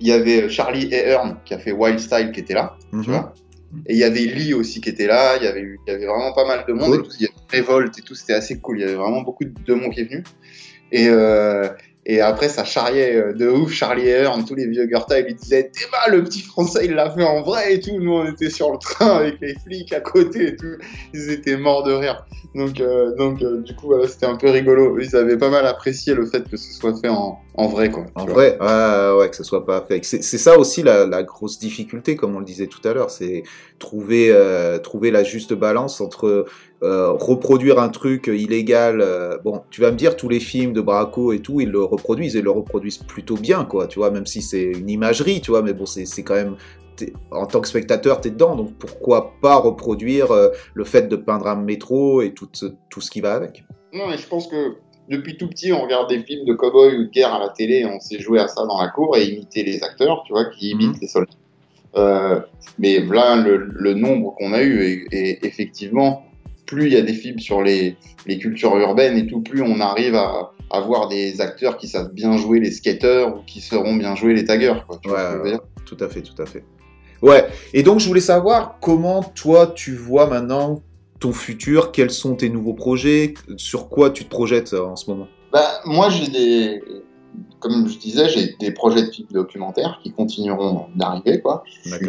B: il y avait Charlie Ahern qui a fait Wild Style qui était là.
A: Mhm.
B: tu vois. Et il y avait Lee aussi qui était là, il y avait, eu- il y avait vraiment pas mal de monde,
A: Cool.
B: et tout, il y avait Révolte et tout, c'était assez cool, il y avait vraiment beaucoup de monde qui est venu. Et, euh, et après, ça charriait euh, de ouf, Charlie Hearn, tous les vieux Goethe, ils lui disaient Théma, le petit français, il l'a fait en vrai et tout. Nous, on était sur le train avec les flics à côté et tout. Ils étaient morts de rire. Donc, euh, donc euh, du coup, voilà, c'était un peu rigolo. Ils avaient pas mal apprécié le fait que ce soit fait en, en vrai, quoi.
A: En vrai, ouais, ouais, que ce soit pas fait. C'est c'est ça aussi la, la grosse difficulté, comme on le disait tout à l'heure, c'est trouver euh, trouver la juste balance entre euh, reproduire un truc illégal. euh, bon, tu vas me dire tous les films de Braco et tout, ils le reproduisent et le reproduisent plutôt bien, quoi. Tu vois, même si c'est une imagerie, tu vois, mais bon, c'est quand même en tant que spectateur, t'es dedans, donc pourquoi pas reproduire euh, le fait de peindre un métro et tout, ce- tout ce qui va avec?
B: Non, mais je pense que depuis tout petit, on regarde des films de cow-boy ou de guerre à la télé, on s'est joué à ça dans la cour et imiter les acteurs, tu vois, qui imitent
A: Mhm.
B: les soldats. Mais là, le, le nombre qu'on a eu, et, et effectivement, plus il y a des films sur les, les cultures urbaines et tout, plus on arrive à avoir des acteurs qui savent bien jouer les skateurs ou qui sauront bien jouer les taggers. Quoi, tu vois
A: Ouais, Tout à fait, tout à fait. Ouais, et donc je voulais savoir comment toi tu vois maintenant ton futur, quels sont tes nouveaux projets, sur quoi tu te projettes euh, en ce moment?
B: Bah, moi, j'ai des. Comme je disais, j'ai des projets de films documentaires qui continueront d'arriver, quoi. Je suis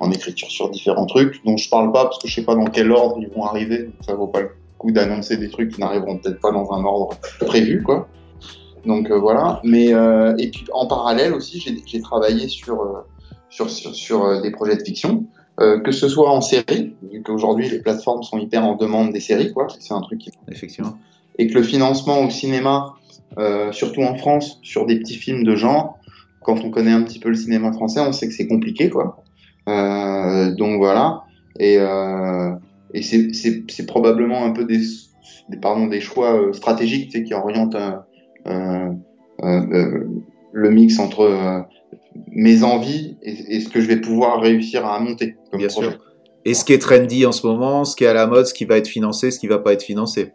B: en écriture sur différents trucs dont je parle pas parce que je sais pas dans quel ordre ils vont arriver. Donc ça vaut pas le coup d'annoncer des trucs qui n'arriveront peut-être pas dans un ordre prévu, quoi. Donc euh, voilà. Mais euh, et puis en parallèle aussi, j'ai- travaillé sur euh, sur sur, sur, des projets de fiction, que ce soit en série, vu qu'aujourd'hui les plateformes sont hyper en demande des séries, quoi. C'est un truc qui
A: Effectivement.
B: et que le financement au cinéma, surtout en France, sur des petits films de genre, quand on connaît un petit peu le cinéma français, on sait que c'est compliqué, quoi. Euh, donc voilà. Et, euh, et c'est- c'est c'est probablement un peu des, des, pardon, des choix euh, stratégiques qui orientent euh, euh, euh, euh, le mix entre euh, mes envies et, et ce que je vais pouvoir réussir à monter. comme
A: Bien
B: projet.
A: sûr. Et ce qui est trendy en ce moment, ce qui est à la mode, ce qui va être financé, ce qui va pas être financé.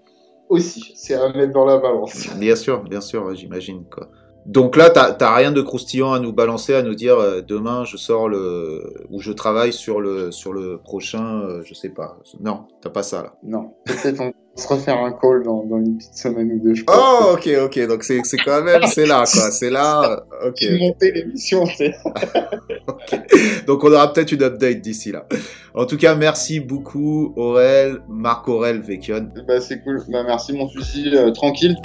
B: Aussi, c'est à mettre dans la balance.
A: Bien sûr, bien sûr, j'imagine quoi. Donc là, t'as rien de croustillant à nous balancer, à nous dire euh, demain je sors le ou je travaille sur le sur le prochain, euh, je sais pas. Non, t'as pas ça là.
B: Non, peut-être on se refaire un call dans, dans une petite semaine ou deux, je
A: Oh, ok, ok. Donc c'est c'est quand même c'est là quoi, c'est là. euh, Ok.
B: Monté l'émission, c'est. <laughs>
A: Donc on aura peut-être une update d'ici là. En tout cas, merci beaucoup Aurel, Marc Aurel Vecchione.
B: Bah, c'est cool. Bah, merci, mon souci. euh, tranquille.